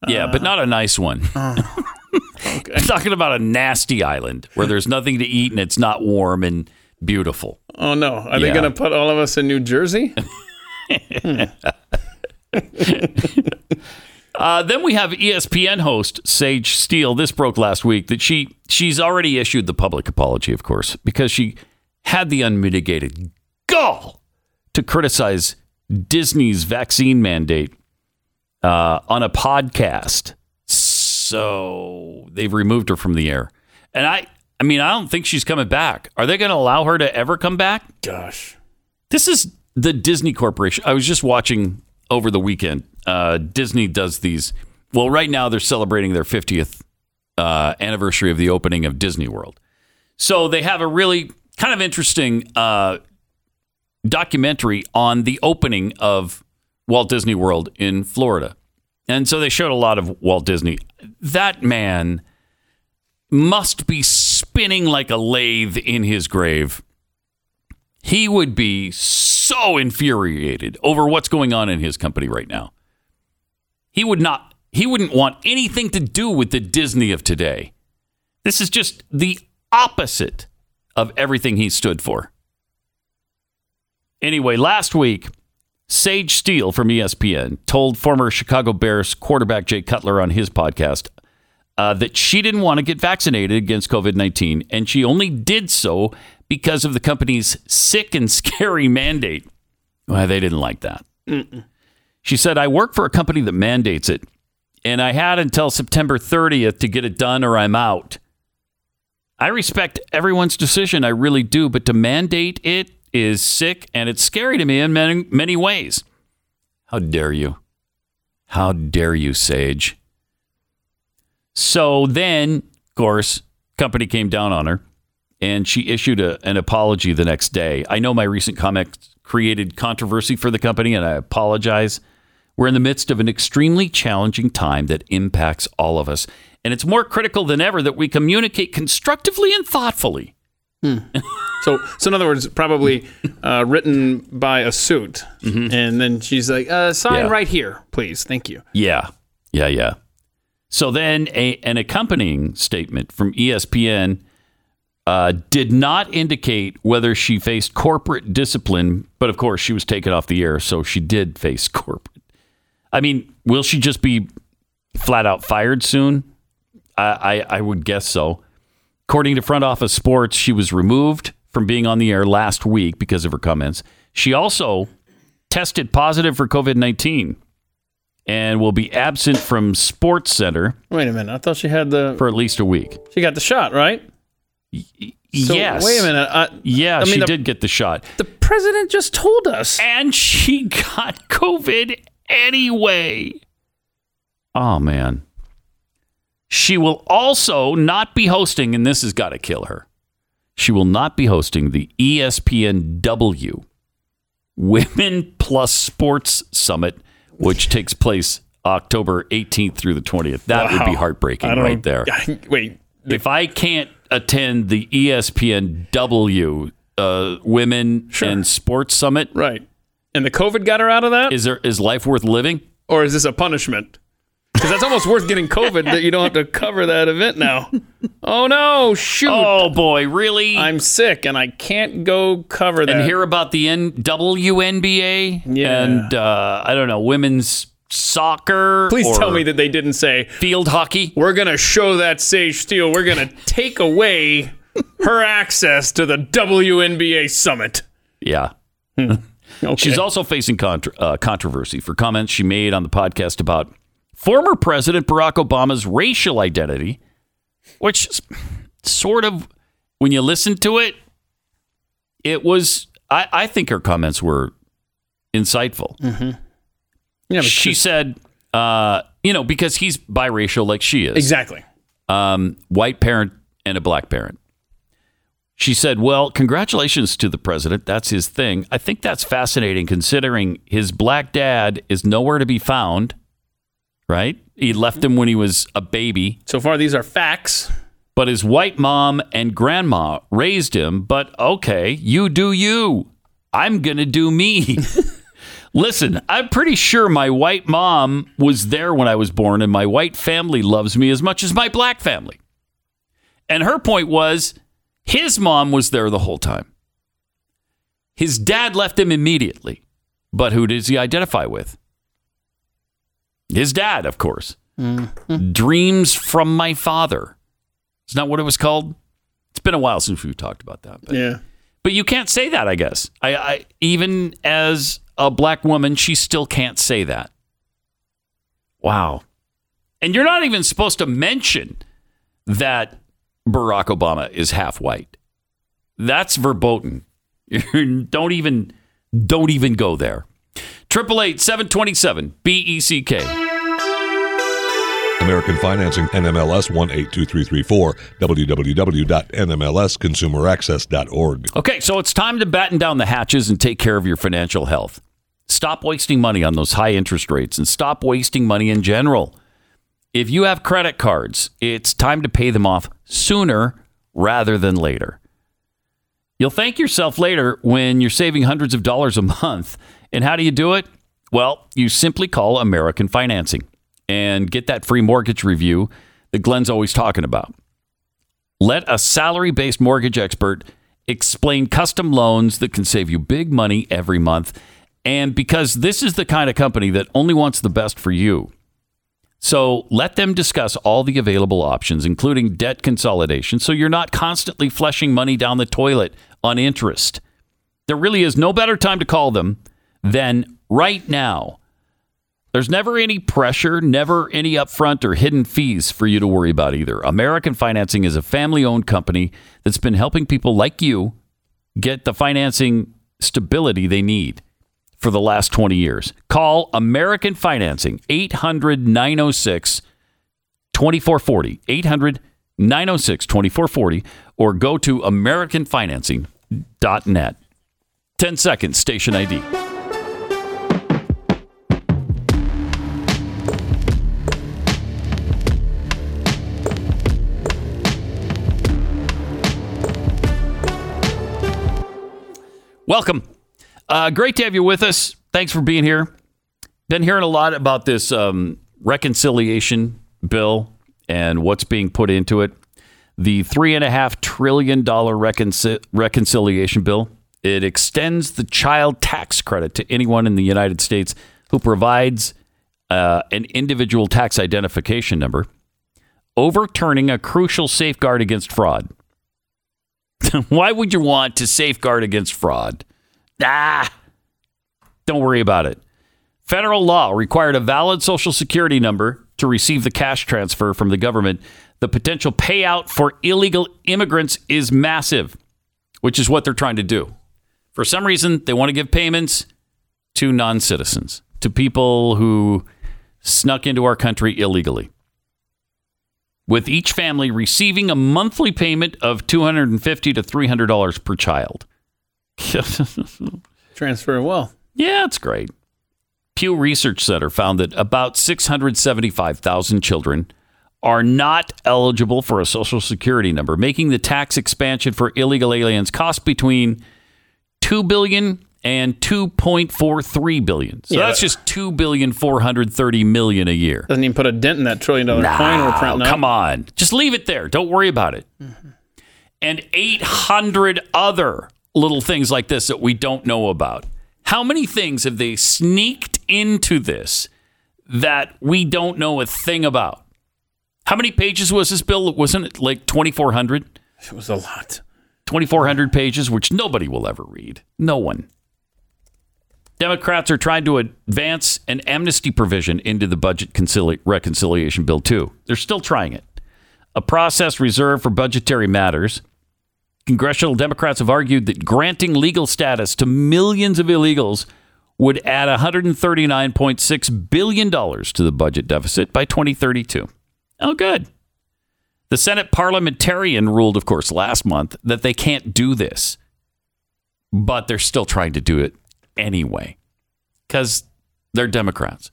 Yeah, but not a nice one. okay I'm talking about a nasty island where there's nothing to eat and it's not warm and beautiful. Oh no! Are they going to put all of us in New Jersey? Uh, then we have ESPN host Sage Steele. This broke last week that she she's already issued the public apology, of course, because she had the unmitigated gall to criticize Disney's vaccine mandate uh, on a podcast. So they've removed her from the air, and I I mean I don't think she's coming back. Are they going to allow her to ever come back? Gosh, This is the Disney Corporation. I was just watching over the weekend. Uh, Disney does these. Well, right now they're celebrating their 50th uh, anniversary of the opening of Disney World. So they have a really kind of interesting uh, documentary on the opening of Walt Disney World in Florida. And so they showed a lot of Walt Disney. That man must be spinning like a lathe in his grave he would be so infuriated over what's going on in his company right now. He would not he wouldn't want anything to do with the Disney of today. This is just the opposite of everything he stood for. Anyway, last week, Sage Steele from ESPN told former Chicago Bears quarterback Jay Cutler on his podcast uh, that she didn't want to get vaccinated against COVID 19, and she only did so because of the company's sick and scary mandate. Well, they didn't like that. Mm-mm. She said, I work for a company that mandates it, and I had until September 30th to get it done or I'm out. I respect everyone's decision, I really do, but to mandate it is sick and it's scary to me in many, many ways. How dare you? How dare you, Sage? So then, of course, company came down on her and she issued a, an apology the next day. I know my recent comments created controversy for the company and I apologize. We're in the midst of an extremely challenging time that impacts all of us. And it's more critical than ever that we communicate constructively and thoughtfully. So, so in other words, probably uh, written by a suit, and then she's like, uh, "Sign Mm-hmm. Yeah. right here, please. Thank you." Yeah, yeah, yeah. So then, a, an accompanying statement from ESPN uh, did not indicate whether she faced corporate discipline, but of course, she was taken off the air, so she did face corporate. I mean, will she just be flat out fired soon? I, I, I would guess so. According to Front Office Sports, she was removed from being on the air last week because of her comments. She also tested positive for COVID 19 and will be absent from Sports Center Wait a minute. I thought she had the. for at least a week. She got the shot, right? So, yes. Wait a minute. I, Yeah, I mean, she the- did get the shot. The president just told us. And she got COVID anyway. Oh, man. She will also not be hosting, and this has got to kill her. She will not be hosting the ESPNW Women Plus Sports Summit, which takes place October 18th through the 20th. That would be heartbreaking right there. Wait. if I can't attend the ESPNW uh, Women and Sports Summit, right? And the COVID got her out of that. Is there is life worth living? Or is this a punishment? Because that's almost worth getting COVID that you don't have to cover that event now. Oh no! Shoot! Oh boy, really? I'm sick and I can't go cover that. and hear about the N- WNBA Yeah. and uh, I don't know women's soccer. Please tell me that they didn't say field hockey. We're gonna show that Sage Steele. We're gonna take away her access to the WNBA summit. Yeah. She's also facing contra- uh, controversy for comments she made on the podcast about former President Barack Obama's racial identity, which sort of, when you listen to it, it was, I, I think her comments were insightful. Mm-hmm. She said, uh, you know, because he's biracial like she is. Exactly. Um, white parent and a black parent. She said, Well, congratulations to the president. That's his thing. I think that's fascinating considering his black dad is nowhere to be found, right? He left him when he was a baby. So far, these are facts. But his white mom and grandma raised him. But okay, you do you. I'm going to do me. Listen, I'm pretty sure my white mom was there when I was born, and my white family loves me as much as my black family. And her point was his mom was there the whole time. His dad left him immediately. But who does he identify with? His dad, of course. Mm-hmm. Dreams from my father. Isn't that what it was called? It's been a while since we've talked about that. But, Yeah. but you can't say that, I guess. I, I even as a black woman, she still can't say that. Wow. And you're not even supposed to mention that Barack Obama is half white. That's verboten. don't even don't even go there. Triple eight seven twenty seven B E C K. American Financing, NMLS 182334, www.nmlsconsumeraccess.org. Okay, so it's time to batten down the hatches and take care of your financial health. Stop wasting money on those high interest rates and stop wasting money in general. If you have credit cards, it's time to pay them off sooner rather than later. You'll thank yourself later when you're saving hundreds of dollars a month. And how do you do it? Well, you simply call American Financing and get that free mortgage review that Glenn's always talking about. Let a salary based mortgage expert explain custom loans that can save you big money every month. And because this is the kind of company that only wants the best for you. So let them discuss all the available options, including debt consolidation, so you're not constantly flushing money down the toilet on interest. There really is no better time to call them than right now. There's never any pressure, never any upfront or hidden fees for you to worry about either. American Financing is a family owned company that's been helping people like you get the financing stability they need for the last 20 years. Call American Financing 800 906 2440. 800 906 2440 or go to AmericanFinancing.net. 10 seconds, station ID. Welcome. Uh, great to have you with us. Thanks for being here. Been hearing a lot about this um, reconciliation bill and what's being put into it. The three and a half trillion dollar reconcil- reconciliation bill. It extends the child tax credit to anyone in the United States who provides uh, an individual tax identification number, overturning a crucial safeguard against fraud. Why would you want to safeguard against fraud? Ah, don't worry about it. Federal law required a valid social security number to receive the cash transfer from the government. The potential payout for illegal immigrants is massive, which is what they're trying to do. For some reason, they want to give payments to non citizens, to people who snuck into our country illegally with each family receiving a monthly payment of 250 to $300 per child. Transfer well. Yeah, it's great. Pew Research Center found that about 675,000 children are not eligible for a social security number, making the tax expansion for illegal aliens cost between 2 billion and 2.43 billion. So Yeah, that's just 2 billion 430 million a year. Doesn't even put a dent in that trillion dollar coin we're printing No, up. come on. Just leave it there. Don't worry about it. Mm-hmm. And 800 other little things like this that we don't know about. How many things have they sneaked into this that we don't know a thing about? How many pages was this bill? Wasn't it like 2,400? It was a lot. 2,400 pages, which nobody will ever read. No one. Democrats are trying to advance an amnesty provision into the budget concili- reconciliation bill, too. They're still trying it. A process reserved for budgetary matters. Congressional Democrats have argued that granting legal status to millions of illegals would add $139.6 billion to the budget deficit by 2032. Oh, good. The Senate parliamentarian ruled, of course, last month that they can't do this, but they're still trying to do it anyway because they're Democrats,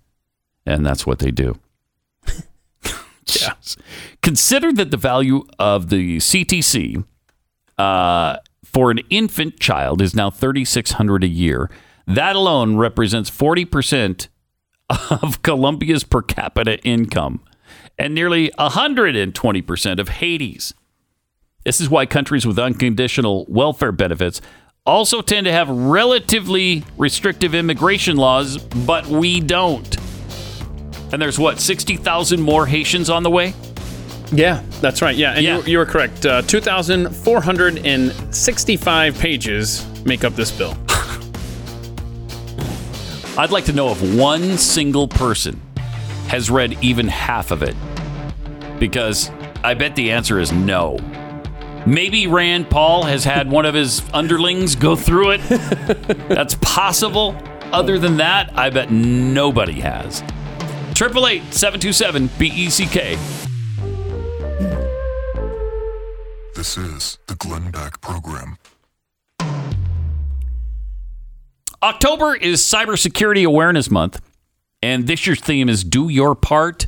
and that's what they do. yes. Consider that the value of the CTC uh, for an infant child is now thirty six hundred a year. That alone represents forty percent of Colombia's per capita income and nearly 120% of Haiti's. This is why countries with unconditional welfare benefits also tend to have relatively restrictive immigration laws, but we don't. And there's what, 60,000 more Haitians on the way? Yeah, that's right. Yeah, and You, you were correct. Uh, 2,465 pages make up this bill. I'd like to know if one single person has read even half of it. Because I bet the answer is no. Maybe Rand Paul has had one of his underlings go through it. That's possible. Other than that, I bet nobody has. 888 727 BECK. This is the Glenn Beck Program. October is Cybersecurity Awareness Month, and this year's theme is Do Your Part,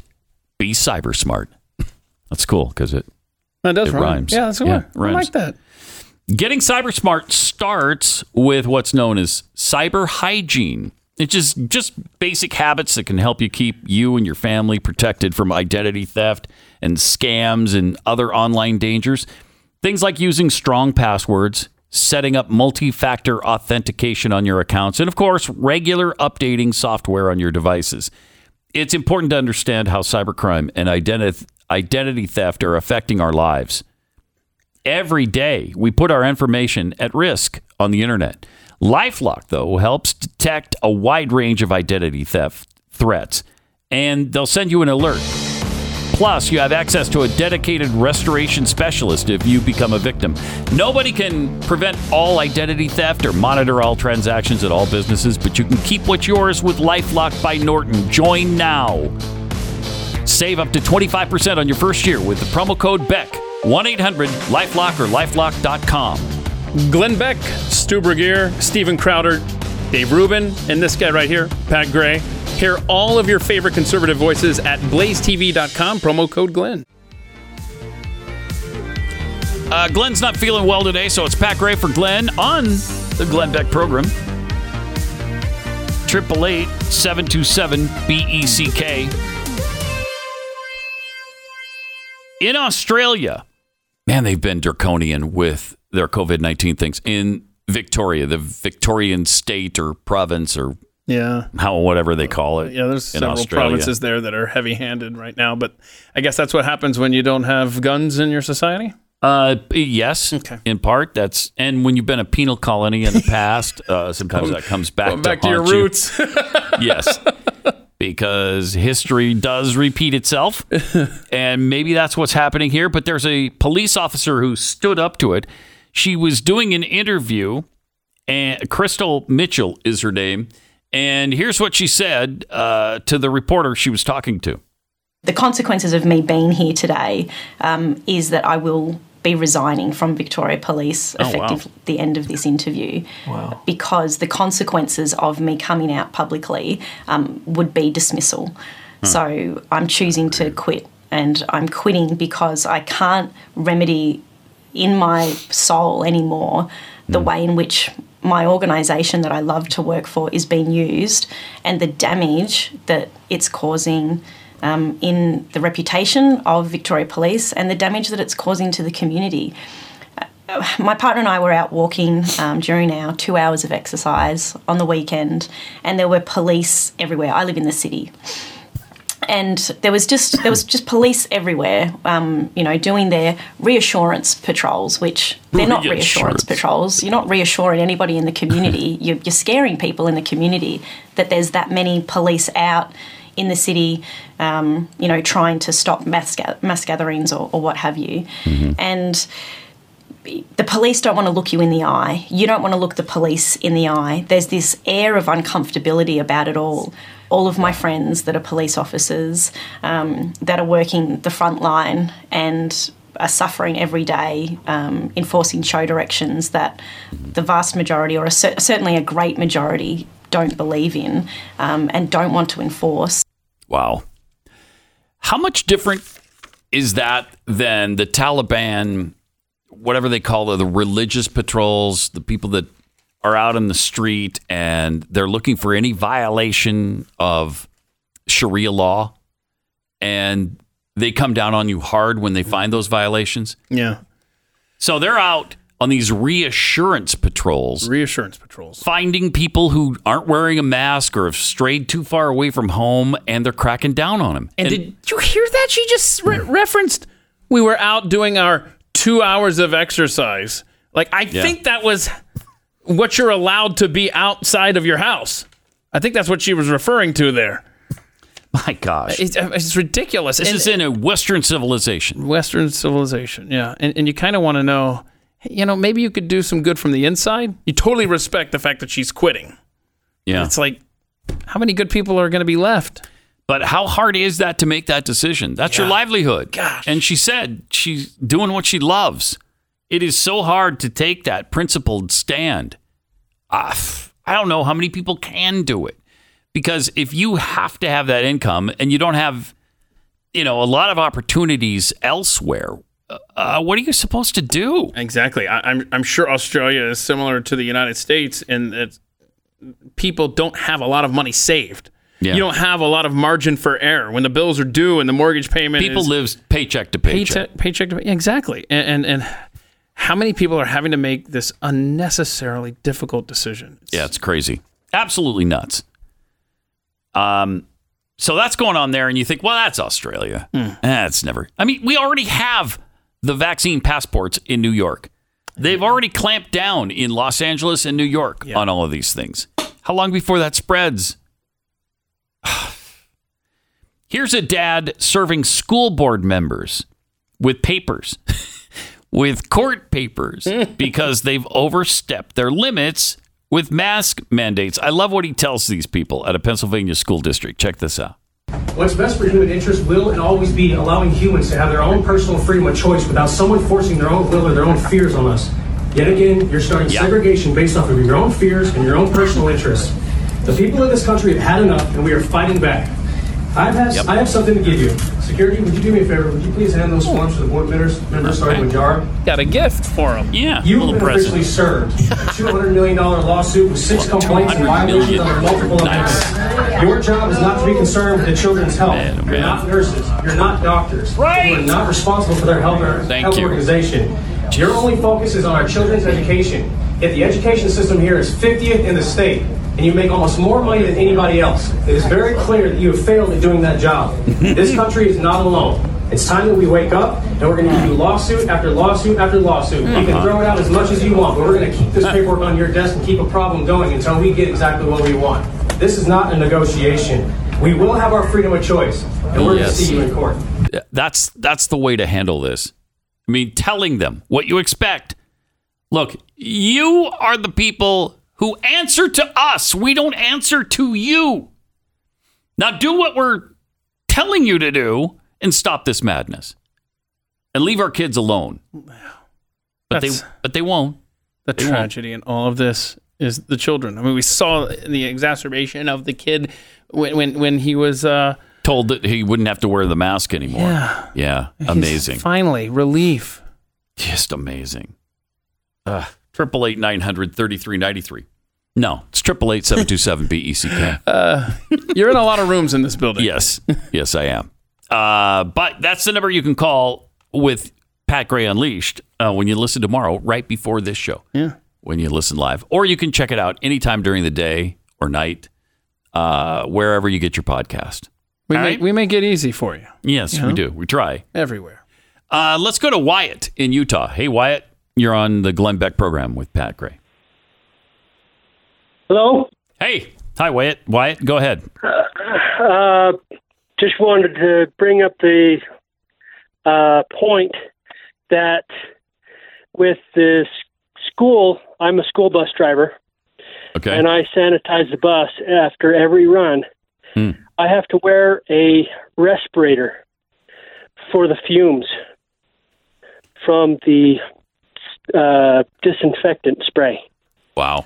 Be Cyber Smart. That's cool because it, That does it rhyme. rhymes. Yeah, that's cool. it I like that. Getting cyber smart starts with what's known as cyber hygiene. It's just just basic habits that can help you keep you and your family protected from identity theft and scams and other online dangers. Things like using strong passwords, setting up multi-factor authentication on your accounts, and of course, regular updating software on your devices. It's important to understand how cybercrime and identity identity theft are affecting our lives. Every day, we put our information at risk on the internet. Lifelock, though, helps detect a wide range of identity theft threats, and they'll send you an alert. Plus, you have access to a dedicated restoration specialist if you become a victim. Nobody can prevent all identity theft or monitor all transactions at all businesses, but you can keep what's yours with Lifelock by Norton. Join now. Save up to 25% on your first year with the promo code BECK. 1 800 Lifelock or lifelock.com. Glenn Beck, Stu Burguiere, Steven Crowder, Dave Rubin, and this guy right here, Pat Gray. Hear all of your favorite conservative voices at blazetv.com, promo code Glenn. Uh, Glenn's not feeling well today, so it's Pat Gray for Glenn on the Glenn Beck program. 888 727 BECK. In Australia, man, they've been draconian with their COVID 19 things. In Victoria, the Victorian state or province or Yeah. how whatever they call it. Yeah, there's several Australia. provinces there that are heavy handed right now, but I guess that's what happens when you don't have guns in your society. Uh, yes, okay. in part. That's and when you've been a penal colony in the past, uh, sometimes that comes back Going to back to your haunt you. roots. yes, because history does repeat itself, and maybe that's what's happening here. But there's a police officer who stood up to it. She was doing an interview, and Crystal Mitchell is her name. And here's what she said uh, to the reporter she was talking to. The consequences of me being here today um, is that I will be resigning from Victoria Police Oh, wow. effective the end of this interview. Wow. Because the consequences of me coming out publicly um, would be dismissal. So I'm choosing to quit, and I'm quitting because I can't remedy in my soul anymore the way in which my organisation that I love to work for is being used and the damage that it's causing um, in the reputation of Victoria Police and the damage that it's causing to the community. Uh, My partner and I were out walking um, during our two hours of exercise on the weekend, and there were police everywhere. I live in the city, and there was just there was just police everywhere, um, you know, doing their reassurance patrols, which they're not reassurance patrols. You're not reassuring anybody in the community. you're, you're scaring people in the community that there's that many police out in the city, um, you know, trying to stop mass, ga- mass gatherings or, or what have you, and the police don't want to look you in the eye. You don't want to look the police in the eye. There's this air of uncomfortability about it all. All of my friends that are police officers um, that are working the front line and are suffering every day um, enforcing show directions that the vast majority, or a cer- certainly a great majority, don't believe in um, and don't want to enforce. Wow. How much different is that than the Taliban, whatever they call it, the religious patrols, the people that are out in the street and they're looking for any violation of Sharia law and they come down on you hard when they find those violations? Yeah. So they're out on these reassurance patrols. Reassurance patrols. Finding people who aren't wearing a mask or have strayed too far away from home and they're cracking down on them. And, did you hear that? She just re- referenced we were out doing our two hours of exercise. Like, I Yeah. think that was what you're allowed to be outside of your house. I think that's what she was referring to there. My gosh. It's, it's ridiculous. This And- is in a Western civilization. Western civilization, yeah. And, and you kind of want to know, you know, maybe you could do some good from the inside. You totally respect the fact that she's quitting. Yeah. It's like, how many good people are going to be left? But how hard is that to make that decision? That's your Yeah. livelihood. And she said she's doing what she loves. It is so hard to take that principled stand. F- I don't know how many people can do it. Because if you have to have that income and you don't have, you know, a lot of opportunities elsewhere, uh, what are you supposed to do? Exactly. I, I'm I'm sure Australia is similar to the United States in that people don't have a lot of money saved. Yeah. You don't have a lot of margin for error when the bills are due and the mortgage payment. People live paycheck to paycheck. paycheck, paycheck to pay- exactly. And, and and how many people are having to make this unnecessarily difficult decision? Yeah, it's crazy. Absolutely nuts. Um, so that's going on there, and you think, well, that's Australia. That's never. I mean, we already have the vaccine passports in New York. They've already clamped down in Los Angeles and New York on all of these things. How long before that spreads? Here's a dad serving school board members with papers, with court papers, because they've overstepped their limits with mask mandates. I love what he tells these people at a Pennsylvania school district. Check this out. What's best for human interest will and always be allowing humans to have their own personal freedom of choice without someone forcing their own will or their own fears on us. Yet again, you're starting segregation based off of your own fears and your own personal interests. The people in this country have had enough, and we are fighting back. I've had, I have something to give you. Security, would you do me a favor? Would you please hand those forms to the board members, members starting with Jar? Got a gift for him. Yeah, You have been officially served. A $200 million lawsuit with six complaints and violations under multiple events. Your job is not to be concerned with the children's health. You're not nurses. You're not doctors. Right. You are not responsible for their health, or health you. organization. Your only focus is on our children's education. Yet the education system here is 50th in the state, and you make almost more money than anybody else. It is very clear that you have failed at doing that job. this country is not alone. It's time that we wake up, and we're going to give you lawsuit after lawsuit after lawsuit. You can uh-huh. throw it out as much as you want, but we're going to keep this paperwork on your desk and keep a problem going until we get exactly what we want. This is not a negotiation. We will have our freedom of choice, and we're going to see you in court. That's that's the way to handle this. I mean, telling them what you expect. Look, you are the people who answer to us. We don't answer to you. Now do what we're telling you to do and stop this madness. And leave our kids alone. But That's- they but they won't. The They won't. tragedy in all of this is the children. I mean, we saw the exacerbation of the kid when when, when he was uh, told that he wouldn't have to wear the mask anymore. Yeah. Yeah. He's Amazing. finally relief. Just amazing. Triple eight nine hundred thirty three ninety three. No, it's triple eight seven two seven B E C K. Uh, you're in a lot of rooms in this building. Yes, yes, I am. Uh, but that's the number you can call with Pat Gray Unleashed uh, when you listen tomorrow, right before this show. Yeah. When you listen live, or you can check it out anytime during the day or night, uh, wherever you get your podcast. We All may, right? we make it easy for you Yes, You we know? do. We try. everywhere. Uh, let's go to Wyatt in Utah. Hey, Wyatt, you're on the Glenn Beck program with Pat Gray. Hello. Hey, hi, Wyatt. Wyatt, go ahead. Uh, just wanted to bring up the uh, point that with the s- school, I'm a school bus driver, Okay. and I sanitize the bus after every run. Hmm. I have to wear a respirator for the fumes from the uh, disinfectant spray. Wow.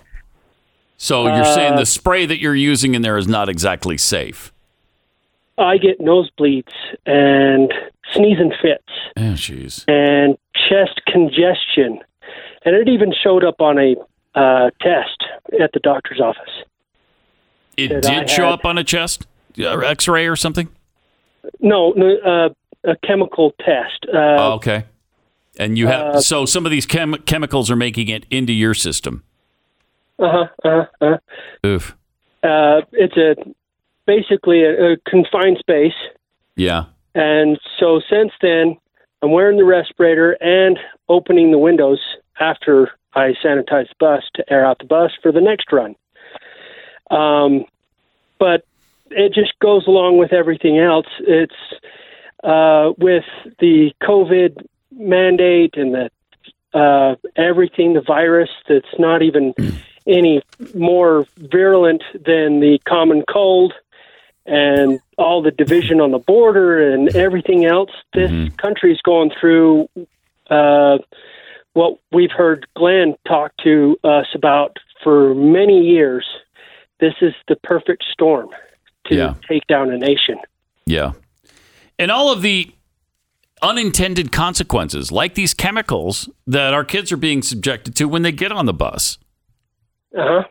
So you're saying Uh, the spray that you're using in there is not exactly safe. I get nosebleeds and sneezing fits. Oh, jeez. and chest congestion. And it even showed up on a uh, test at the doctor's office. It did I show had- up on a chest uh, X-ray or something. No, no uh, a chemical test. Uh, oh, okay. And you have uh, so some of these chem- chemicals are making it into your system. Uh-huh, uh-huh, uh Oof. Uh, it's a basically a, a confined space. Yeah. And so since then, I'm wearing the respirator and opening the windows after I sanitize the bus to air out the bus for the next run. Um, but it just goes along with everything else. It's uh, with the COVID mandate and the uh, everything, the virus that's not even any more virulent than the common cold and all the division on the border and everything else. This country's going through uh, what we've heard Glenn talk to us about for many years. This is the perfect storm to Yeah. take down a nation. Yeah. And all of the unintended consequences, like these chemicals that our kids are being subjected to when they get on the bus. Uh huh.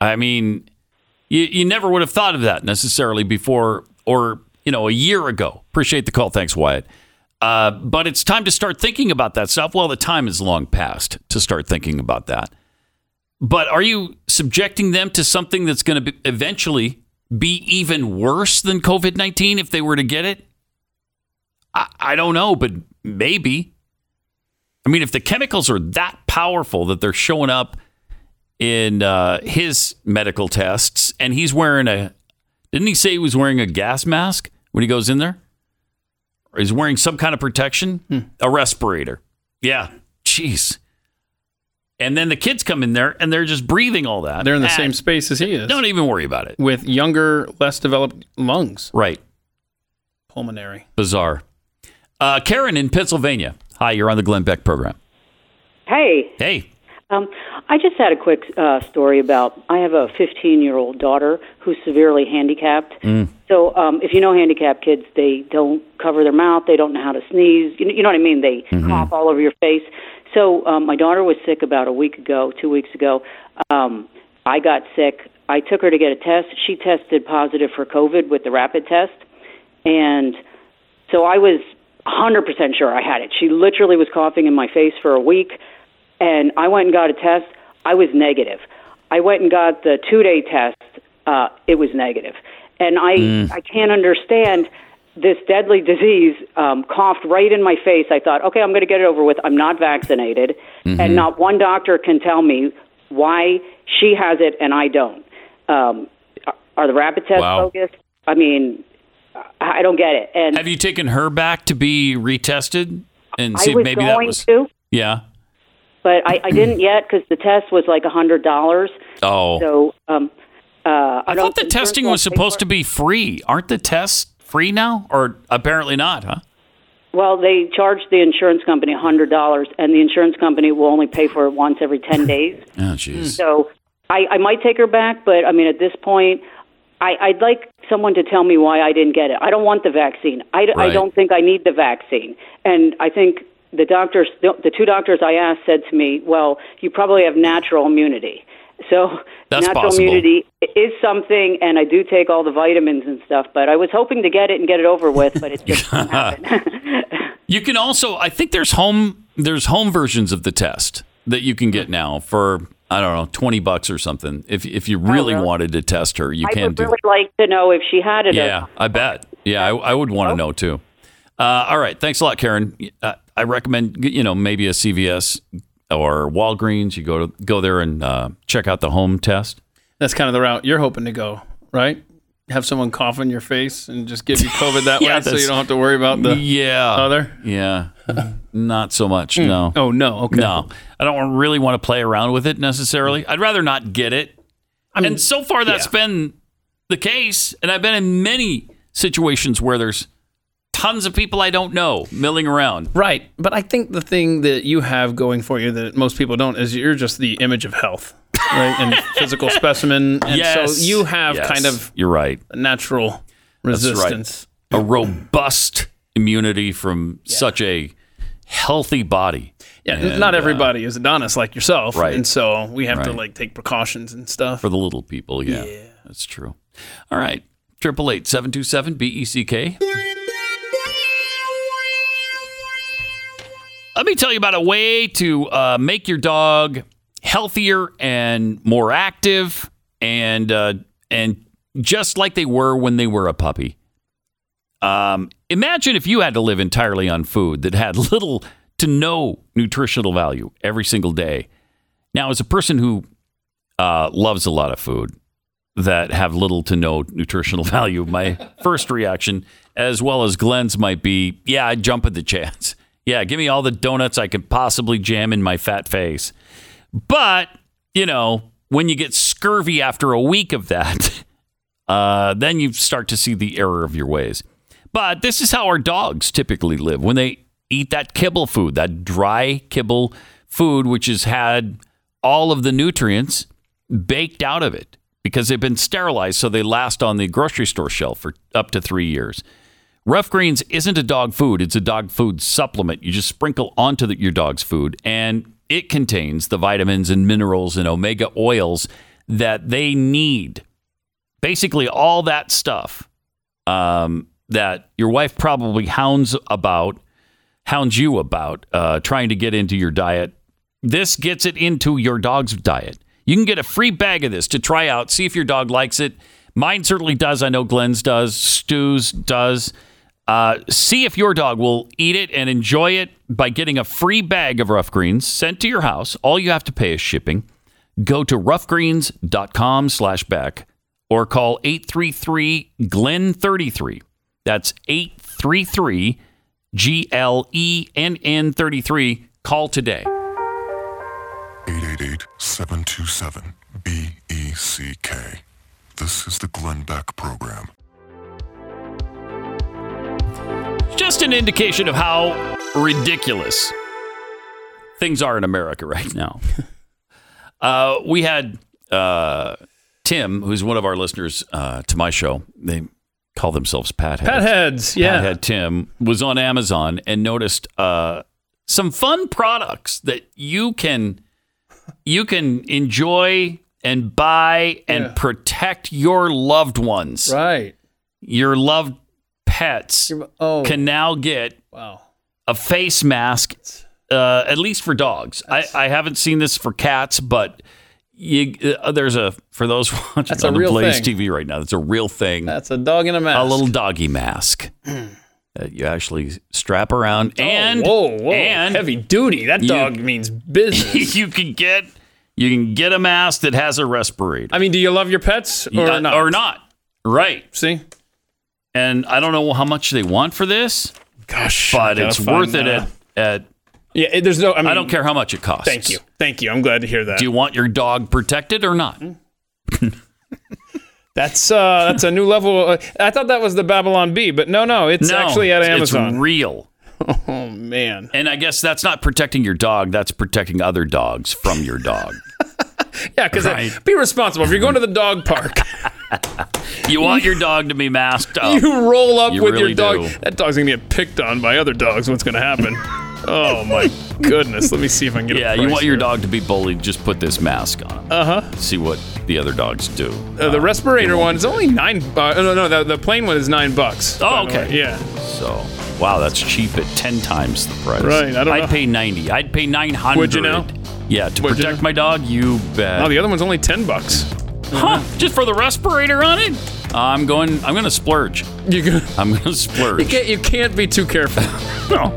I mean, you, you never would have thought of that necessarily before or, you know, a year ago. Appreciate the call. Thanks, Wyatt. Uh, but it's time to start thinking about that stuff. Well, the time is long past to start thinking about that. But are you subjecting them to something that's going to eventually be even worse than COVID 19 if they were to get it? I, I don't know, but maybe. I mean, if the chemicals are that powerful that they're showing up in uh, his medical tests, and he's wearing a, didn't he say he was wearing a gas mask when he goes in there? Or he's wearing some kind of protection? A respirator. Yeah. Jeez. And then the kids come in there and they're just breathing all that. They're in the And same space as he is. Don't even worry about it. With younger, less developed lungs. Right. Pulmonary. Bizarre. Uh, Karen in Pennsylvania. Hi, you're on the Glenn Beck program. Hey. Hey. Um, I just had a quick uh, story about I have a 15 year old daughter who's severely handicapped. Mm. So um, if you know handicapped kids, they don't cover their mouth, they don't know how to sneeze. You know, you know what I mean? They Mm-hmm. cough all over your face. So um, my daughter was sick about a week ago, two weeks ago. Um, I got sick. I took her to get a test. She tested positive for COVID with the rapid test, and so I was 100% sure I had it. She literally was coughing in my face for a week, and I went and got a test. I was negative. I went and got the two day test. Uh, it was negative. And I, Mm. I can't understand this deadly disease um, coughed right in my face. I thought, okay, I'm going to get it over with. I'm not vaccinated. Mhm. And not one doctor can tell me why she has it and I don't. Um, are the rapid tests Wow. bogus? I mean, I don't get it. And Have you taken her back to be retested and see if was maybe going that was to, yeah. but I, I didn't yet because the test was like a hundred dollars. Oh, So um, uh, I thought the testing was supposed to be free. Aren't the tests free now, or apparently not? Huh? Well, they charge the insurance company a hundred dollars, and the insurance company will only pay for it once every ten days. Oh, jeez. So I, I might take her back, but I mean, at this point, I, I'd like someone to tell me why I didn't get it. I don't want the vaccine. I, Right. don't think I need the vaccine, and I think the doctors, the, the two doctors I asked, said to me, "Well, you probably have natural immunity." So That's natural possible. immunity is something, and I do take all the vitamins and stuff. But I was hoping to get it and get it over with, but it just didn't happen. You can also, I think there's home there's home versions of the test that you can get mm-hmm. now for I don't know twenty bucks or something. If if you really, Oh, really? wanted to test her, you can do I can would do. really like to know if she had it. Yeah, I bet. Yeah, I, I would want to know too. Uh, all right, thanks a lot, Karen. Uh, I recommend you know maybe a CVS or Walgreens. You go to go there and uh, check out the home test. That's kind of the route you're hoping to go, right? Have someone cough in your face and just give you COVID that Yeah, way so you don't have to worry about the yeah other? Yeah, not so much. Mm. No. Oh no. Okay. No, I don't really want to play around with it necessarily. I'd rather not get it. I and so far, that's been the case. And I've been in many situations where there's tons of people I don't know milling around. Right. But I think the thing that you have going for you that most people don't is you're just the image of health, right? And physical specimen. And Yes. so you have Yes. kind of You're right. natural That's right. resistance. A robust immunity from such a healthy body. Yeah, And, not uh, everybody is Adonis like yourself. Right. And so we have to like take precautions and stuff. for the little people. Yeah, that's true. All right, triple eight seven two seven B E C K. Let me tell you about a way to uh, make your dog healthier and more active, and uh, and just like they were when they were a puppy. Um, imagine if you had to live entirely on food that had little to no nutritional value every single day. Now, as a person who uh, loves a lot of food that have little to no nutritional value, my first reaction, as well as Glenn's, might be, yeah, I'd jump at the chance. Yeah, give me all the donuts I could possibly jam in my fat face. But, you know, when you get scurvy after a week of that, uh, then you start to see the error of your ways. But this is how our dogs typically live when they eat that kibble food, that dry kibble food, which has had all of the nutrients baked out of it because they've been sterilized so they last on the grocery store shelf for up to three years. Ruff Greens isn't a dog food, it's a dog food supplement. You just sprinkle onto the, your dog's food, and it contains the vitamins and minerals and omega oils that they need. Basically, all that stuff um, that your wife probably hounds about, hounds you about uh, trying to get into your diet. This gets it into your dog's diet. You can get a free bag of this to try out, see if your dog likes it. Mine certainly does. I know Glenn's does. Stu's does. Uh, see if your dog will eat it and enjoy it by getting a free bag of Ruff Greens sent to your house. All you have to pay is shipping. Go to ruffgreens.com slash Beck or call 833 Glen 33. That's 833 G L E N N 33. Call today. 888 727 BECK. E This is the Glenn Beck Program. Just an indication of how ridiculous things are in America right now. uh, we had uh, Tim, who's one of our listeners uh, to my show. They call themselves Pat Heads. Pat Heads, yeah. Pat Head Tim was on Amazon and noticed uh, some fun products that you can you can enjoy and buy and Yeah. protect your loved ones. Right. Your loved pets oh. can now get Wow. a face mask, uh, at least for dogs. I, I haven't seen this for cats, but you, uh, there's a for those watching That's on the Blaze thing. TV right now. That's a real thing. That's a dog in a mask. A little doggy mask that you actually strap around, and whoa, whoa, and heavy duty. That you- dog means business. you can get you can get a mask that has a respirator. I mean, do you love your pets or not? Or not. Right. See? And I don't know how much they want for this. Gosh. But it's worth it at, at Yeah, it- there's no. I, mean, I, don't care how much it costs. Thank you. Thank you. I'm glad to hear that. Do you want your dog protected or not? That's uh, that's a new level. Uh, I thought that was the Babylon Bee, but no, no, it's No, actually at it's- it's real. Oh man. And I guess that's not protecting your dog. That's protecting other dogs from your dog. Yeah, because Right. be responsible. If you're going to the dog park, You want your dog to be masked up. you roll up You with really your dog. do. That dog's gonna get picked on by other dogs. What's gonna happen? Oh my goodness. Let me see if I can get. Yeah, you want your here. dog to be bullied. Just put this mask on. Uh huh. See what the other dogs do. Uh, the respirator one is only nine. Uh, no, no, the, the plain one is nine bucks. Oh, the way. okay. Yeah. So, wow, that's cheap at ten times the price. Right, I don't I'd know. pay ninety. I'd pay nine hundred. Would you now? Yeah, to Would you protect my dog, you bet. Oh, the other one's only ten bucks. Huh? Just for the respirator on it? I'm going. I'm going to splurge. You go. I'm going to splurge. You can't. You can't be too careful. No.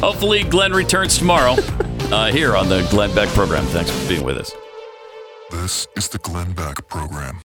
Hopefully, Glenn returns tomorrow uh, here on the Glenn Beck program. Thanks for being with us. This is the Glenn Beck Program.